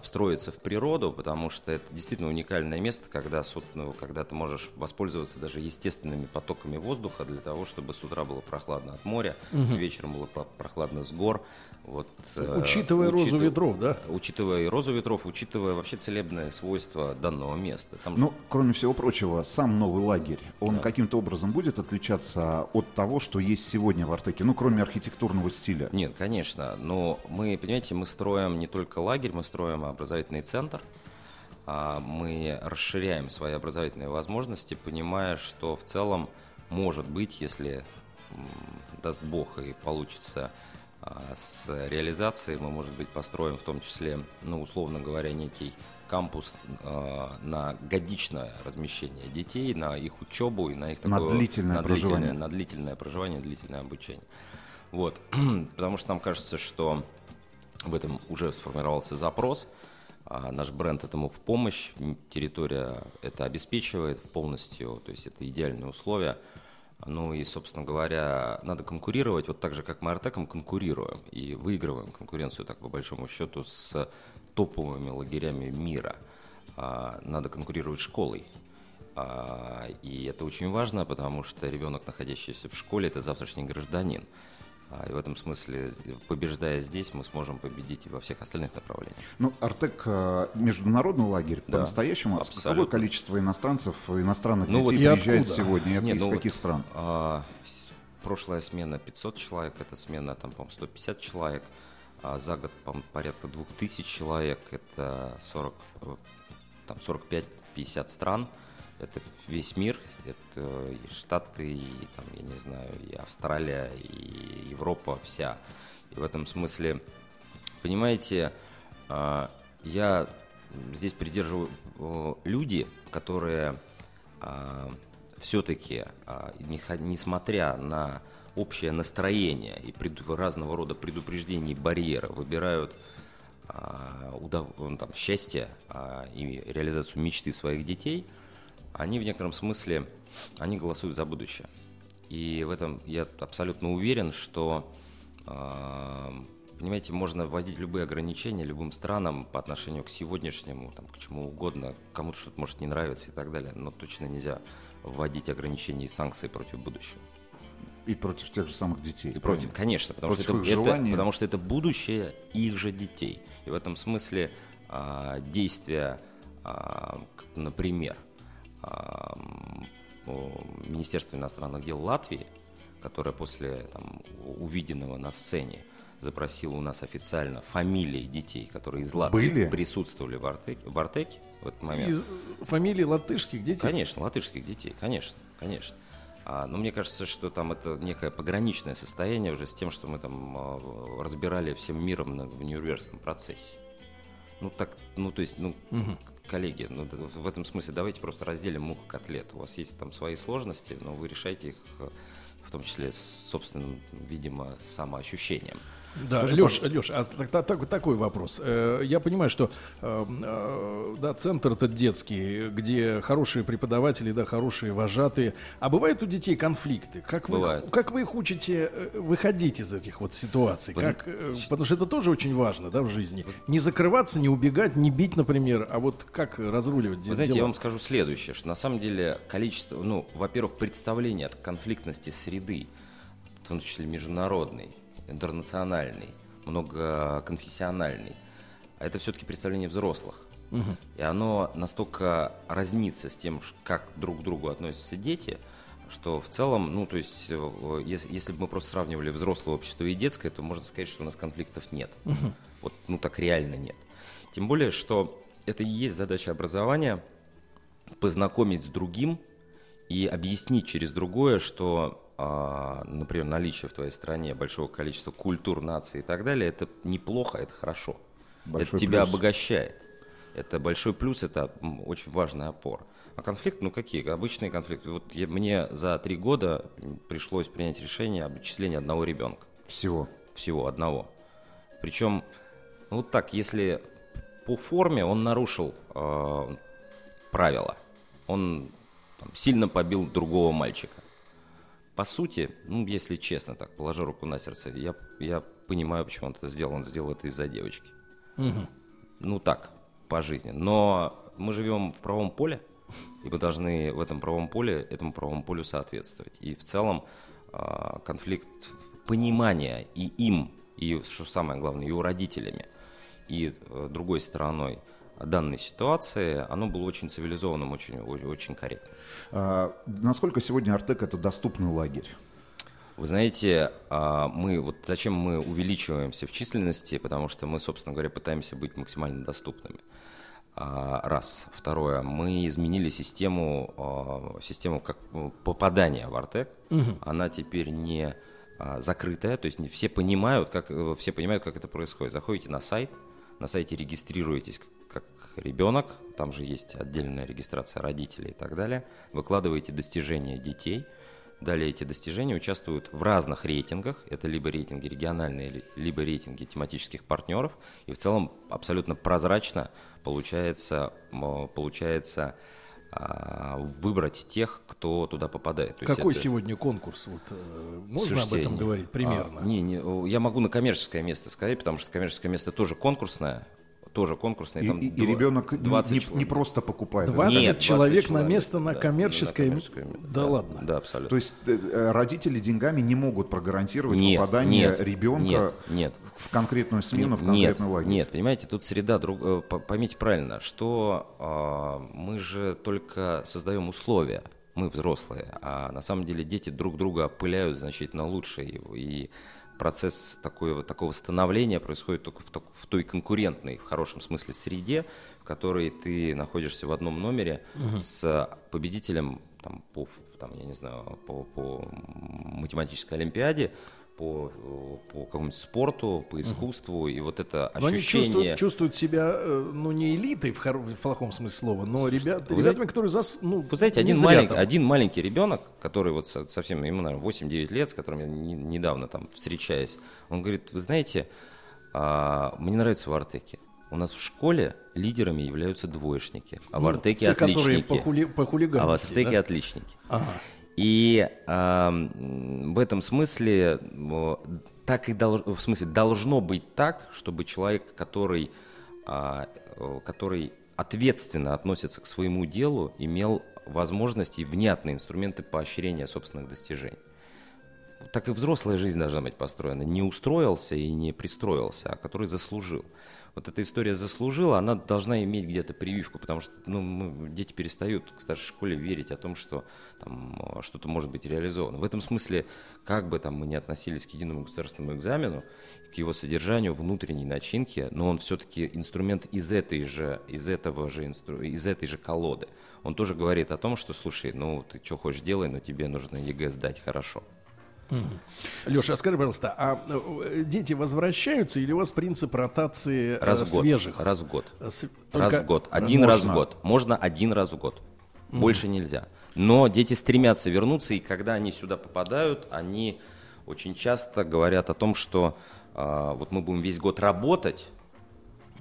встроиться в природу, потому что это действительно уникальное место, когда, с ну, когда ты можешь воспользоваться даже естественными потоками воздуха для того, чтобы с утра было прохладно от моря, Мгм. вечером было прохладно с гор. Вот, э, Учитывая розу учитыв- ветров, да? Учитывая и розу ветров, учитывая вообще целебные свойства данного места. Там же Ну, кроме всего прочего, сам новый лагерь, он Да. каким-то образом будет отличаться от того, что есть сегодня в Артеке, ну, кроме архитектурного стиля? Нет, конечно. Но мы, понимаете, мы строим не только лагерь, мы строим образовательный центр. А Мы расширяем свои образовательные возможности, понимая, что в целом, может быть, если даст Бог и получится а, с реализацией, мы, может быть, построим в том числе, ну, условно говоря, некий кампус а, на годичное размещение детей, на их учебу и на их На такое- длительное на проживание. на длительное проживание, длительное обучение. Вот. *clears throat* Потому что нам кажется, что в этом уже сформировался запрос. А наш бренд этому в помощь. Территория это обеспечивает полностью, то есть это идеальные условия. Ну и, собственно говоря, надо конкурировать, вот так же, как мы Артеком конкурируем и выигрываем конкуренцию, так по большому счету, с топовыми лагерями мира. А, Надо конкурировать школой. А, И это очень важно, потому что ребенок, находящийся в школе, это завтрашний гражданин. А, И в этом смысле, побеждая здесь, мы сможем победить и во всех остальных направлениях. Ну, Артек э, международный лагерь Да, по-настоящему. Какое абсолютно. количество иностранцев, иностранных Ну вот детей и приезжает откуда? сегодня? Нет, из ну вот, каких стран? а, прошлая смена 500 человек, эта смена там, по-моему, 150 человек. А за год, по порядка 2000 человек, это 40, э, там 45-50 стран. Это весь мир, это и Штаты, и там, я не знаю, и Австралия, и Европа вся. И в этом смысле, понимаете, а, я здесь придерживаю люди, которые все-таки, несмотря на общее настроение и разного рода предупреждения и барьеры, выбирают а, удов- ну, там, счастье а, и реализацию мечты своих детей, они в некотором смысле, они голосуют за будущее. И в этом я абсолютно уверен, что, а, понимаете, можно вводить любые ограничения любым странам по отношению к сегодняшнему, там, к чему угодно, кому-то что-то может не нравиться и так далее, но точно нельзя вводить ограничения и санкции против будущего. И против тех же самых детей. И против, конечно, потому Против что, это, это- желаний. потому что это будущее их же детей. И в этом смысле а, действия, а, например, м, о, Министерства иностранных дел Латвии, которое после там, увиденного на сцене запросило у нас официально фамилии детей, которые из Латвии Были? присутствовали в Артеке, в Артеке в этот момент. Из фамилии латышских детей? Конечно, латышских детей, конечно, конечно. А, но мне кажется, что там это некое пограничное состояние уже с тем, что мы там а, разбирали всем миром в Нюрнбергском процессе. Ну так, ну то есть, ну, Мгм. Коллеги, ну в этом смысле давайте просто разделим мух котлет. У вас есть там свои сложности, но вы решайте их э, в том числе с собственным, видимо, самоощущением. Да, Скажи, Леш, Леш, а так- так- так- такой вопрос. Э, Я понимаю, что э, э, да, центр этот детский, где хорошие преподаватели, да, хорошие вожатые. А бывают у детей конфликты? Как вы, как вы их учите э, выходить из этих вот ситуаций? Вы Как, потому что это тоже очень важно, да, в жизни. Не закрываться, не убегать, не бить, например, а вот как разруливать Вы де- знаете, я дела? вам скажу следующее, что на самом деле количество, ну, во-первых, представление от конфликтности среды, в том числе международной, интернациональной, многоконфессиональной, а это все-таки представление взрослых. Мгм. И оно настолько разнится с тем, как друг к другу относятся дети, что в целом, ну, то есть, э, если, если бы мы просто сравнивали взрослое общество и детское, то можно сказать, что у нас конфликтов нет. Мгм. Вот, ну, так реально нет. Тем более, что это и есть задача образования познакомить с другим и объяснить через другое, что, например, наличие в твоей стране большого количества культур, наций и так далее, это неплохо, это хорошо. Большой это тебя плюс. обогащает. Это большой плюс, это очень важная опора. А конфликт, ну какие? Обычные конфликты. Вот я- мне за три года пришлось принять решение об отчислении одного ребенка. Всего? Всего одного. Причем, ну вот так, если по форме он нарушил э, правила, он там, сильно побил другого мальчика. По сути, ну, если честно, так, положа руку на сердце, я, я понимаю, почему он это сделал. Он сделал это из-за девочки. Мгм. ну так, по жизни. Но мы живем в правом поле, и мы должны в этом правом поле, этому правому полю соответствовать. И в целом а, конфликт понимания и им, и, что самое главное, и у родителями, и э, другой стороной данной ситуации, оно было очень цивилизованным, очень, очень, корректным. А, насколько сегодня Артек это доступный лагерь? Вы знаете, а, мы вот зачем мы увеличиваемся в численности, потому что мы, собственно говоря, пытаемся быть максимально доступными. А, раз. Второе, мы изменили систему, а, систему как ну, попадания в Артек. Мгм. Она теперь не закрытая, то есть все понимают, как все понимают, как это происходит. Заходите на сайт, на сайте регистрируетесь как ребенок, там же есть отдельная регистрация родителей и так далее. Выкладываете достижения детей. Далее эти достижения участвуют в разных рейтингах. Это либо рейтинги региональные, ли- либо рейтинги тематических партнеров. И в целом абсолютно прозрачно получается, получается а, выбрать тех, кто туда попадает. То Какой это- сегодня конкурс? Вот, э, можно Слушайте, об этом не- говорить примерно? а, не, не, я могу на коммерческое место сказать, потому что коммерческое место тоже конкурсное. Тоже конкурсное. И, там и- и ребенок не- 20 не, человек. не просто покупает. 20 Нет, 20 человек на человек, место на да, коммерческое. на коммерческое место, Да ладно. Да, абсолютно. То есть э, э, родители деньгами не могут прогарантировать Нет, попадание нет, ребенка нет, нет. в конкретную смену, в Нет, конкретный лагерь. Нет, понимаете, тут среда, друг, э, по- поймите правильно, что а, мы же только создаем условия, мы взрослые, а на самом деле дети друг друга опыляют значительно лучше, и, и процесс такой, вот такого становления происходит только в, в той конкурентной, в хорошем смысле, среде, в которой ты находишься в одном номере Мгм. с победителем там, по, там, я не знаю, по, по математической олимпиаде, по, э, по какому-нибудь спорту, по искусству, и вот это Но они ощущение... чувствуют, чувствуют себя, э, ну, не элитой в, хоро- в плохом смысле слова, но ребят, Вы ребятами, знаете- которые зас, ну, Вы знаете, один, малень- там. один маленький ребенок, который вот со- совсем, ему, наверное, 8-9 лет, с которым я не- недавно там встречаюсь, он говорит, вы знаете, а, мне нравится в Артеке. У нас в школе лидерами являются двоечники, а в Ну, Артеке те, которые отличники. по хули- по а в Артеке да? отличники. Ага. И м, в этом смысле м, так и долж- в смысле должно быть так, чтобы человек, который, а, э, который ответственно относится к своему делу, имел возможности и внятные инструменты поощрения собственных достижений. Так и взрослая жизнь должна быть построена. Не устроился и не пристроился, а который заслужил. Вот эта история заслужила, она должна иметь где-то прививку, потому что ну, мы- дети перестают к старшей школе верить о том, что там э, что-то может быть реализовано. В этом смысле, как бы там мы ни относились к единому государственному экзамену, к его содержанию, внутренней начинке, но он все-таки инструмент из этой же, из этого же, инстру- из этой же колоды. Он тоже говорит о том, что, слушай, ну ты что хочешь делай, но тебе нужно ЕГЭ сдать хорошо. Леша, а скажи, пожалуйста, а э, дети возвращаются или у вас принцип ротации э, Раз в год. свежих? Раз в год. Э, с- Раз в год. Один раз в Можно. год. Можно один раз в год. Мгм. Больше нельзя. Но дети стремятся вернуться, и когда они сюда попадают, они очень часто говорят о том, что а, вот мы будем весь год работать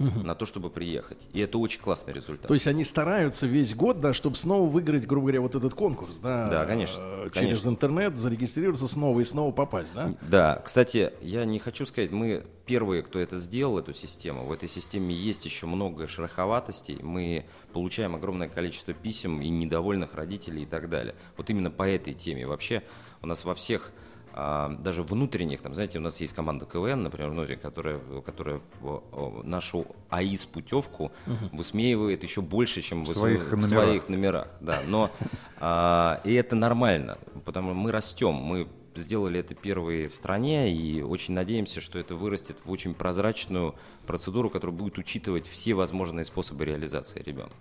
Мгм. на то, чтобы приехать. И это очень классный результат. То есть они стараются весь год, да, чтобы снова выиграть, грубо говоря, вот этот конкурс, да? Да, конечно, э, Через конечно. интернет зарегистрироваться снова и снова попасть, да? Да, кстати, я не хочу сказать, мы первые, кто это сделал, эту систему. В этой системе есть еще много шероховатостей. Мы получаем огромное количество писем и недовольных родителей и так далее. Вот именно по этой теме. Вообще у нас во всех даже внутренних, там, знаете, у нас есть команда КВН, например, внутренняя, которая, которая нашу АИС путевку Мгм. высмеивает еще больше, чем В вы- своих в номерах. своих номерах, да. Но а, и это нормально, потому что мы растем, мы сделали это первые в стране и очень надеемся, что это вырастет в очень прозрачную процедуру, которая будет учитывать все возможные способы реализации ребенка.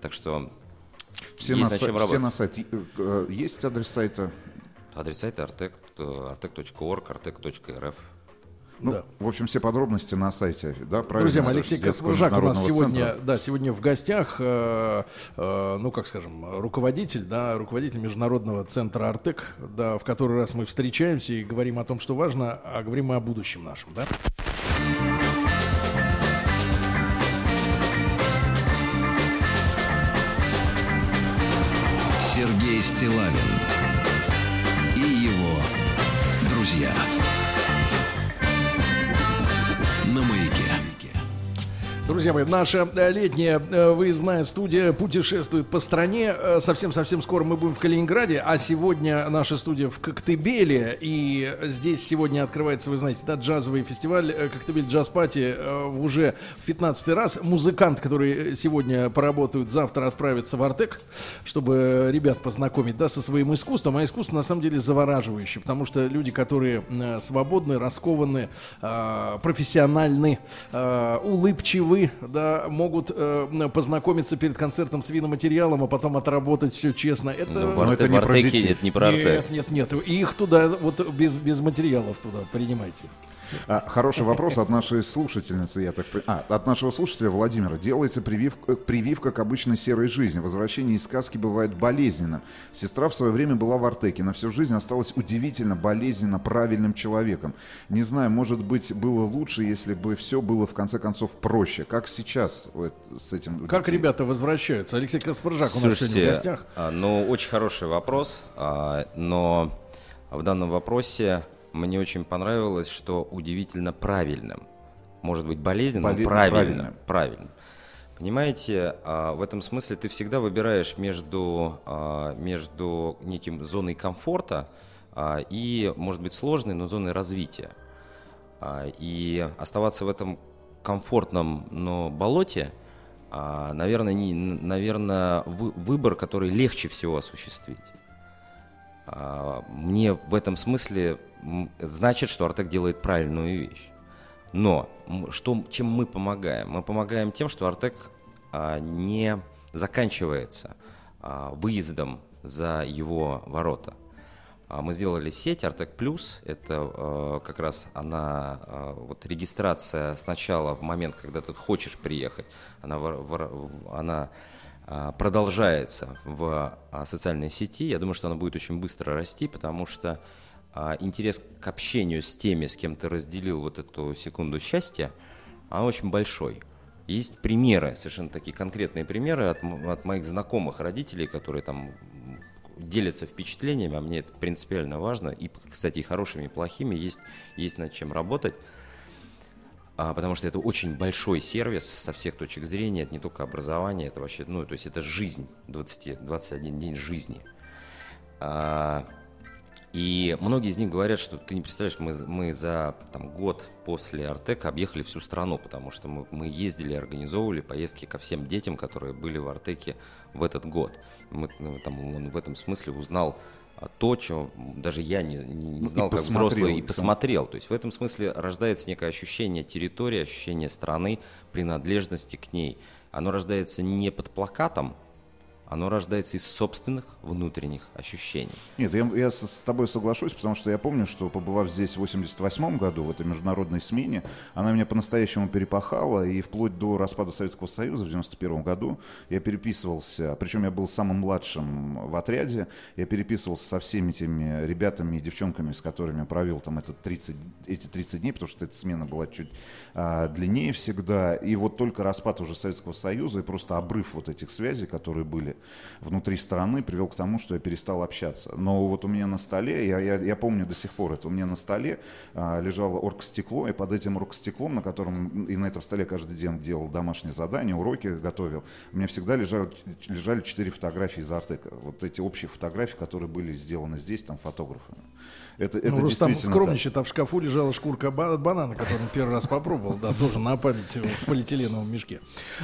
Так что Все, есть на, над чем все работать. на сайте. Э, э, Есть адрес сайта? Адрес сайта artec, э, artec.org, artec.rf. Ну, В общем, все подробности на сайте. Да, правильно? Друзья мои, Алексей Каспаржак у нас сегодня, центра. да, сегодня в гостях, э, э, ну, как скажем, руководитель, да, руководитель Международного центра «Артек», да, в который раз мы встречаемся и говорим о том, что важно, а говорим мы о будущем нашем, да? Сергей Стилавин друзья. Друзья мои, наша э, летняя э, выездная студия путешествует по стране. Э, Совсем-совсем скоро мы будем в Калининграде, а сегодня наша студия в Коктебеле. И здесь сегодня открывается, вы знаете, да, джазовый фестиваль Коктебель Джаз Пати уже в 15 раз. Музыкант, который сегодня поработают, завтра отправится в Артек, чтобы ребят познакомить, да, со своим искусством. А искусство на самом деле завораживающее, потому что люди, которые свободны, раскованы, профессиональны, э, да, могут э, познакомиться перед концертом с видоматериалом, а потом отработать все честно. Это, Ну, в Арте- в Артеке нет, не про. Нет, нет, нет. И их туда, вот без, без материалов туда принимайте. А, хороший вопрос от нашей слушательницы, я так А, от нашего слушателя Владимира. Делается прививка, прививка к обычной серой жизни. Возвращение из сказки бывает болезненным. Сестра в свое время была в Артеке. На всю жизнь осталась удивительно болезненно правильным человеком. Не знаю, может быть, было лучше, если бы все было в конце концов проще. Как сейчас вот, с этим? Как детей? ребята возвращаются? Алексей Каспаржак у нас сегодня в гостях. а, ну, очень хороший вопрос, а, но в данном вопросе мне очень понравилось, что удивительно правильным. Может быть, болезненным, Боле- но правильным. правильным. Правильным. Понимаете, а, в этом смысле ты всегда выбираешь между, а, между неким зоной комфорта а, и, может быть, сложной, но зоной развития. И оставаться в этом комфортном, но болоте, наверное, не, наверное, вы- выбор, который легче всего осуществить. Мне в этом смысле значит, что Артек делает правильную вещь. Но что, чем мы помогаем? Мы помогаем тем, что Артек а, не заканчивается а, выездом за его ворота. А, Мы сделали сеть Артек Плюс. Это э, как раз она, э, вот регистрация сначала в момент, когда ты хочешь приехать, она, вор- вор- она а, продолжается в а, социальной сети. Я думаю, что она будет очень быстро расти, потому что а, интерес к общению с теми, с кем ты разделил вот эту секунду счастья, он очень большой. Есть примеры, совершенно такие конкретные примеры от, от моих знакомых родителей, которые там делятся впечатлениями, а мне это принципиально важно, и, кстати, и хорошими, и плохими, есть, есть над чем работать. А, потому что это очень большой сервис со всех точек зрения, это не только образование, это вообще, ну, то есть это жизнь, 20, 21 день жизни. А, и многие из них говорят, что ты не представляешь, мы, мы за там, год после Артека объехали всю страну, потому что мы, мы ездили, организовывали поездки ко всем детям, которые были в Артеке в этот год. Мы, ну, там, он в этом смысле узнал а, то, что даже я не, не- Ну, и знал как взрослый, и посмотрел. То есть в этом смысле рождается некое ощущение территории, ощущение страны, принадлежности к ней. Оно рождается не под плакатом, оно рождается из собственных внутренних ощущений. Нет, я, я с, тобой соглашусь, потому что я помню, что побывав здесь в 88 году, в этой международной смене, она меня по-настоящему перепахала, и вплоть до распада Советского Союза в 91 году я переписывался, причем я был самым младшим в отряде, я переписывался со всеми теми ребятами и девчонками, с которыми провел там этот 30, эти 30 дней, потому что эта смена была чуть а, длиннее всегда, и вот только распад уже Советского Союза и просто обрыв вот этих связей, которые были внутри страны, привел к тому, что я перестал общаться. Но вот у меня на столе, я, я, я помню до сих пор это, у меня на столе а, лежало оргстекло, и под этим оргстеклом, на котором и на этом столе каждый день делал домашние задания, уроки готовил, у меня всегда лежали, лежали четыре фотографии из Артека. Вот эти общие фотографии, которые были сделаны здесь, там, фотографами. Это, это ну, Рустам действительно так. скромничает, а в шкафу лежала шкурка ба- банана, которую он первый раз попробовал, да, тоже на память в полиэтиленовом мешке.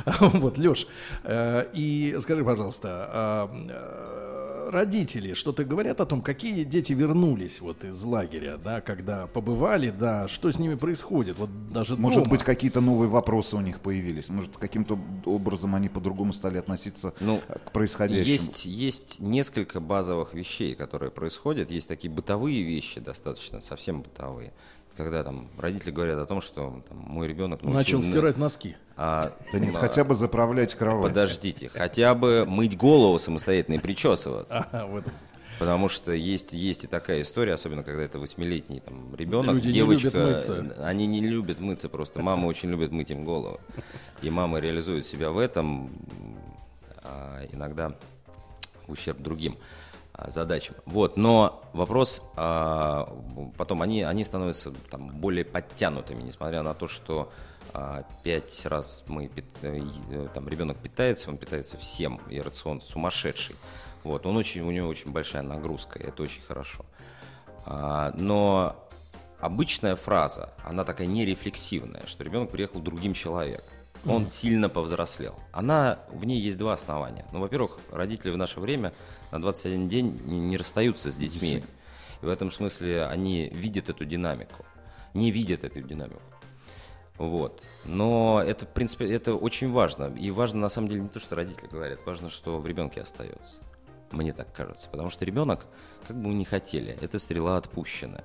*laughs* Вот, Леш, и скажи, пожалуйста, а, э, родители что-то говорят о том, какие дети вернулись вот из лагеря, да, когда побывали, да, что с ними происходит, вот даже Может дома? быть, какие-то новые вопросы у них появились. Может, каким-то образом они по-другому стали относиться Ну, к происходящему. Есть, есть несколько базовых вещей, которые происходят. Есть такие бытовые вещи, достаточно совсем бытовые. Когда там родители говорят о том, что там, мой ребенок Начал научил- стирать носки. А, Да нет, а, хотя бы заправлять кровать. Подождите, хотя бы мыть голову самостоятельно и причесываться. *laughs* Ага, в этом Потому что есть, есть и такая история, особенно когда это восьмилетний там, ребенок, Люди не девочка. любят мыться. Они не любят мыться просто. Мама очень любит мыть им голову. И мама реализует себя в этом, а иногда в ущерб другим. А, задачам. Вот, но вопрос, а, потом они, они становятся там, более подтянутыми, несмотря на то, что а, пять раз мы, э, е- там, ребенок питается, он питается всем, и рацион сумасшедший. Вот, он очень, у него очень большая нагрузка, и это очень хорошо. А, но обычная фраза, она такая нерефлексивная, что ребенок приехал другим человеком. Он сильно повзрослел. Она, в ней есть два основания. Ну, во-первых, родители в наше время на 21 день не, не расстаются с детьми. И в этом смысле они видят эту динамику. Не видят эту динамику. Вот. Но это, в принципе, это очень важно. И важно, на самом деле, не то, что родители говорят, важно, что в ребенке остается. Мне так кажется. Потому что ребенок, как бы мы ни хотели, это стрела отпущенная.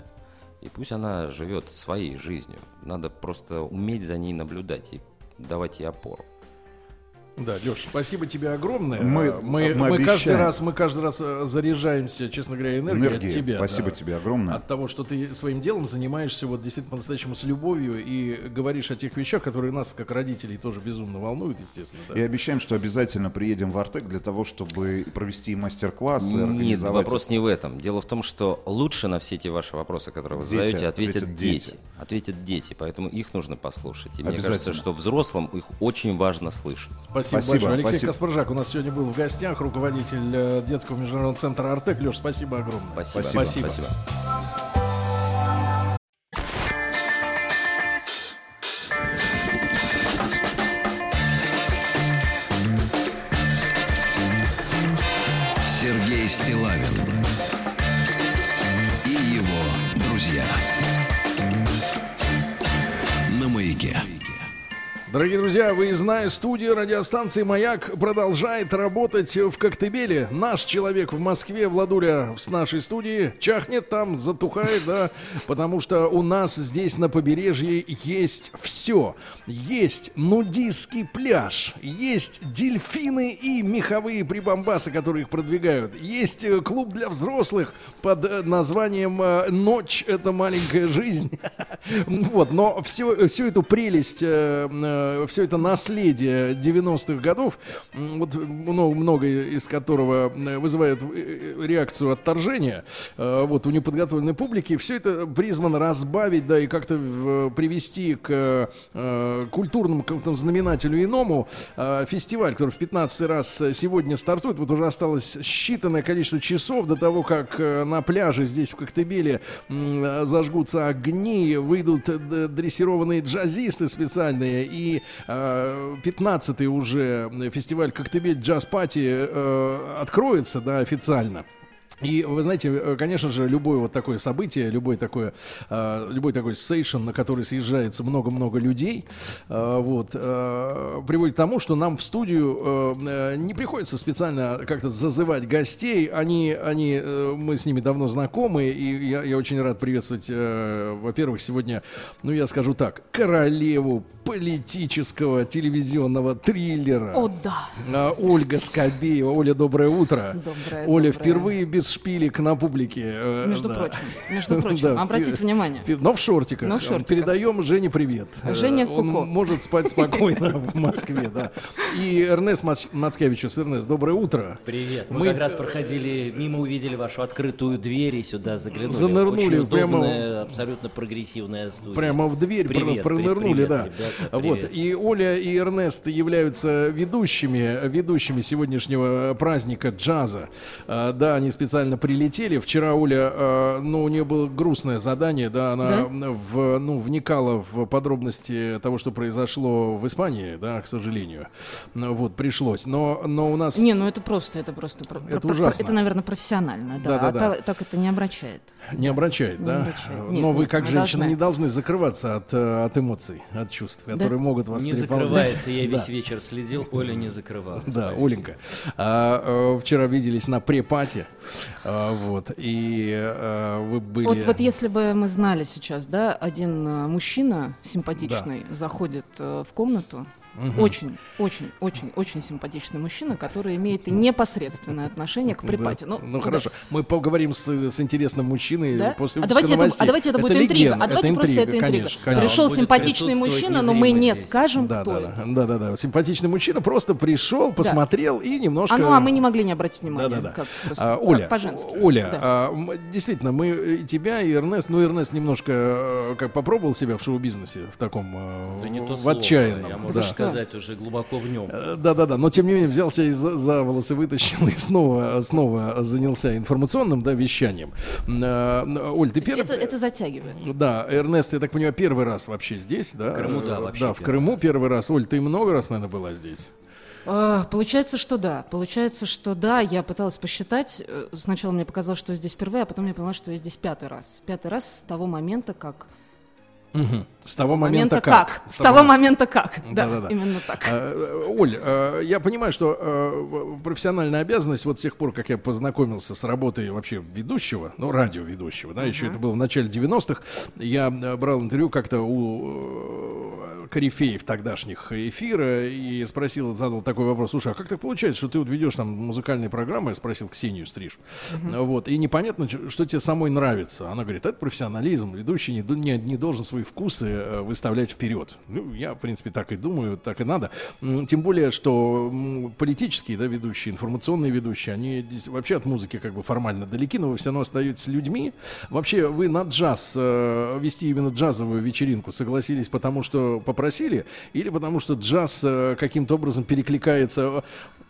И пусть она живет своей жизнью. Надо просто уметь за ней наблюдать и давать ей опору. Да, Леш, спасибо тебе огромное. Мы- А, мы, мы мы каждый раз, мы каждый раз э, заряжаемся, честно говоря, энергией Энергия. от тебя. Спасибо да. тебе огромное. От того, что ты своим делом занимаешься вот действительно по-настоящему с любовью и говоришь о тех вещах, которые нас, как родителей, тоже безумно волнуют, естественно. да. И обещаем, что обязательно приедем в Артек для того, чтобы провести мастер-классы, Нет, организовать... вопрос не в этом. Дело в том, что лучше на все эти ваши вопросы, которые вы Дети задаете, ответят, ответят дети. дети. Ответят дети, поэтому их нужно послушать. И мне кажется, что взрослым их очень важно слышать. Спасибо, большое. Алексей Каспаржак у нас сегодня был в гостях, руководитель э, детского международного центра «Артек». Леш, спасибо огромное. Спасибо. Спасибо. Сергей Стилавин Дорогие друзья, выездная студия радиостанции «Маяк» продолжает работать в Коктебеле. Наш человек в Москве, Владуля, с нашей студии, чахнет там, затухает, да, потому что у нас здесь на побережье есть все. Есть нудистский пляж, есть дельфины и меховые прибамбасы, которые их продвигают. Есть э, клуб для взрослых под э, названием э, «Ночь – это маленькая жизнь». *laughs* Вот, но всю, всю эту прелесть, все это наследие 90-х годов, вот много, многое из которого э, вызывает э, реакцию отторжения, э, вот у неподготовленной публики, все это призвано разбавить, да, и как-то привести к э, культурному какому-то знаменателю иному э, фестиваль, который в 15 раз сегодня стартует. Вот уже осталось считанное количество часов до того, как э, на пляже здесь в Коктебеле э, зажгутся огни, выйдут э, дрессированные джазисты специальные и 15-й уже фестиваль Коктебель Джаз Пати э, откроется, да, официально. И вы знаете, э, конечно же, любое вот такое событие, любой такой, э, любой такой сейшн, на который съезжается много-много людей, э, вот, э, приводит к тому, что нам в студию э, не приходится специально как-то зазывать гостей. Они, они, э, мы с ними давно знакомы, и я, я очень рад приветствовать, э, во-первых, сегодня, ну я скажу так, королеву политического телевизионного триллера. О, да. Ольга Скобеева. Оля, доброе утро. Доброе, Оля доброе. впервые без шпилек на публике. э, Между да. прочим, между *laughs* прочим, Да, обратите в- внимание. Но в шортиках. Но в шортиках. Передаем Жене привет. Женя Э, Он ку-ку. может спать спокойно *laughs* в Москве, да. И Эрнест Мац- Мацкевичус. Эрнест, доброе утро. Привет. Мы, Мы, как раз проходили мимо, увидели вашу открытую дверь и сюда заглянули. Занырнули Очень прямо- удобная, абсолютно прогрессивная студия. Прямо в дверь Привет, пронырнули, привет, да. ребята, вот. привет. И Оля и Эрнест являются ведущими, ведущими сегодняшнего праздника джаза. А, да, они специально прилетели. Вчера Оля, а, ну, у нее было грустное задание, да, она в, ну, вникала в подробности того, что произошло в Испании, да, к сожалению. Ну, вот, пришлось. Но, но у нас... Не, ну это просто, это просто, про- Это про- ужасно. это, наверное, профессионально, да. Да-да-да. А та- так это не обращает. Не обращает, Не да? обращает. Нет, Но вы, как женщина, должны. не должны закрываться от, э, от эмоций, от чувств, которые могут вас Не закрывается, я *laughs* весь Да. вечер следил, Оля не закрывалась. Да, Оленька. А, э, вчера виделись на препате, а, вот, и э, вы были... Вот, вот если бы мы знали сейчас, да, один э, мужчина симпатичный заходит э, в комнату, Мгм. Очень, очень, очень, очень симпатичный мужчина, который имеет непосредственное отношение к припате. Да. Ну, Ну, хорошо, мы поговорим с, с интересным мужчиной Да? после а, выпуска давайте это, а давайте это, будет интрига. легенда, А давайте просто это интрига. конечно, конечно. Пришел симпатичный мужчина, но мы не здесь. скажем, Да, кто да, это. да, да, да, да. Симпатичный мужчина просто пришел, посмотрел и немножко. А ну, а мы не могли не обратить внимания. Да-да-да. как просто, А, Оля, по-женски. Оля, Да. а, действительно, мы и тебя, и Эрнест, ну, Эрнест немножко э, как попробовал себя в шоу-бизнесе в таком, э, Да не то в отчаянном. да. Сказать уже глубоко в нем. Э, Да-да-да, но тем не менее взялся и за, за волосы вытащил и снова, снова занялся информационным да, вещанием. Э, Оль, ты первый... Это, это затягивает. Да, Эрнест, я так понимаю, первый раз вообще здесь, да? В Крыму, да, Э, вообще Да, в первый Крыму первый раз. Оль, ты много раз, наверное, была здесь? А, Получается, что да. Получается, что да. Я пыталась посчитать. Сначала мне показалось, что здесь впервые, а потом я поняла, что я здесь пятый раз. Пятый раз с того момента, как... Мгм. С того момента, как. С того момента как. Да, Да-да-да. именно так. Э, Оль, э, я понимаю, что э, профессиональная обязанность, вот с тех пор, как я познакомился с работой вообще ведущего, ну, радиоведущего, да, еще это было в начале 90-х, я брал интервью как-то у корифеев тогдашних эфира и спросил, задал такой вопрос, слушай, а как так получается, что ты вот ведешь там музыкальные программы, я спросил Ксению Стриж, вот, и непонятно, что тебе самой нравится. Она говорит, это профессионализм, ведущий не, не, не должен свои вкусы э, выставлять вперед. Ну, я, в принципе, так и думаю, так и надо. Тем более, что политические, да, ведущие, информационные ведущие, они вообще от музыки как бы формально далеки, но вы все равно остаетесь людьми. Вообще, вы на джаз, э, вести именно джазовую вечеринку согласились потому, что попросили, или потому, что джаз э, каким-то образом перекликается...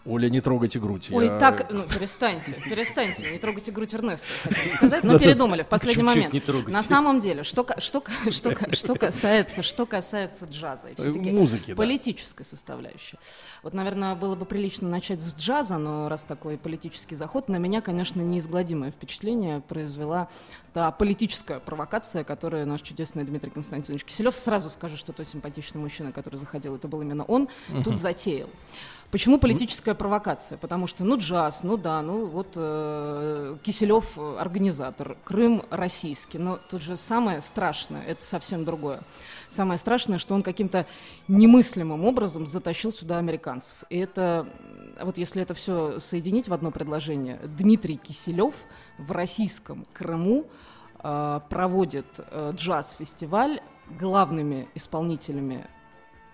Оля, не трогайте грудь. Ой, я- так, ну, перестаньте, перестаньте, не трогайте грудь Эрнеста, хотела сказать, *laughs* но передумали в последний момент. На самом деле, что, ка- что, ка- *laughs* что, ка- что касается, что касается джаза, и всё-таки Музыки, да. политической составляющей. Вот, наверное, было бы прилично начать с джаза, но раз такой политический заход, на меня, конечно, неизгладимое впечатление произвела та политическая провокация, которую наш чудесный Дмитрий Константинович Киселев, сразу скажу, что тот симпатичный мужчина, который заходил, это был именно он, тут затеял. Почему политическая провокация? Потому что, ну, джаз, ну да, ну вот э, Киселев э, организатор, Крым российский, но тут же самое страшное, это совсем другое. Самое страшное, что он каким-то немыслимым образом затащил сюда американцев. И это, вот если это все соединить в одно предложение, Дмитрий Киселев в российском Крыму э, проводит э, джаз-фестиваль главными исполнителями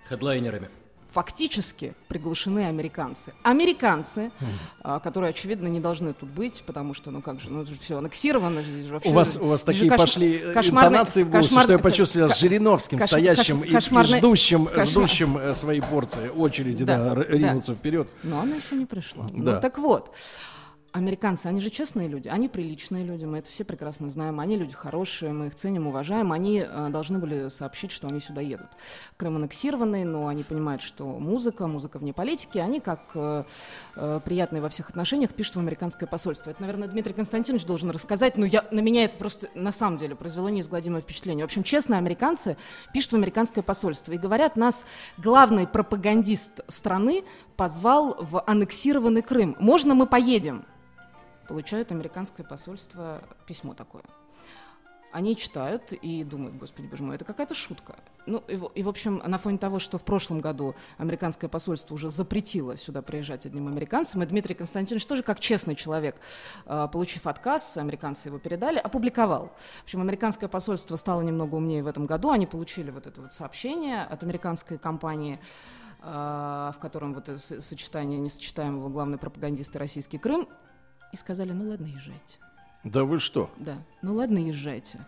Хедлайнерами. Фактически приглашены американцы. Американцы, а, которые, очевидно, не должны тут быть, потому что, ну как же, ну все аннексировано, здесь вообще... У вас, у вас такие кош- пошли интонации в кошмар- что я почувствовал с Жириновским, кош- стоящим кош- и- и, ждущим, кошмар- ждущим э, своей порции, очереди, да, р- ринуться вперед. Но она еще не пришла. Да. Ну так вот, американцы, они же честные люди, они приличные люди, мы это все прекрасно знаем, они люди хорошие, мы их ценим, уважаем, они э, должны были сообщить, что они сюда едут. Крым аннексированный, но они понимают, что музыка, музыка вне политики, они как э, э, приятные во всех отношениях пишут в американское посольство. Это, наверное, Дмитрий Константинович должен рассказать, но я, на меня это просто на самом деле произвело неизгладимое впечатление. В общем, честно, американцы пишут в американское посольство и говорят, нас главный пропагандист страны позвал в аннексированный Крым. Можно мы поедем? Получают американское посольство письмо такое. Они читают и думают, господи, боже мой, это какая-то шутка. Ну, и, и, в общем, на фоне того, что в прошлом году американское посольство уже запретило сюда приезжать одним американцам, и Дмитрий Константинович тоже как честный человек, э, получив отказ, американцы его передали, опубликовал. В общем, американское посольство стало немного умнее в этом году, они получили вот это вот сообщение от американской компании, э, в котором вот сочетание несочетаемого главный пропагандист российский Крым, и сказали, ну ладно, езжайте. Да вы что? Да, ну ладно, езжайте.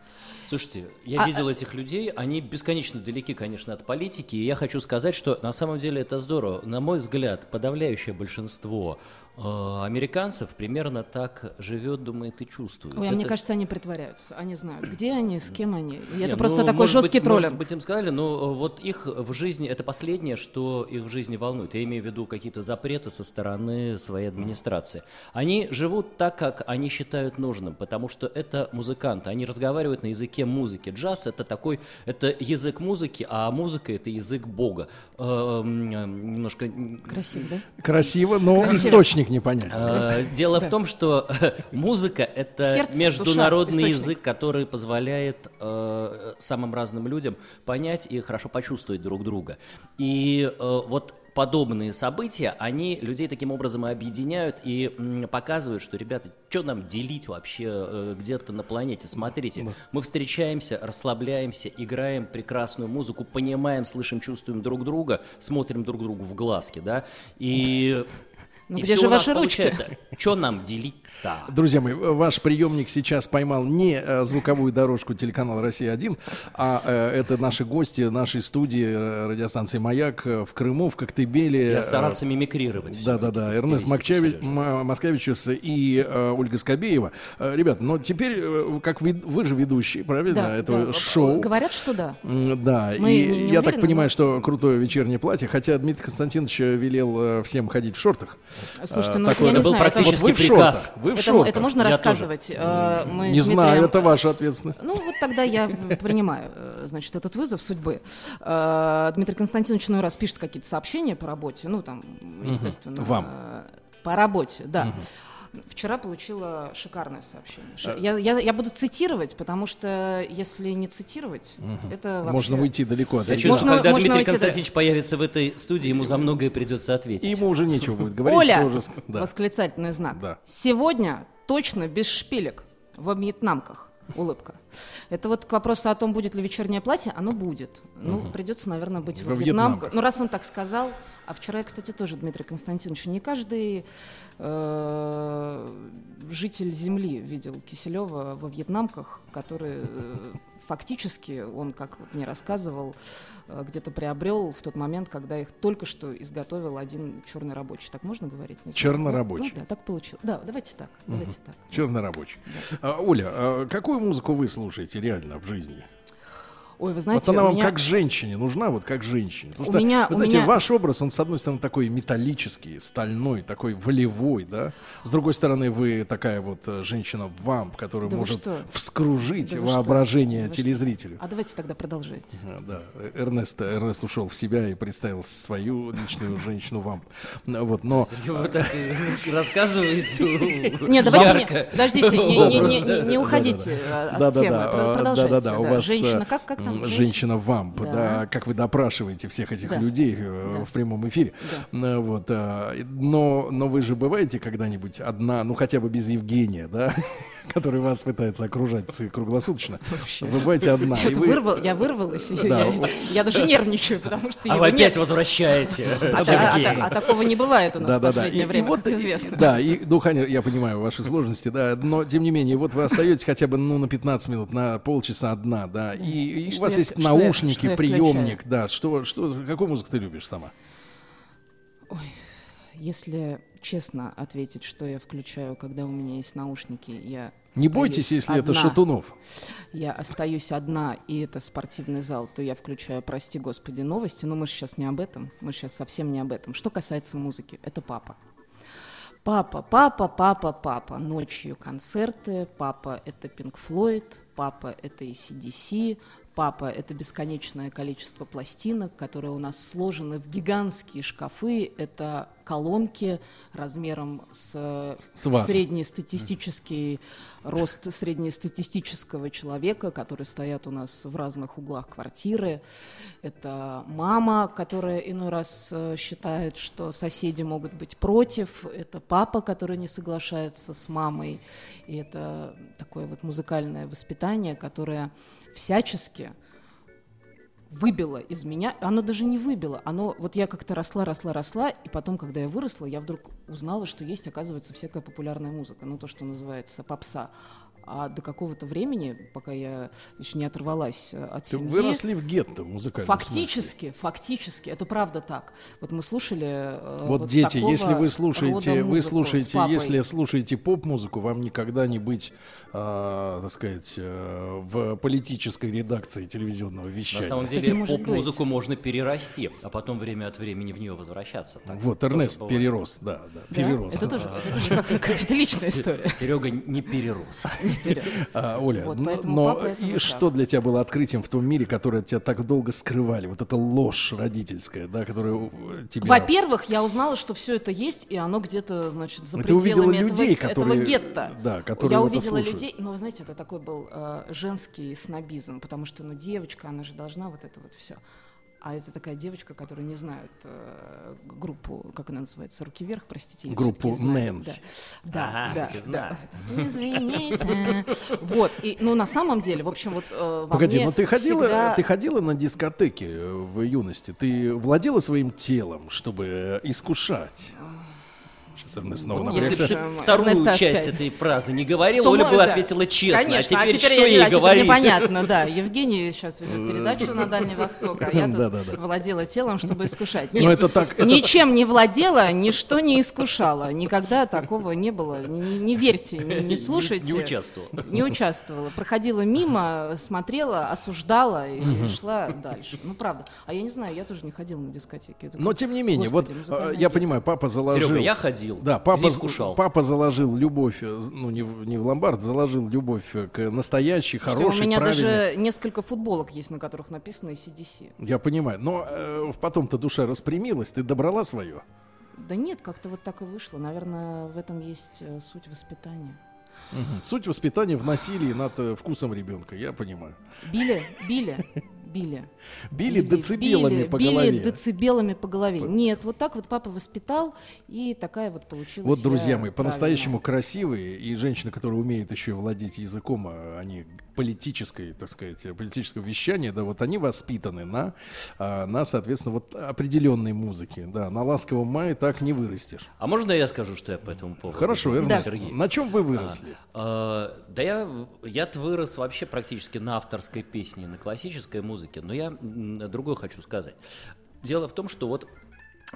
Слушайте, я А- видел этих людей, они бесконечно далеки, конечно, от политики, и я хочу сказать, что на самом деле это здорово. На мой взгляд, подавляющее большинство американцев примерно так живет, думает и чувствует. Ой, а мне Это- кажется, они притворяются. Они знают, где они, с кем они. И Не, это ну, просто такой может жесткий быть, троллинг. Может быть, им сказали, но э, вот их в жизни, это последнее, что их в жизни волнует. Я имею в виду какие-то запреты со стороны своей администрации. Они живут так, как они считают нужным, потому что это музыканты. Они разговаривают на языке музыки. Джаз это такой, это язык музыки, а музыка это язык Бога. Эм, э, Немножко... Красиво, да? Красиво, но Красиво. источник них не понять. Э, Дело в том, что *laughs* музыка это международный язык, который позволяет э, самым разным людям понять и хорошо почувствовать друг друга. И э, вот подобные события, они людей таким образом и объединяют и показывают, что, ребята, что нам делить вообще э, где-то на планете? Смотрите, мы встречаемся, расслабляемся, играем прекрасную музыку, понимаем, слышим, чувствуем друг друга, смотрим друг другу в глазки, да, и... Ну и где же у нас ваши ручки? Что нам делить-то? Друзья мои, ваш приемник сейчас поймал не э, звуковую дорожку телеканала «Россия-1», а э, это наши гости нашей студии э, радиостанции «Маяк» в Крыму, в Коктебеле. Я старался Э, мимикрировать. Да-да-да, Эрнест Макчавич, М- Москавичус и э, Ольга Скобеева. Э, ребят, но теперь, э, как вы, вы же ведущие, правильно, Да, этого да. шоу. Говорят, что да. Да, Мы и не- не я так понимаю, но- что крутое вечернее платье, хотя Дмитрий Константинович велел всем ходить в шортах. Слушайте, Э, ну это такое- я не знаю, это- Вот вы в шортах, вы в это, это можно рассказывать? Э, мы Не знаю, Дмитрием- это ваша ответственность. Ну, вот тогда я принимаю, э, значит, этот вызов судьбы. Э, Дмитрий Константинович иной раз пишет какие-то сообщения по работе, ну, там, естественно. Вам. э, По работе, да. Вчера получила шикарное сообщение. Ш- Я, я, я буду цитировать, потому что если не цитировать, это вообще... Можно уйти далеко от Я чувствую, когда можно Дмитрий уйти, да. Константинович появится в этой студии, ему за многое придется ответить. И ему уже нечего будет говорить. Оля! уже да. Восклицательный знак. Да. Сегодня точно без шпилек во вьетнамках. Улыбка. Это вот к вопросу о том, будет ли вечернее платье, оно будет. Ну, придется, наверное, быть во, Во Вьетнамках. вьетнамках. Ну, раз он так сказал. А вчера я, кстати, тоже, Дмитрий Константинович, не каждый э, житель земли видел Киселева во вьетнамках, который э, фактически, он, как мне рассказывал, э, где-то приобрел в тот момент, когда их только что изготовил один черный рабочий. Так можно говорить? Не знаю. Чернорабочий. Ну, да, так получилось. Да, давайте так. Давайте так. Чернорабочий. А, Оля, а какую музыку вы слушаете реально в жизни? Ой, вы знаете, вот она вам меня- как женщине нужна, вот как женщине. Потому У что, меня- вы у знаете, меня- ваш образ, он с одной стороны такой металлический, стальной, такой волевой, да. С другой стороны, вы такая вот э, женщина-вамп, которая Да может что? вскружить Да воображение Да телезрителю. А давайте тогда продолжайте. А, Да, Эрнест, Эрнест ушел в себя и представил свою личную женщину-вамп. Ну, Вот, но... Вы так рассказываете. Не, давайте подождите, не, уходите от темы, про- продолжайте. да-да-да, Женщина, э, как, как там? Женщина-вамп, Да. да, как вы допрашиваете всех этих Да. людей э, Да. в прямом эфире. Ну, Вот, а, но, но вы же бываете когда-нибудь одна, ну хотя бы без Евгения, да, *laughs* который вас пытается окружать круглосуточно. Вы бываете одна. и Это вы- вырвал- я вырвалась, и Да. я, я даже нервничаю, потому что А его вы опять нет. возвращаете. А, а та- а такого не бывает у нас в Да-да-да. последнее И- и время, вот, как и- известно. Да, и, ну, конечно, я понимаю ваши сложности, да, но, тем не менее, вот вы остаетесь хотя бы, ну, на 15 минут, на полчаса одна, да, и, и что у вас я есть наушники, я приемник, да, что, что, какую музыку ты любишь сама? Если честно ответить, что я включаю, когда у меня есть наушники, я Не бойтесь, если это одна. Шатунов. Я остаюсь одна, и это спортивный зал, то я включаю, прости господи, новости, но мы же сейчас не об этом, мы сейчас совсем не об этом. Что касается музыки, это папа. Папа, папа, папа, папа. Ночью концерты. Папа — это Pink Floyd. Папа — это ACDC. Папа — это бесконечное количество пластинок, которые у нас сложены в гигантские шкафы. Это колонки размером с, С вас. среднестатистический рост среднестатистического человека, которые стоят у нас в разных углах квартиры. Это мама, которая иной раз э, считает, что соседи могут быть против. Это папа, который не соглашается с мамой. И это такое вот музыкальное воспитание, которое всячески выбило из меня, оно даже не выбило, оно, вот я как-то росла, росла, росла, и потом, когда я выросла, я вдруг узнала, что есть, оказывается, всякая популярная музыка, ну, то, что называется попса. А до какого-то времени, пока я еще не оторвалась э, от Ты семьи... выросли в гетто в музыкальном Фактически, фактически, это правда так. Вот мы слушали... э, Вот, дети, такого если вы слушаете, вы слушаете, если слушаете поп-музыку, вам никогда не быть, а, так сказать, э, в политической редакции телевизионного На вещания. самом деле поп-музыку можно перерасти, а потом время от времени в нее возвращаться. Так Вот Эрнест перерос, да, да, Да? перерос. Это тоже, это тоже как- *laughs* какая-то личная история. Серега не перерос. *laughs* вперед. *laughs* А, Оля, Вот, но и что для тебя было открытием в том мире, который от тебя так долго скрывали? Вот эта ложь родительская, да, которая тебя... Во-первых, я узнала, что все это есть, и оно где-то, значит, за Ты увидела пределами людей, этого, которые- этого гетто. да, которые я увидела людей, но вы знаете, это такой был э, женский снобизм, потому что, ну, девочка, она же должна вот это вот все. А это такая девочка, которая не знает э, группу, как она называется, «Руки вверх», простите. Группу. Нэнси. Да, да, да. Извините. Вот, и, ну, на самом деле, в общем, вот э, Погоди, мне ну ты ходила, всегда- ты ходила на дискотеки э, в юности, ты владела своим телом, чтобы э, искушать. Сейчас Эрнест снова Ну, Если бы ты вторую Эрнест часть этой фразы не говорил, То Оля мой, бы да. ответила честно. Конечно, а теперь что я, ей да, теперь говорить? непонятно, да. Евгений сейчас ведет передачу на Дальний Восток, а я тут владела телом, чтобы искушать. Ну, Нет, это так- это ничем не владела, ничто не искушала. Никогда такого не было. Не, не верьте, не, не слушайте. Не участвовала. Не участвовала. Проходила мимо, смотрела, осуждала и Мгм. шла дальше. Ну, правда. А я не знаю, я тоже не ходила на дискотеки. Это Но тем не менее, Господи, вот э, я понимаю, папа заложил. Серега, я ходил, Да, папа, искушал. папа заложил любовь, э, ну не в, не в ломбард, заложил любовь э, к настоящей, Слушайте, хорошей, у меня правильной. даже несколько футболок есть, на которых написано CDC. Я понимаю, но э, потом-то душа распрямилась, ты добрала свое. Да нет, как-то вот так и вышло. Наверное, в этом есть э, суть воспитания. Суть воспитания в насилии над вкусом ребенка, я понимаю. Били, били, били. Били децибелами били, по били голове. децибелами по голове. Нет, вот так вот папа воспитал, и такая вот получилась Вот, друзья мои, по-настоящему красивые, и женщины, которые умеют еще и владеть языком, а они политической, так сказать, э, политического вещания, да, вот они воспитаны на, а, на, соответственно, вот определенной музыке, да, на ласковом мае так не вырастешь. А можно я скажу, что я по этому поводу? Хорошо, Эрнест, Сергей? на чем вы выросли? А, а, да я, я вырос вообще практически на авторской песне, на классической музыке, но я другое хочу сказать. Дело в том, что вот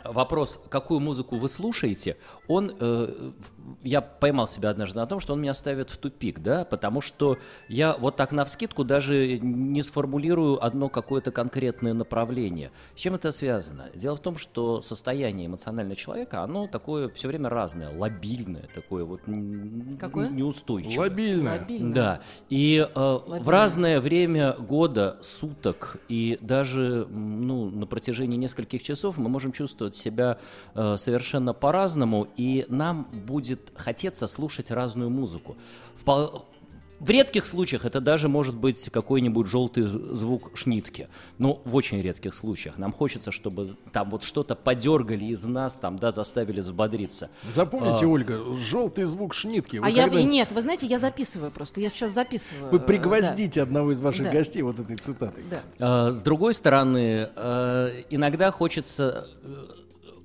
вопрос, какую музыку вы слушаете, он, э, в- я поймал себя однажды на том, что он меня ставит в тупик, да, потому что я вот так навскидку даже не сформулирую одно какое-то конкретное направление. С чем это связано? Дело в том, что состояние эмоционального человека, оно такое все время разное, лобильное, такое вот Какое? неустойчивое. Лобильное. Лобильное. Да. И э, в Лобильное. разное время года, суток и даже ну, на протяжении нескольких часов мы можем чувствовать себя э, совершенно по-разному, и нам будет хотеться слушать разную музыку. Впол- В редких случаях это даже может быть какой-нибудь желтый звук шнитки. Но в очень редких случаях. Нам хочется, чтобы там вот что-то подергали из нас, там, да, заставили взбодриться. Запомните, А, Ольга, желтый звук шнитки. Вы А я нет, вы знаете, я записываю просто. Я сейчас записываю. Вы э, пригвоздите одного из ваших Да. гостей вот этой цитатой. Да. А, С другой стороны, э, иногда хочется э,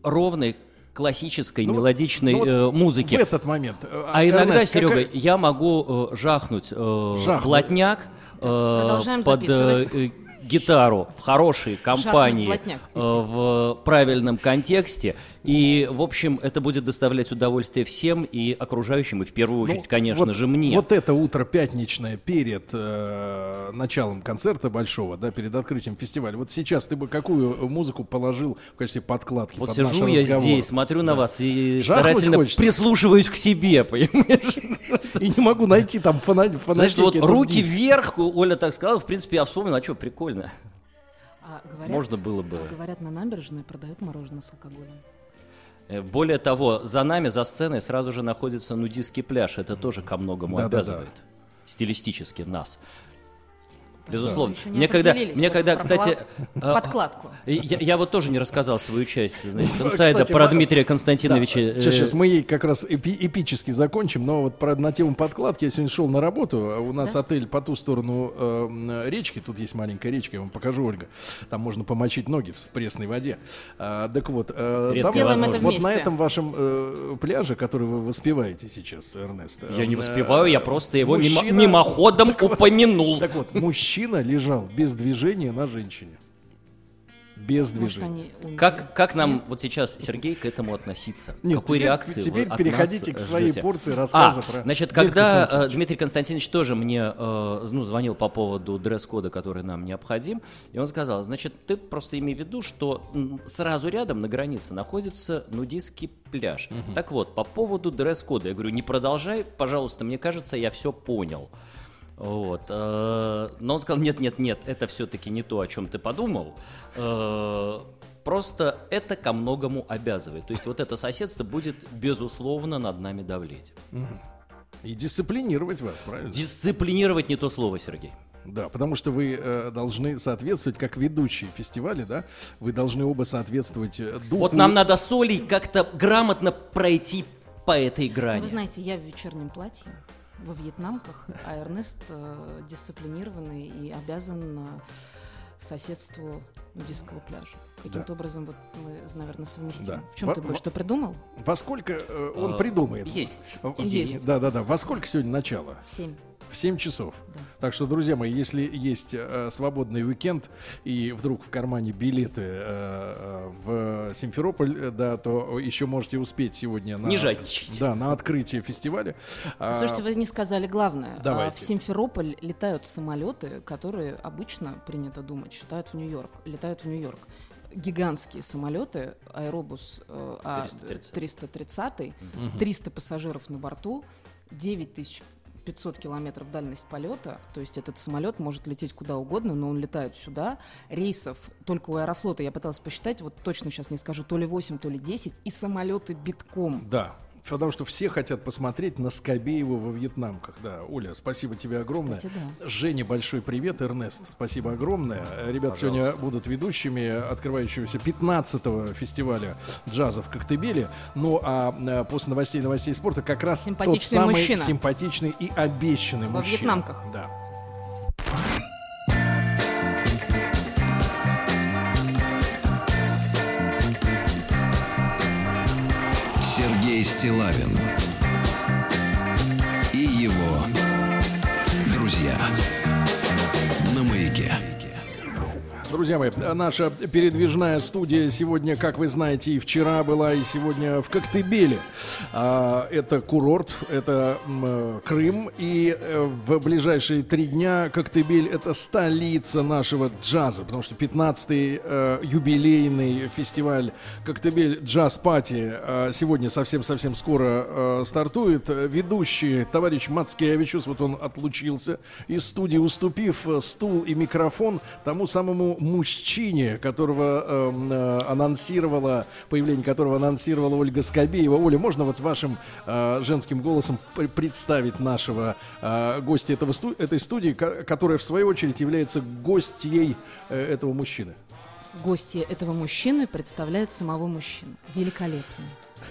ровной классической Ну мелодичной ну вот э, музыки. В этот момент. э, А иногда, Серега, какая- я могу э, жахнуть э, блатняк э, продолжаем под э, э, гитару в хорошей компании, э, в правильном контексте. И, в общем, это будет доставлять удовольствие всем и окружающим, и в первую очередь, Ну, конечно вот- же, мне. Вот это утро пятничное перед э, началом концерта большого, да, перед открытием фестиваля. Вот сейчас ты бы какую музыку положил в качестве подкладки Вот под сижу наш я разговор? здесь, смотрю на Да. вас и Жахнуть старательно хочется? прислушиваюсь к себе, понимаешь? *laughs* И не могу найти там фанатики. Значит, вот руки вверх, Оля так сказала, в принципе, я вспомнил, а что, прикольно. А, говорят, Можно было бы. а, говорят, на набережной продают мороженое с алкоголем. Э, Более того, за нами, за сценой сразу же находится нудистский пляж. Это тоже ко многому Да-да-да. обязывает. Стилистически нас. Безусловно. Еще не мне когда, мне вот когда, кстати, а, подкладку. *laughs* Я, я вот тоже не рассказал свою часть, значит, Ну, инсайда кстати, про Дмитрия Константиновича. Да, сейчас, э, сейчас мы ей как раз эпи- эпически закончим, но вот про, на тему подкладки я сегодня шел на работу, а у нас отель по ту сторону э, речки, тут есть маленькая речка, я вам покажу, Ольга, там можно помочить ноги в пресной воде. А, так вот, э, там, это вот на этом вашем э, пляже, который вы воспеваете сейчас, Эрнест. Я не э, воспеваю, я просто его мимо- мужчина- мимоходом упомянул. Так вот, мужчина лежал без движения на женщине. Без Может, движения. они. Как, как нам вот сейчас, Сергей, к этому относиться? Нет, Какой теперь- реакции теперь вы от переходите нас к своей ждете? порции рассказа а, про Значит, когда э, Константиновича. Дмитрий Константинович тоже мне э, ну, звонил по поводу дресс-кода, который нам необходим, и он сказал, значит, ты просто имей в виду, что сразу рядом на границе находится нудистский пляж. Так вот, по поводу дресс-кода, я говорю, не продолжай, пожалуйста, мне кажется, я все понял. Вот. э, Но он сказал, нет, нет, нет, это все-таки не то, о чем ты подумал. Э, Просто это ко многому обязывает. То есть вот это соседство будет, безусловно, над нами давлеть. И дисциплинировать вас, правильно? Дисциплинировать не то слово, Сергей. Да, потому что вы э, должны соответствовать, как ведущие фестиваля, да, вы должны оба соответствовать э, духу. Вот нам надо с Олей как-то грамотно пройти по этой грани. Вы знаете, я в вечернем платье, во вьетнамках, а Эрнест э, дисциплинированный и обязан э, соседству нудистского пляжа. Каким-то образом вот мы, наверное, совместим. Да. В чем Во- ты во- что придумал? Во сколько э, он Э, придумает? есть идея. Да, да, да. Во сколько сегодня начало? В семь. В 7 часов. Так что, друзья мои, если есть э, свободный уикенд и вдруг в кармане билеты э, э, в Симферополь, э, да, то еще можете успеть сегодня на, Не жадничайте. Да, на открытие фестиваля. А, Слушайте, вы не сказали главное. А, Давайте. В Симферополь летают самолеты, которые обычно, принято думать, считают в Нью-Йорк. Летают в Нью-Йорк. Гигантские самолеты, аэробус э, А- 330. 330, Мгм. 300 пассажиров на борту, 9500 километров дальность полета, то есть этот самолет может лететь куда угодно, но он летает сюда. Рейсов только у Аэрофлота, я пыталась посчитать, вот точно сейчас не скажу, то ли 8, то ли 10, и самолеты битком. Да. Потому что все хотят посмотреть на Скобеева во вьетнамках. Да, Оля, спасибо тебе огромное. Кстати, да. Жене большой привет, Эрнест, спасибо огромное. Ребята сегодня будут ведущими открывающегося 15-го фестиваля джаза в Коктебеле. Ну а э, после новостей новостей спорта как раз тот Симпатичный самый мужчина. симпатичный и обещанный Во мужчина. вьетнамках. Да. Стилавин Друзья мои, наша передвижная студия сегодня, как вы знаете, и вчера была, и сегодня в Коктебеле. А, Это курорт, это Крым, и э, в ближайшие три дня Коктебель это столица нашего джаза, потому что 15-й э, юбилейный фестиваль Коктебель Джаз Пати э, сегодня совсем-совсем скоро стартует. Ведущий товарищ Мацкевичус, вот он отлучился из студии, уступив стул и микрофон тому самому мужчине, которого эм, э, анонсировала, появление которого анонсировала Ольга Скобеева. Оля, можно вот вашим э, женским голосом пр- представить нашего э, гостя этого сту- этой студии, ко- которая в свою очередь является гостьей э, этого мужчины? Гости этого мужчины представляют самого мужчину. Великолепный,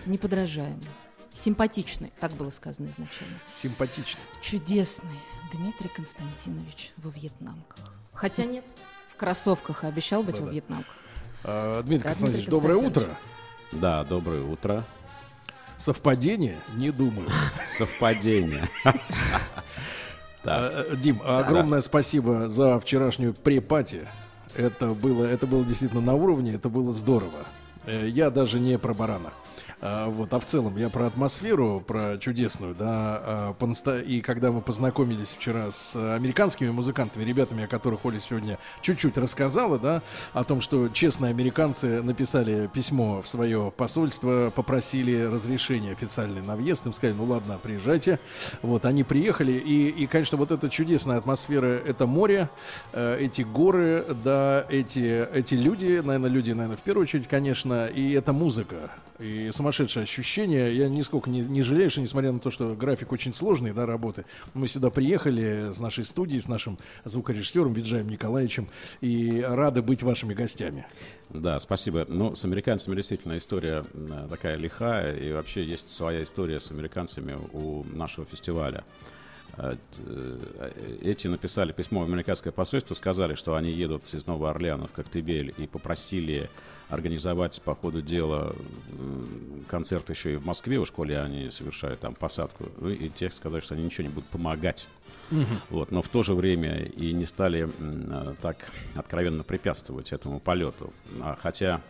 неподражаемый, симпатичный, так было сказано изначально. Симпатичный. Чудесный Дмитрий Константинович во вьетнамках. Хотя нет, в кроссовках обещал быть во Да-да. вьетнамках. Э, Дмитрий Да, Константинович, Дмитрий доброе утро. Да, доброе утро. Совпадение? Не думаю. *laughs* Совпадение. *laughs* Э, э, Дим, огромное спасибо за вчерашнюю препати. Это было, это было действительно на уровне, это было здорово. Э, Я даже не про барана. А, Вот, а в целом я про атмосферу, про чудесную, да, а, и когда мы познакомились вчера с американскими музыкантами, ребятами, о которых Оля сегодня чуть-чуть рассказала, да, о том, что честные американцы написали письмо в свое посольство, попросили разрешения официальное на въезд, им сказали, ну ладно, приезжайте, вот, они приехали, и, и конечно, вот эта чудесная атмосфера, это море, э, эти горы, да, эти, эти люди, наверное, люди, наверное, в первую очередь, конечно, и это музыка, и сумасшедшее ощущение. Я нисколько не, не жалею, что несмотря на то, что график очень сложный, да, работы, мы сюда приехали с нашей студией, с нашим звукорежиссером Виджаем Николаевичем, и рады быть вашими гостями. Да, спасибо. Ну, с американцами действительно история э, такая лихая, и вообще есть своя история с американцами у нашего фестиваля. Э, э, эти написали письмо в американское посольство, сказали, что они едут из Нового Орлеана в Коктебель и попросили организовать по ходу дела концерт еще и в Москве, у школе они совершают там посадку, Ну, и те сказали, что они ничего не будут помогать. Вот, но в то же время и не стали э, так откровенно препятствовать этому полету. А Хотя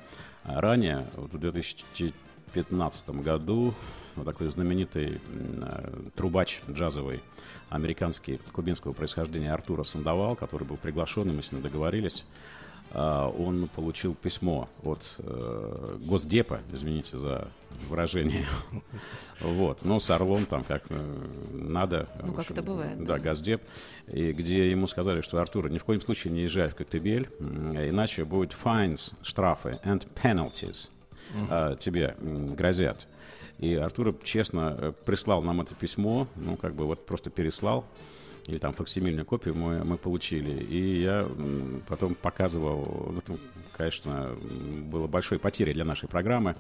а, ранее, вот в 2015 году, вот такой знаменитый э, трубач джазовый, американский, кубинского происхождения Артура Сандовал, который был приглашен, и мы с ним договорились, а, он получил письмо от э, Госдепа, извините за выражение, *laughs* вот, но с Орлом там как э, надо. Ну, как это бывает, Да, Газдеп, и где ему сказали, что Артур, ни в коем случае не езжай в Коктебель, иначе будет fines, штрафы and penalties а, тебе грозят. И Артур честно э, прислал нам это письмо, ну, как бы вот просто переслал, или там факсимильную копию мы, мы получили. И я потом показывал, ну, это, конечно, м, было большой потерей для нашей программы.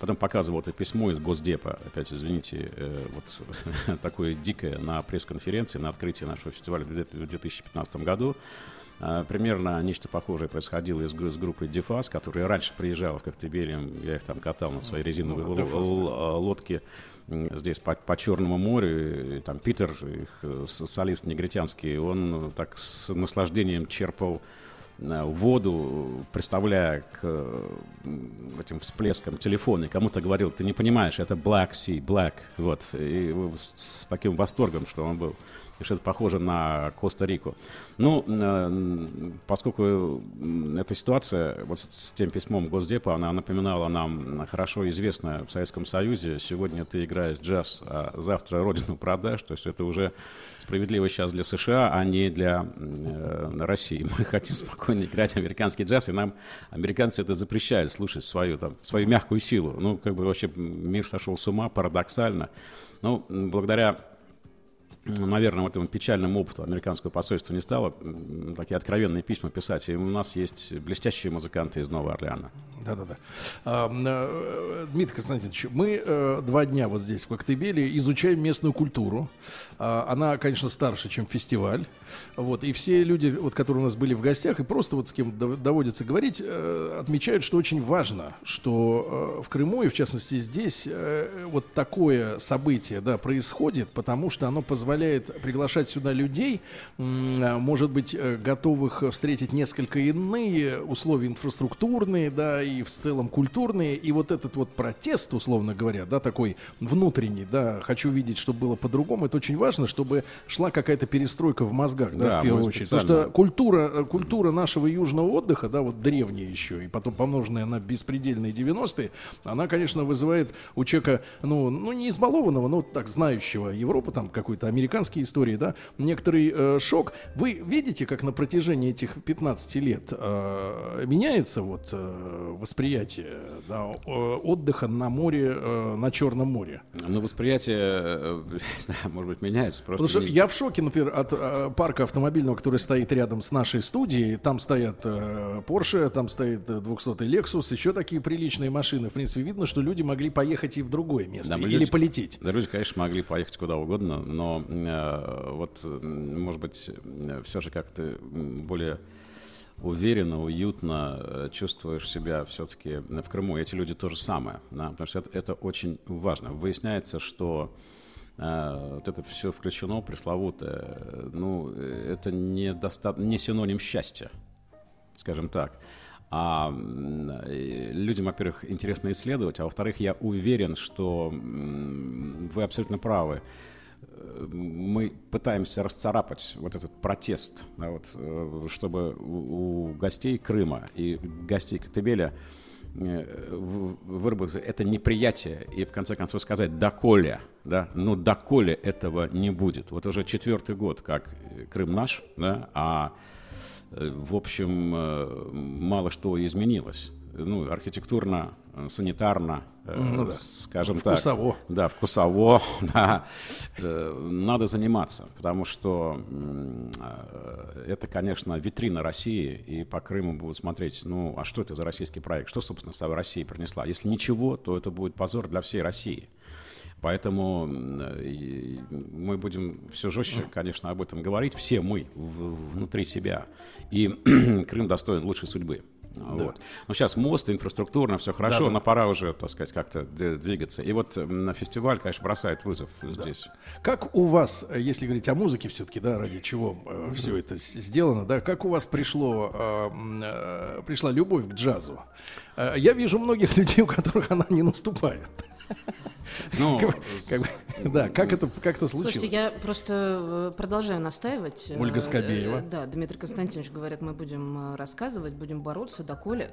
Потом показывал это письмо из Госдепа, опять извините, э, вот *laughs* такое дикое на пресс-конференции, на открытии нашего фестиваля в 2015 году. А, Примерно нечто похожее происходило и с, с группой Дефас, которая раньше приезжала в Коктебель, я их там катал на своей резиновой Ну, л- а, лодке здесь по, по Черному морю. И там Питер, их э, солист негритянский, он э, так с наслаждением черпал э, воду, представляя к э, этим всплескам телефона, и кому-то говорил, ты не понимаешь, это Black Sea, Black, вот, и с, с таким восторгом, что он был, и что это похоже на Коста-Рику. Ну, э, поскольку эта ситуация вот с, тем письмом Госдепа, она напоминала нам хорошо известное в Советском Союзе, сегодня ты играешь джаз, а завтра родину продашь, то есть это уже справедливо сейчас для США, а не для э, России. Мы *laughs* хотим спокойно играть американский джаз, и нам американцы это запрещают, слушать свою, там, свою мягкую силу. Ну, как бы вообще мир сошел с ума, парадоксально. Ну, благодаря наверное, вот этому печальному опыту американского посольства не стало такие откровенные письма писать. И у нас есть блестящие музыканты из Нового Орлеана. Да-да-да. А, э, Дмитрий Константинович, мы э, два дня вот здесь, в Коктебеле, изучаем местную культуру. А, она, конечно, старше, чем фестиваль. Вот, и все люди, вот, которые у нас были в гостях, и просто вот с кем дов- доводится говорить, э, отмечают, что очень важно, что э, в Крыму, и в частности здесь, э, вот такое событие да, происходит, потому что оно позволяет приглашать сюда людей, а, может быть, э, готовых встретить несколько иные условия инфраструктурные, да, и в целом культурные, и вот этот вот протест, условно говоря, да, такой внутренний, да, хочу видеть, чтобы было по-другому, это очень важно, чтобы шла какая-то перестройка в мозгах, да, Да, в первую очередь. Потому что культура, э, культура нашего южного отдыха, да, вот древняя еще, и потом помноженная на беспредельные 90-е, она, конечно, вызывает у человека, ну, ну не избалованного, но так знающего Европу, там какой-то американские истории, да, некоторый э, шок. Вы видите, как на протяжении этих 15 лет э, меняется вот э, восприятие да, э, отдыха на море, э, на Черном море? Но восприятие, э, *laughs* может быть, меняется. Просто Потому что я в шоке, например, от э, парка автомобильного, который стоит рядом с нашей студией. Там стоят э, Porsche, там стоит э, 200-й Lexus, еще такие приличные машины. В принципе, видно, что люди могли поехать и в другое место. Да, или люди- полететь. Да, люди, конечно, могли поехать куда угодно, но э, вот, м, может быть, все же как-то более уверенно, уютно э, чувствуешь себя все-таки в Крыму. Эти люди то же самое, да, потому что это, это очень важно. Выясняется, что э, вот это все включено, пресловутое, э, ну, э, это не, доста- не синоним счастья, скажем так. А э, людям, во-первых, интересно исследовать, а во-вторых, я уверен, что вы абсолютно правы. Мы пытаемся расцарапать вот этот протест, вот, э, чтобы у, гостей Крыма и гостей Коктебеля э, в- выработать это неприятие и в конце концов сказать «доколе», да, ну «доколе этого не будет». Вот уже четвертый год, как Крым наш, да, а э, в общем, мало что изменилось. Ну, архитектурно, э, санитарно, э, Ну да. скажем Вкусово. так. Да, вкусово, *laughs* да. Э, Надо заниматься, потому что это, конечно, витрина России, и по Крыму будут смотреть, ну, а что это за российский проект? Что, собственно, Россия принесла? Если ничего, то это будет позор для всей России. Поэтому мы будем все жестче, конечно, об этом говорить. Все мы внутри себя. И *clears throat* Крым достоин лучшей судьбы. Вот. Ну, сейчас мост, инфраструктурно, все хорошо, Да-да. но пора уже, так сказать, как-то двигаться. И вот на фестиваль, конечно, бросает вызов здесь. Как у вас, э, если говорить о музыке все-таки, да, ради чего все это сделано, да, как у вас пришло, э, м, э, пришла любовь к джазу? Э, я вижу многих *laughs* людей, у которых она не наступает. Ну, Как как да, как это, как это случилось? Слушайте, я просто э, продолжаю настаивать. Э, Ольга Скобеева. э, Да, Дмитрий Константинович говорят, мы будем рассказывать, будем бороться, доколе.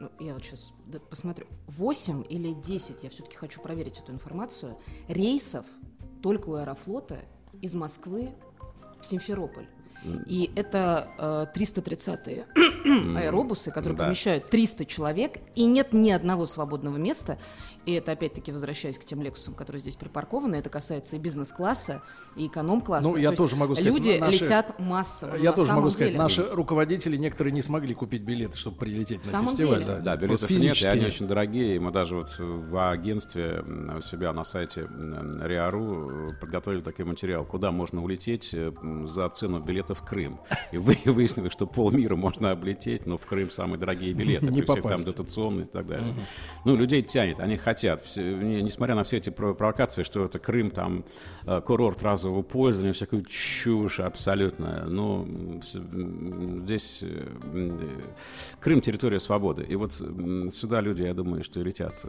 Ну, я вот сейчас посмотрю. 8 или 10, я все-таки хочу проверить эту информацию, рейсов только у Аэрофлота из Москвы в Симферополь. И это э, 330-е *clears throat* аэробусы, которые Да. помещают 300 человек, и нет ни одного свободного места. И это опять-таки возвращаясь к тем лексусам, которые здесь припаркованы, это касается и бизнес-класса, и эконом-класса. Ну, я То тоже могу сказать, Люди на- наши- летят массово. Я на тоже могу сказать, деле. наши руководители некоторые не смогли купить билеты, чтобы прилететь В на самом фестиваль. деле? Да, Да, билетов нет, и они очень дорогие. И Мы даже вот в агентстве у себя на сайте Риару э, подготовили такой материал, куда можно улететь э, за цену билета в Крым. И вы- *laughs* выяснилось, что полмира можно облететь, но в Крым самые дорогие билеты. *laughs* Не При всех там дотационные и так далее. Ну, людей тянет, они хотят. Все- не- несмотря на все эти про- провокации, что это Крым, там, э, курорт разового пользования, всякую чушь абсолютно. М, здесь э, э, Крым — территория свободы. И вот сюда люди, я думаю, что и летят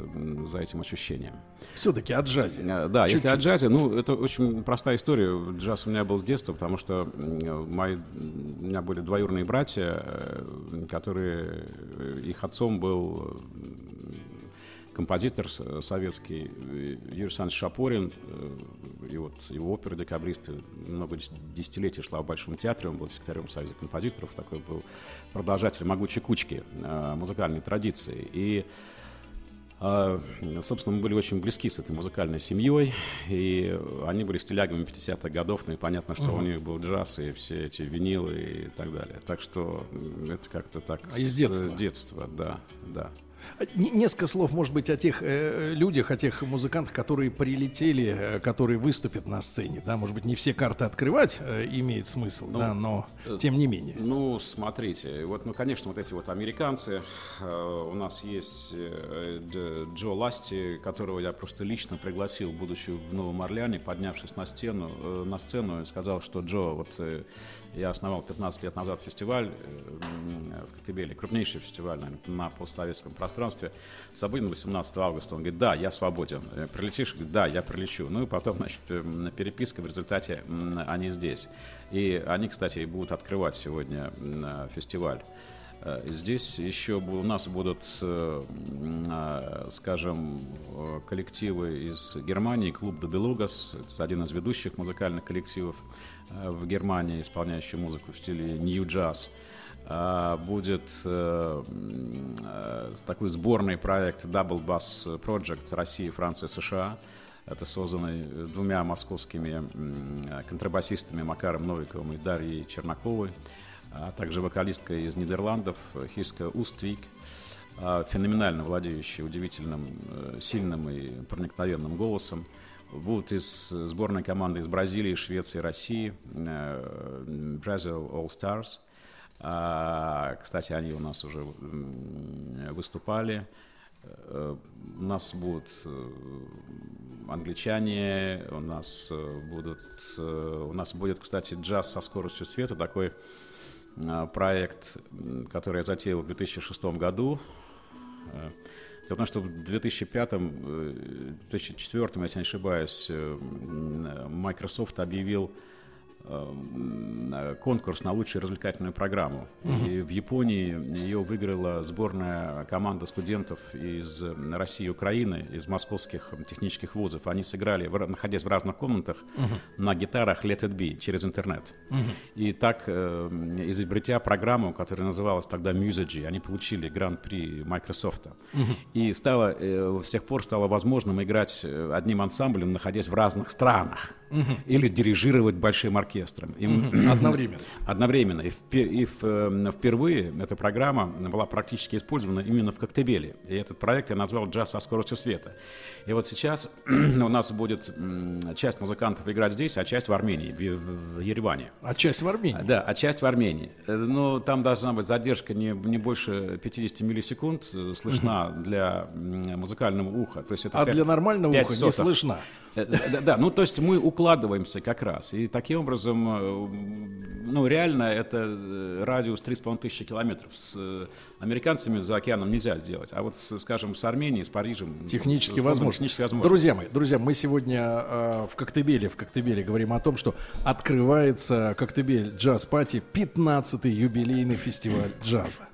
за этим ощущением. Все-таки о джазе. Да, если Чуть-чуть. о джазе, ну, это очень простая история. Джаз у меня был с детства, потому что мои, у меня были двоюродные братья, которые, их отцом был композитор с- советский э, Юрий Александрович Шапорин, э, и вот его оперы «Декабристы» много дес- десятилетий шла в Большом театре, он был секретарем Союза композиторов, такой был продолжатель могучей кучки э, музыкальной традиции. И Собственно, мы были очень близки с этой музыкальной семьей, и они были стилягами 50-х годов, ну и понятно, что Мгм. у них был джаз и все эти винилы и так далее. Так что это как-то так А из с детства? детства, да, да. Не- Несколько слов, может быть, о тех э, людях, о тех музыкантах, которые прилетели, э, которые выступят на сцене. Да, может быть, не все карты открывать э, имеет смысл, Ну, да, но э, тем не менее. Ну, смотрите, вот, ну, конечно, вот эти вот американцы. Э, у нас есть Дж- Джо Ласти, которого я просто лично пригласил, будучи в Новом Орлеане, поднявшись на стену, на сцену, и сказал, что Джо, вот я основал 15 лет назад фестиваль э, в Коктебеле, крупнейший фестиваль, наверное, на постсоветском пространстве. Свободен 18 августа. Он говорит, да, я свободен. Прилетишь? Да, я прилечу. Ну и потом, *laughs* значит, э, переписка, в результате они здесь. И они, кстати, будут открывать сегодня э, фестиваль. Здесь еще у нас будут, скажем, коллективы из Германии, клуб Добелугас, это один из ведущих музыкальных коллективов в Германии, исполняющий музыку в стиле Jazz. А, Будет э, э, такой сборный проект Double Bass Project России, Франция, США. Это созданный э, двумя московскими э, контрабасистами Макаром Новиковым и Дарьей Чернаковой, а также вокалисткой из Нидерландов э, Хиска Уствик, феноменально владеющей удивительным, э, сильным и проникновенным голосом. Будут из сборной команды из Бразилии, Швеции, России, э, Brazil All Stars. А, Кстати, они у нас уже выступали. Э, У нас будут э, англичане, у нас будут, у нас будет, кстати, джаз со скоростью света, такой проект, который я затеял в 2006 году. Э, Дело в том, что в 2005, э, 2004, если не ошибаюсь, э, м, Microsoft объявил э, э, конкурс на лучшую развлекательную программу. Мгм. И в Японии ее выиграла сборная команда студентов из э, России и Украины, из московских технических вузов. Они сыграли, находясь в разных комнатах, Мгм. на гитарах Let It Be через интернет. Мгм. И так, э, изобретя программу, которая называлась тогда Musigy, они получили гран-при Microsoft. Мгм. И стало, э, с тех пор стало возможным играть э, одним ансамблем, находясь в разных странах. Мгм. или дирижировать большим оркестром. И м- Мгм. Одновременно. Одновременно. И, впе- и в, э, впервые эта программа была практически использована именно в Коктебеле. И этот проект я назвал «Джаз со скоростью света». И вот сейчас *clears throat* у нас будет часть музыкантов играть здесь, а часть в Армении, в, в Ереване. А часть в Армении? Да, а часть в Армении. Э, Но там должна быть задержка не, не больше 50 миллисекунд э, слышна для м, музыкального уха. То есть это А пять- для нормального пять уха не сотых. слышна. Э, Да, да, ну то есть мы укладываемся как раз. И таким образом, э, ну реально это э, радиус 3,5 тысячи километров. С э, американцами за океаном нельзя сделать. А вот, с, скажем, с Арменией, с Парижем... Технически с- возможно. Технически возможно. Друзья мои, друзья, мы сегодня э, в Коктебеле, в Коктебеле говорим о том, что открывается Коктебель Джаз Пати, 15-й юбилейный фестиваль джаза.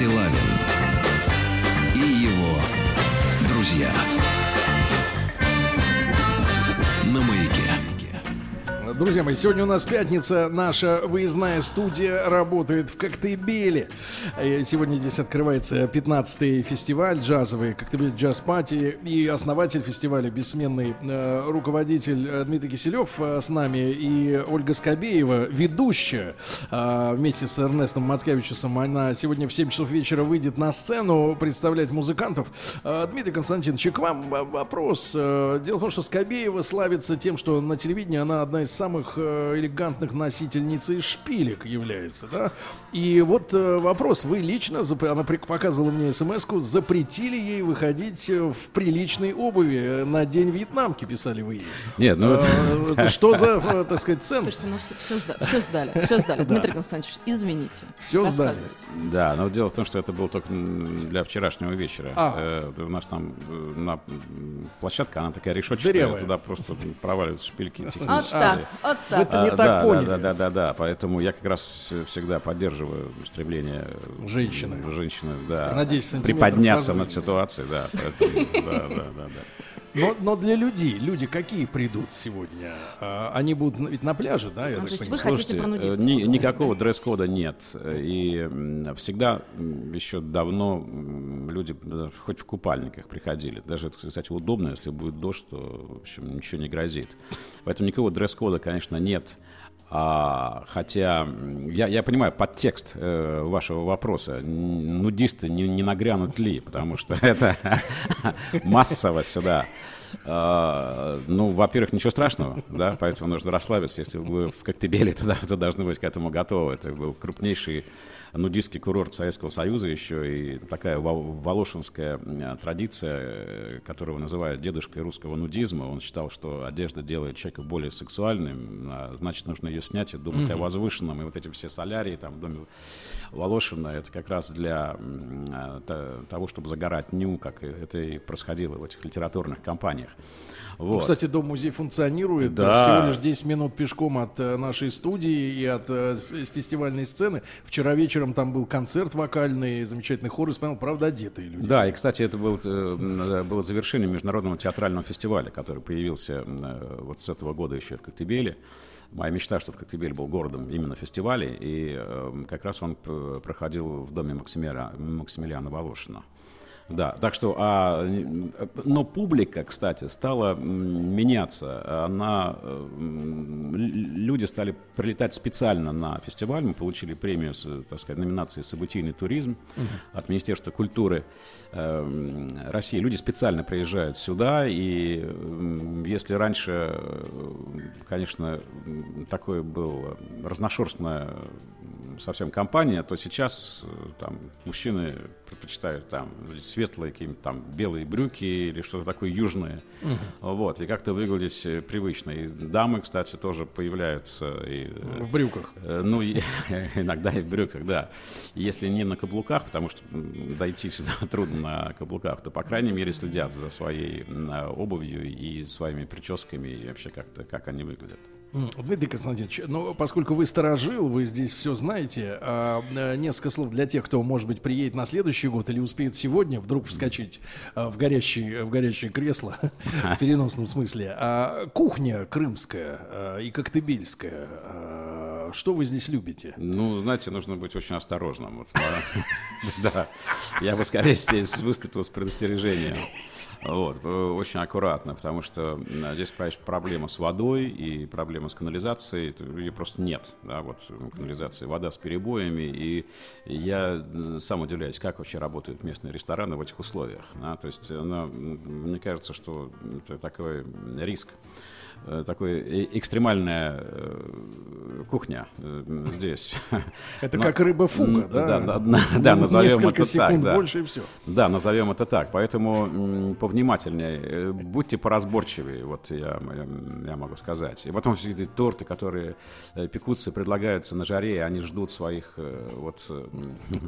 Стилавин и его друзья. На маяке. Друзья мои, сегодня у нас пятница. Наша выездная студия работает в Коктебеле. Э, Сегодня здесь открывается 15-й фестиваль джазовый, Коктебель Джаз Пати. И основатель фестиваля, бессменный э, руководитель э, Дмитрий Киселев э, с нами. И Ольга Скобеева, ведущая э, вместе с Эрнестом Мацкевичусом. Она сегодня в 7 часов вечера выйдет на сцену представлять музыкантов. Э, Дмитрий Константинович, к вам вопрос. Дело в том, что Скобеева славится тем, что на телевидении она одна из самых э, элегантных носительниц и шпилек является, да? И вот э, вопрос. Вы лично, она показывала мне смс запретили ей выходить э, в приличной обуви на День Вьетнамки, писали вы ей. Нет, ну это- что за, так сказать, ценность? Слушайте, ну все, сдали, все сдали. *laughs* Да. Дмитрий Константинович, извините. Всё сдали. Да, но дело в том, что это было только для вчерашнего вечера. А. Э, У нас там на площадка, она такая решетчатая, туда просто проваливаются шпильки *laughs* так, *laughs* вот так. Вы это не А, так да, поняли. Да, да, да, да, поэтому я как раз вс- всегда поддерживаю стремление Женщины. женщины, да, На 10 сантиметров приподняться над ситуацией, да, поэтому, *laughs* да, да, да, да. Но, но для людей, люди какие придут сегодня? А, Они будут ведь на пляже, да? я Ну, то есть вы хотите Слушайте, нудистов э, ни- никакого дресс-кода нет. И всегда еще давно люди хоть в купальниках приходили. Даже это, кстати, удобно, если будет дождь, то в общем, ничего не грозит. Поэтому никакого дресс-кода, конечно, нет. А, хотя я, я понимаю подтекст э, вашего вопроса. Нудисты не, не нагрянут ли, потому что *laughs* это массово сюда. А, ну, во-первых, ничего страшного, да, поэтому нужно расслабиться. Если вы в Коктебеле, *laughs* то, да, то должны быть к этому готовы. Это был крупнейший нудистский курорт Советского Союза еще и такая волошинская м, традиция, э, которого называют дедушкой русского нудизма. Он считал, что одежда делает человека более сексуальным, а значит, нужно ее снять и думать о Мгм. возвышенном. И вот эти все солярии там в доме Волошина, это как раз для та- того, чтобы загорать ню, как это и происходило в этих литературных компаниях. Ну, Вот. Кстати, дом-музей функционирует Да. всего лишь 10 минут пешком от э, нашей студии и от э, ф- фестивальной сцены. Вчера вечером там был концерт вокальный, замечательный хор исполнял, правда, одетые люди. Да, и, кстати, это был, э, было завершение международного театрального фестиваля, который появился э, вот с этого года еще в Коктебеле. Моя мечта, чтобы Коктебель был городом именно фестивалей, и э, как раз он проходил в доме Максимиля, Максимилиана Волошина. Да, так что, а, м, но публика, кстати, стала меняться. Она, э, люди стали прилетать специально на фестиваль. Мы получили премию, так сказать, номинации «Событийный туризм» Мгм. от Министерства культуры э, м, России. Люди специально приезжают сюда, и если раньше, э, конечно, такое было разношерстная м, совсем компания, то сейчас э, там мужчины предпочитают там светлые какие-нибудь там белые брюки или что-то такое южное. Мгм. Вот, и как-то выглядеть э, привычно. И дамы, кстати, тоже появляются. И, э, В брюках. э, Ну, и- *laughs* иногда и в брюках, да. Если не на каблуках, потому что дойти сюда *laughs* трудно на каблуках, то, по крайней мере, следят за своей обувью и своими прическами, и вообще как-то, как они выглядят. Дмитрий Константинович, ну, поскольку вы сторожил, вы здесь все знаете, а, э, несколько слов для тех, кто, может быть, приедет на следующий год или успеет сегодня вдруг вскочить а, в, горящий, в горящее кресло, *laughs* в переносном смысле. А, Кухня крымская а, и коктебельская, а, А, Что вы здесь любите? Ну, знаете, нужно быть очень осторожным. Вот, *laughs* да, я бы скорее здесь выступил с предостережением. Вот, очень аккуратно, потому что здесь, конечно, проблема с водой и проблема с канализацией, ее просто нет, да, вот ну, канализация, вода с перебоями, и я сам удивляюсь, как вообще работают местные рестораны в этих условиях, да, то есть, м, мне кажется, что это такой риск такой э- экстремальная э, кухня э, здесь. *laughs* Это Но- как рыба-фуга, м, да? Да, да, да, *laughs* назовем это так. секунд да. больше и всё. Да, назовем это так. Поэтому повнимательнее, э, будьте поразборчивее, вот я, я- могу сказать. И потом все эти торты, которые э, пекутся, предлагаются на жаре, они ждут своих э, вот э,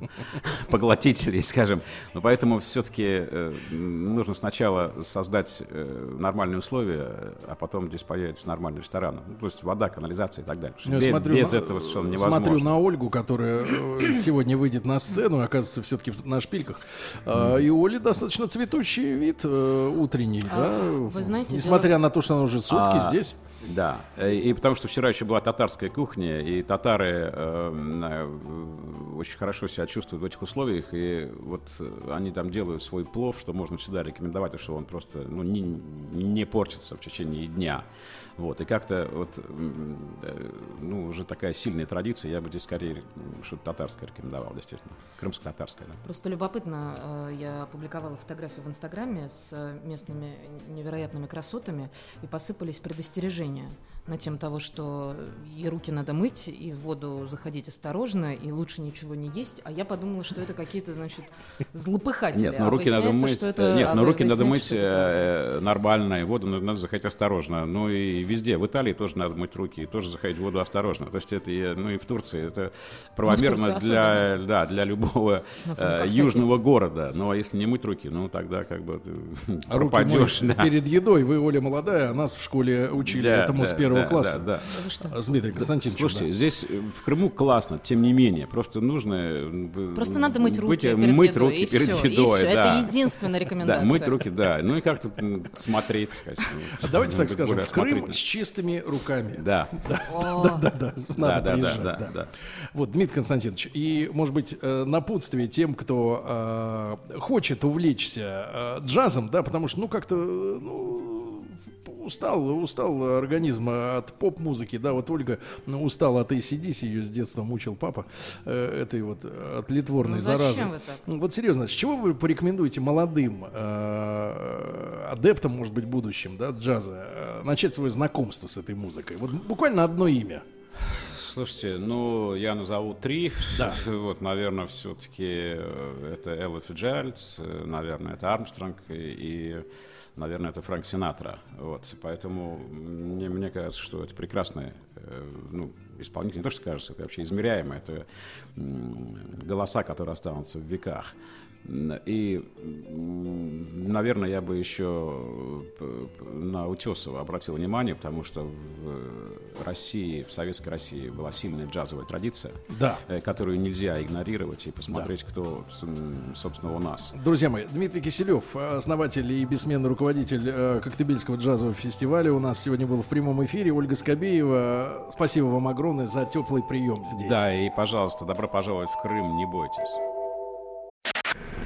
*laughs* поглотителей, скажем. Но поэтому все-таки нужно сначала создать э, нормальные условия, а потом здесь появится нормальный ресторан. Ну, то есть вода, канализация и так далее. Я Без, смотрю без на- этого совершенно невозможно. Смотрю на Ольгу, которая э, сегодня выйдет на сцену, оказывается, все-таки на шпильках. А, И у Оли достаточно цветущий вид э, утренний, А, да? вы знаете, Несмотря на то, что она уже сутки А, здесь. Да, Э, и потому что вчера еще была татарская кухня, и татары э, э, очень хорошо себя чувствуют в этих условиях, и вот э, они там делают свой плов, что можно всегда рекомендовать, потому что он просто ну, не, не портится в течение дня. Вот, и как-то вот, ну, уже такая сильная традиция, я бы здесь скорее что-то татарское рекомендовал, действительно. Крымско-татарское, да. Просто любопытно, э, я опубликовала фотографию в Инстаграме с э, местными невероятными красотами, и посыпались предостережения на тему того, что и руки надо мыть, и в воду заходить осторожно, и лучше ничего не есть. А я подумала, что это какие-то, значит, злопыхатели. Нет, А руки надо мыть. это- э, Нет, ну руки надо мыть это э, нормально, и воду надо, заходить осторожно. Ну и везде, в Италии тоже надо мыть руки, и тоже заходить в воду осторожно. То есть это, и, ну и в Турции это правомерно Турции для, да, для любого э, южного города. Ну а если не мыть руки, ну тогда как бы ты А руки пропадешь. да. перед едой. Вы, Оля, молодая, а нас в школе учили этому да, с первого да, класса. да, да. Да, Константиновичем. Слушайте, да. здесь э, в Крыму классно, тем не менее. Просто нужно... э, Просто надо мыть руки быть- перед мыть едой, руки и перед всё, и едой, всё. да. Это единственная рекомендация. Да, мыть руки, да. Ну и как-то смотреть. сказать, А Давайте так скажем, в Крым с чистыми руками. Да. Да, да, да, надо приезжать. да, да. да. Вот, Дмитрий Константинович, и, может быть, э, напутствие тем, кто э, хочет увлечься э, джазом, да, потому что, ну, как-то, э, ну, устал, устал организм от поп-музыки, да, вот Ольга устала от ACDC, ее с детства мучил папа э, этой вот э, тлетворной Ну, зачем заразы. вы так? Ну, Вот серьезно, с чего вы порекомендуете молодым э, адептам, может быть, будущим, да, джаза, э, начать свое знакомство с этой музыкой? Вот буквально одно имя. Слушайте, ну, я назову три. Да. *laughs* Вот, наверное, все-таки это Элла Фиджеральд, э, наверное, это Армстронг и, и, наверное, это Фрэнк Синатра. Вот, поэтому мне, мне кажется, что это прекрасные э, ну, исполнители. Не то, что кажется, это вообще измеряемо. Это голоса, которые останутся в веках. И, наверное, я бы еще на Утесова обратил внимание, потому что в России, в Советской России была сильная джазовая традиция, Да. э, которую нельзя игнорировать и посмотреть, кто, м, собственно, у нас. Друзья мои, Дмитрий Киселев, основатель и бессменный руководитель э, Коктебельского джазового фестиваля, у нас сегодня был в прямом эфире. Ольга Скобеева, спасибо вам огромное за теплый прием здесь. Да, и, пожалуйста, добро пожаловать в Крым, не бойтесь.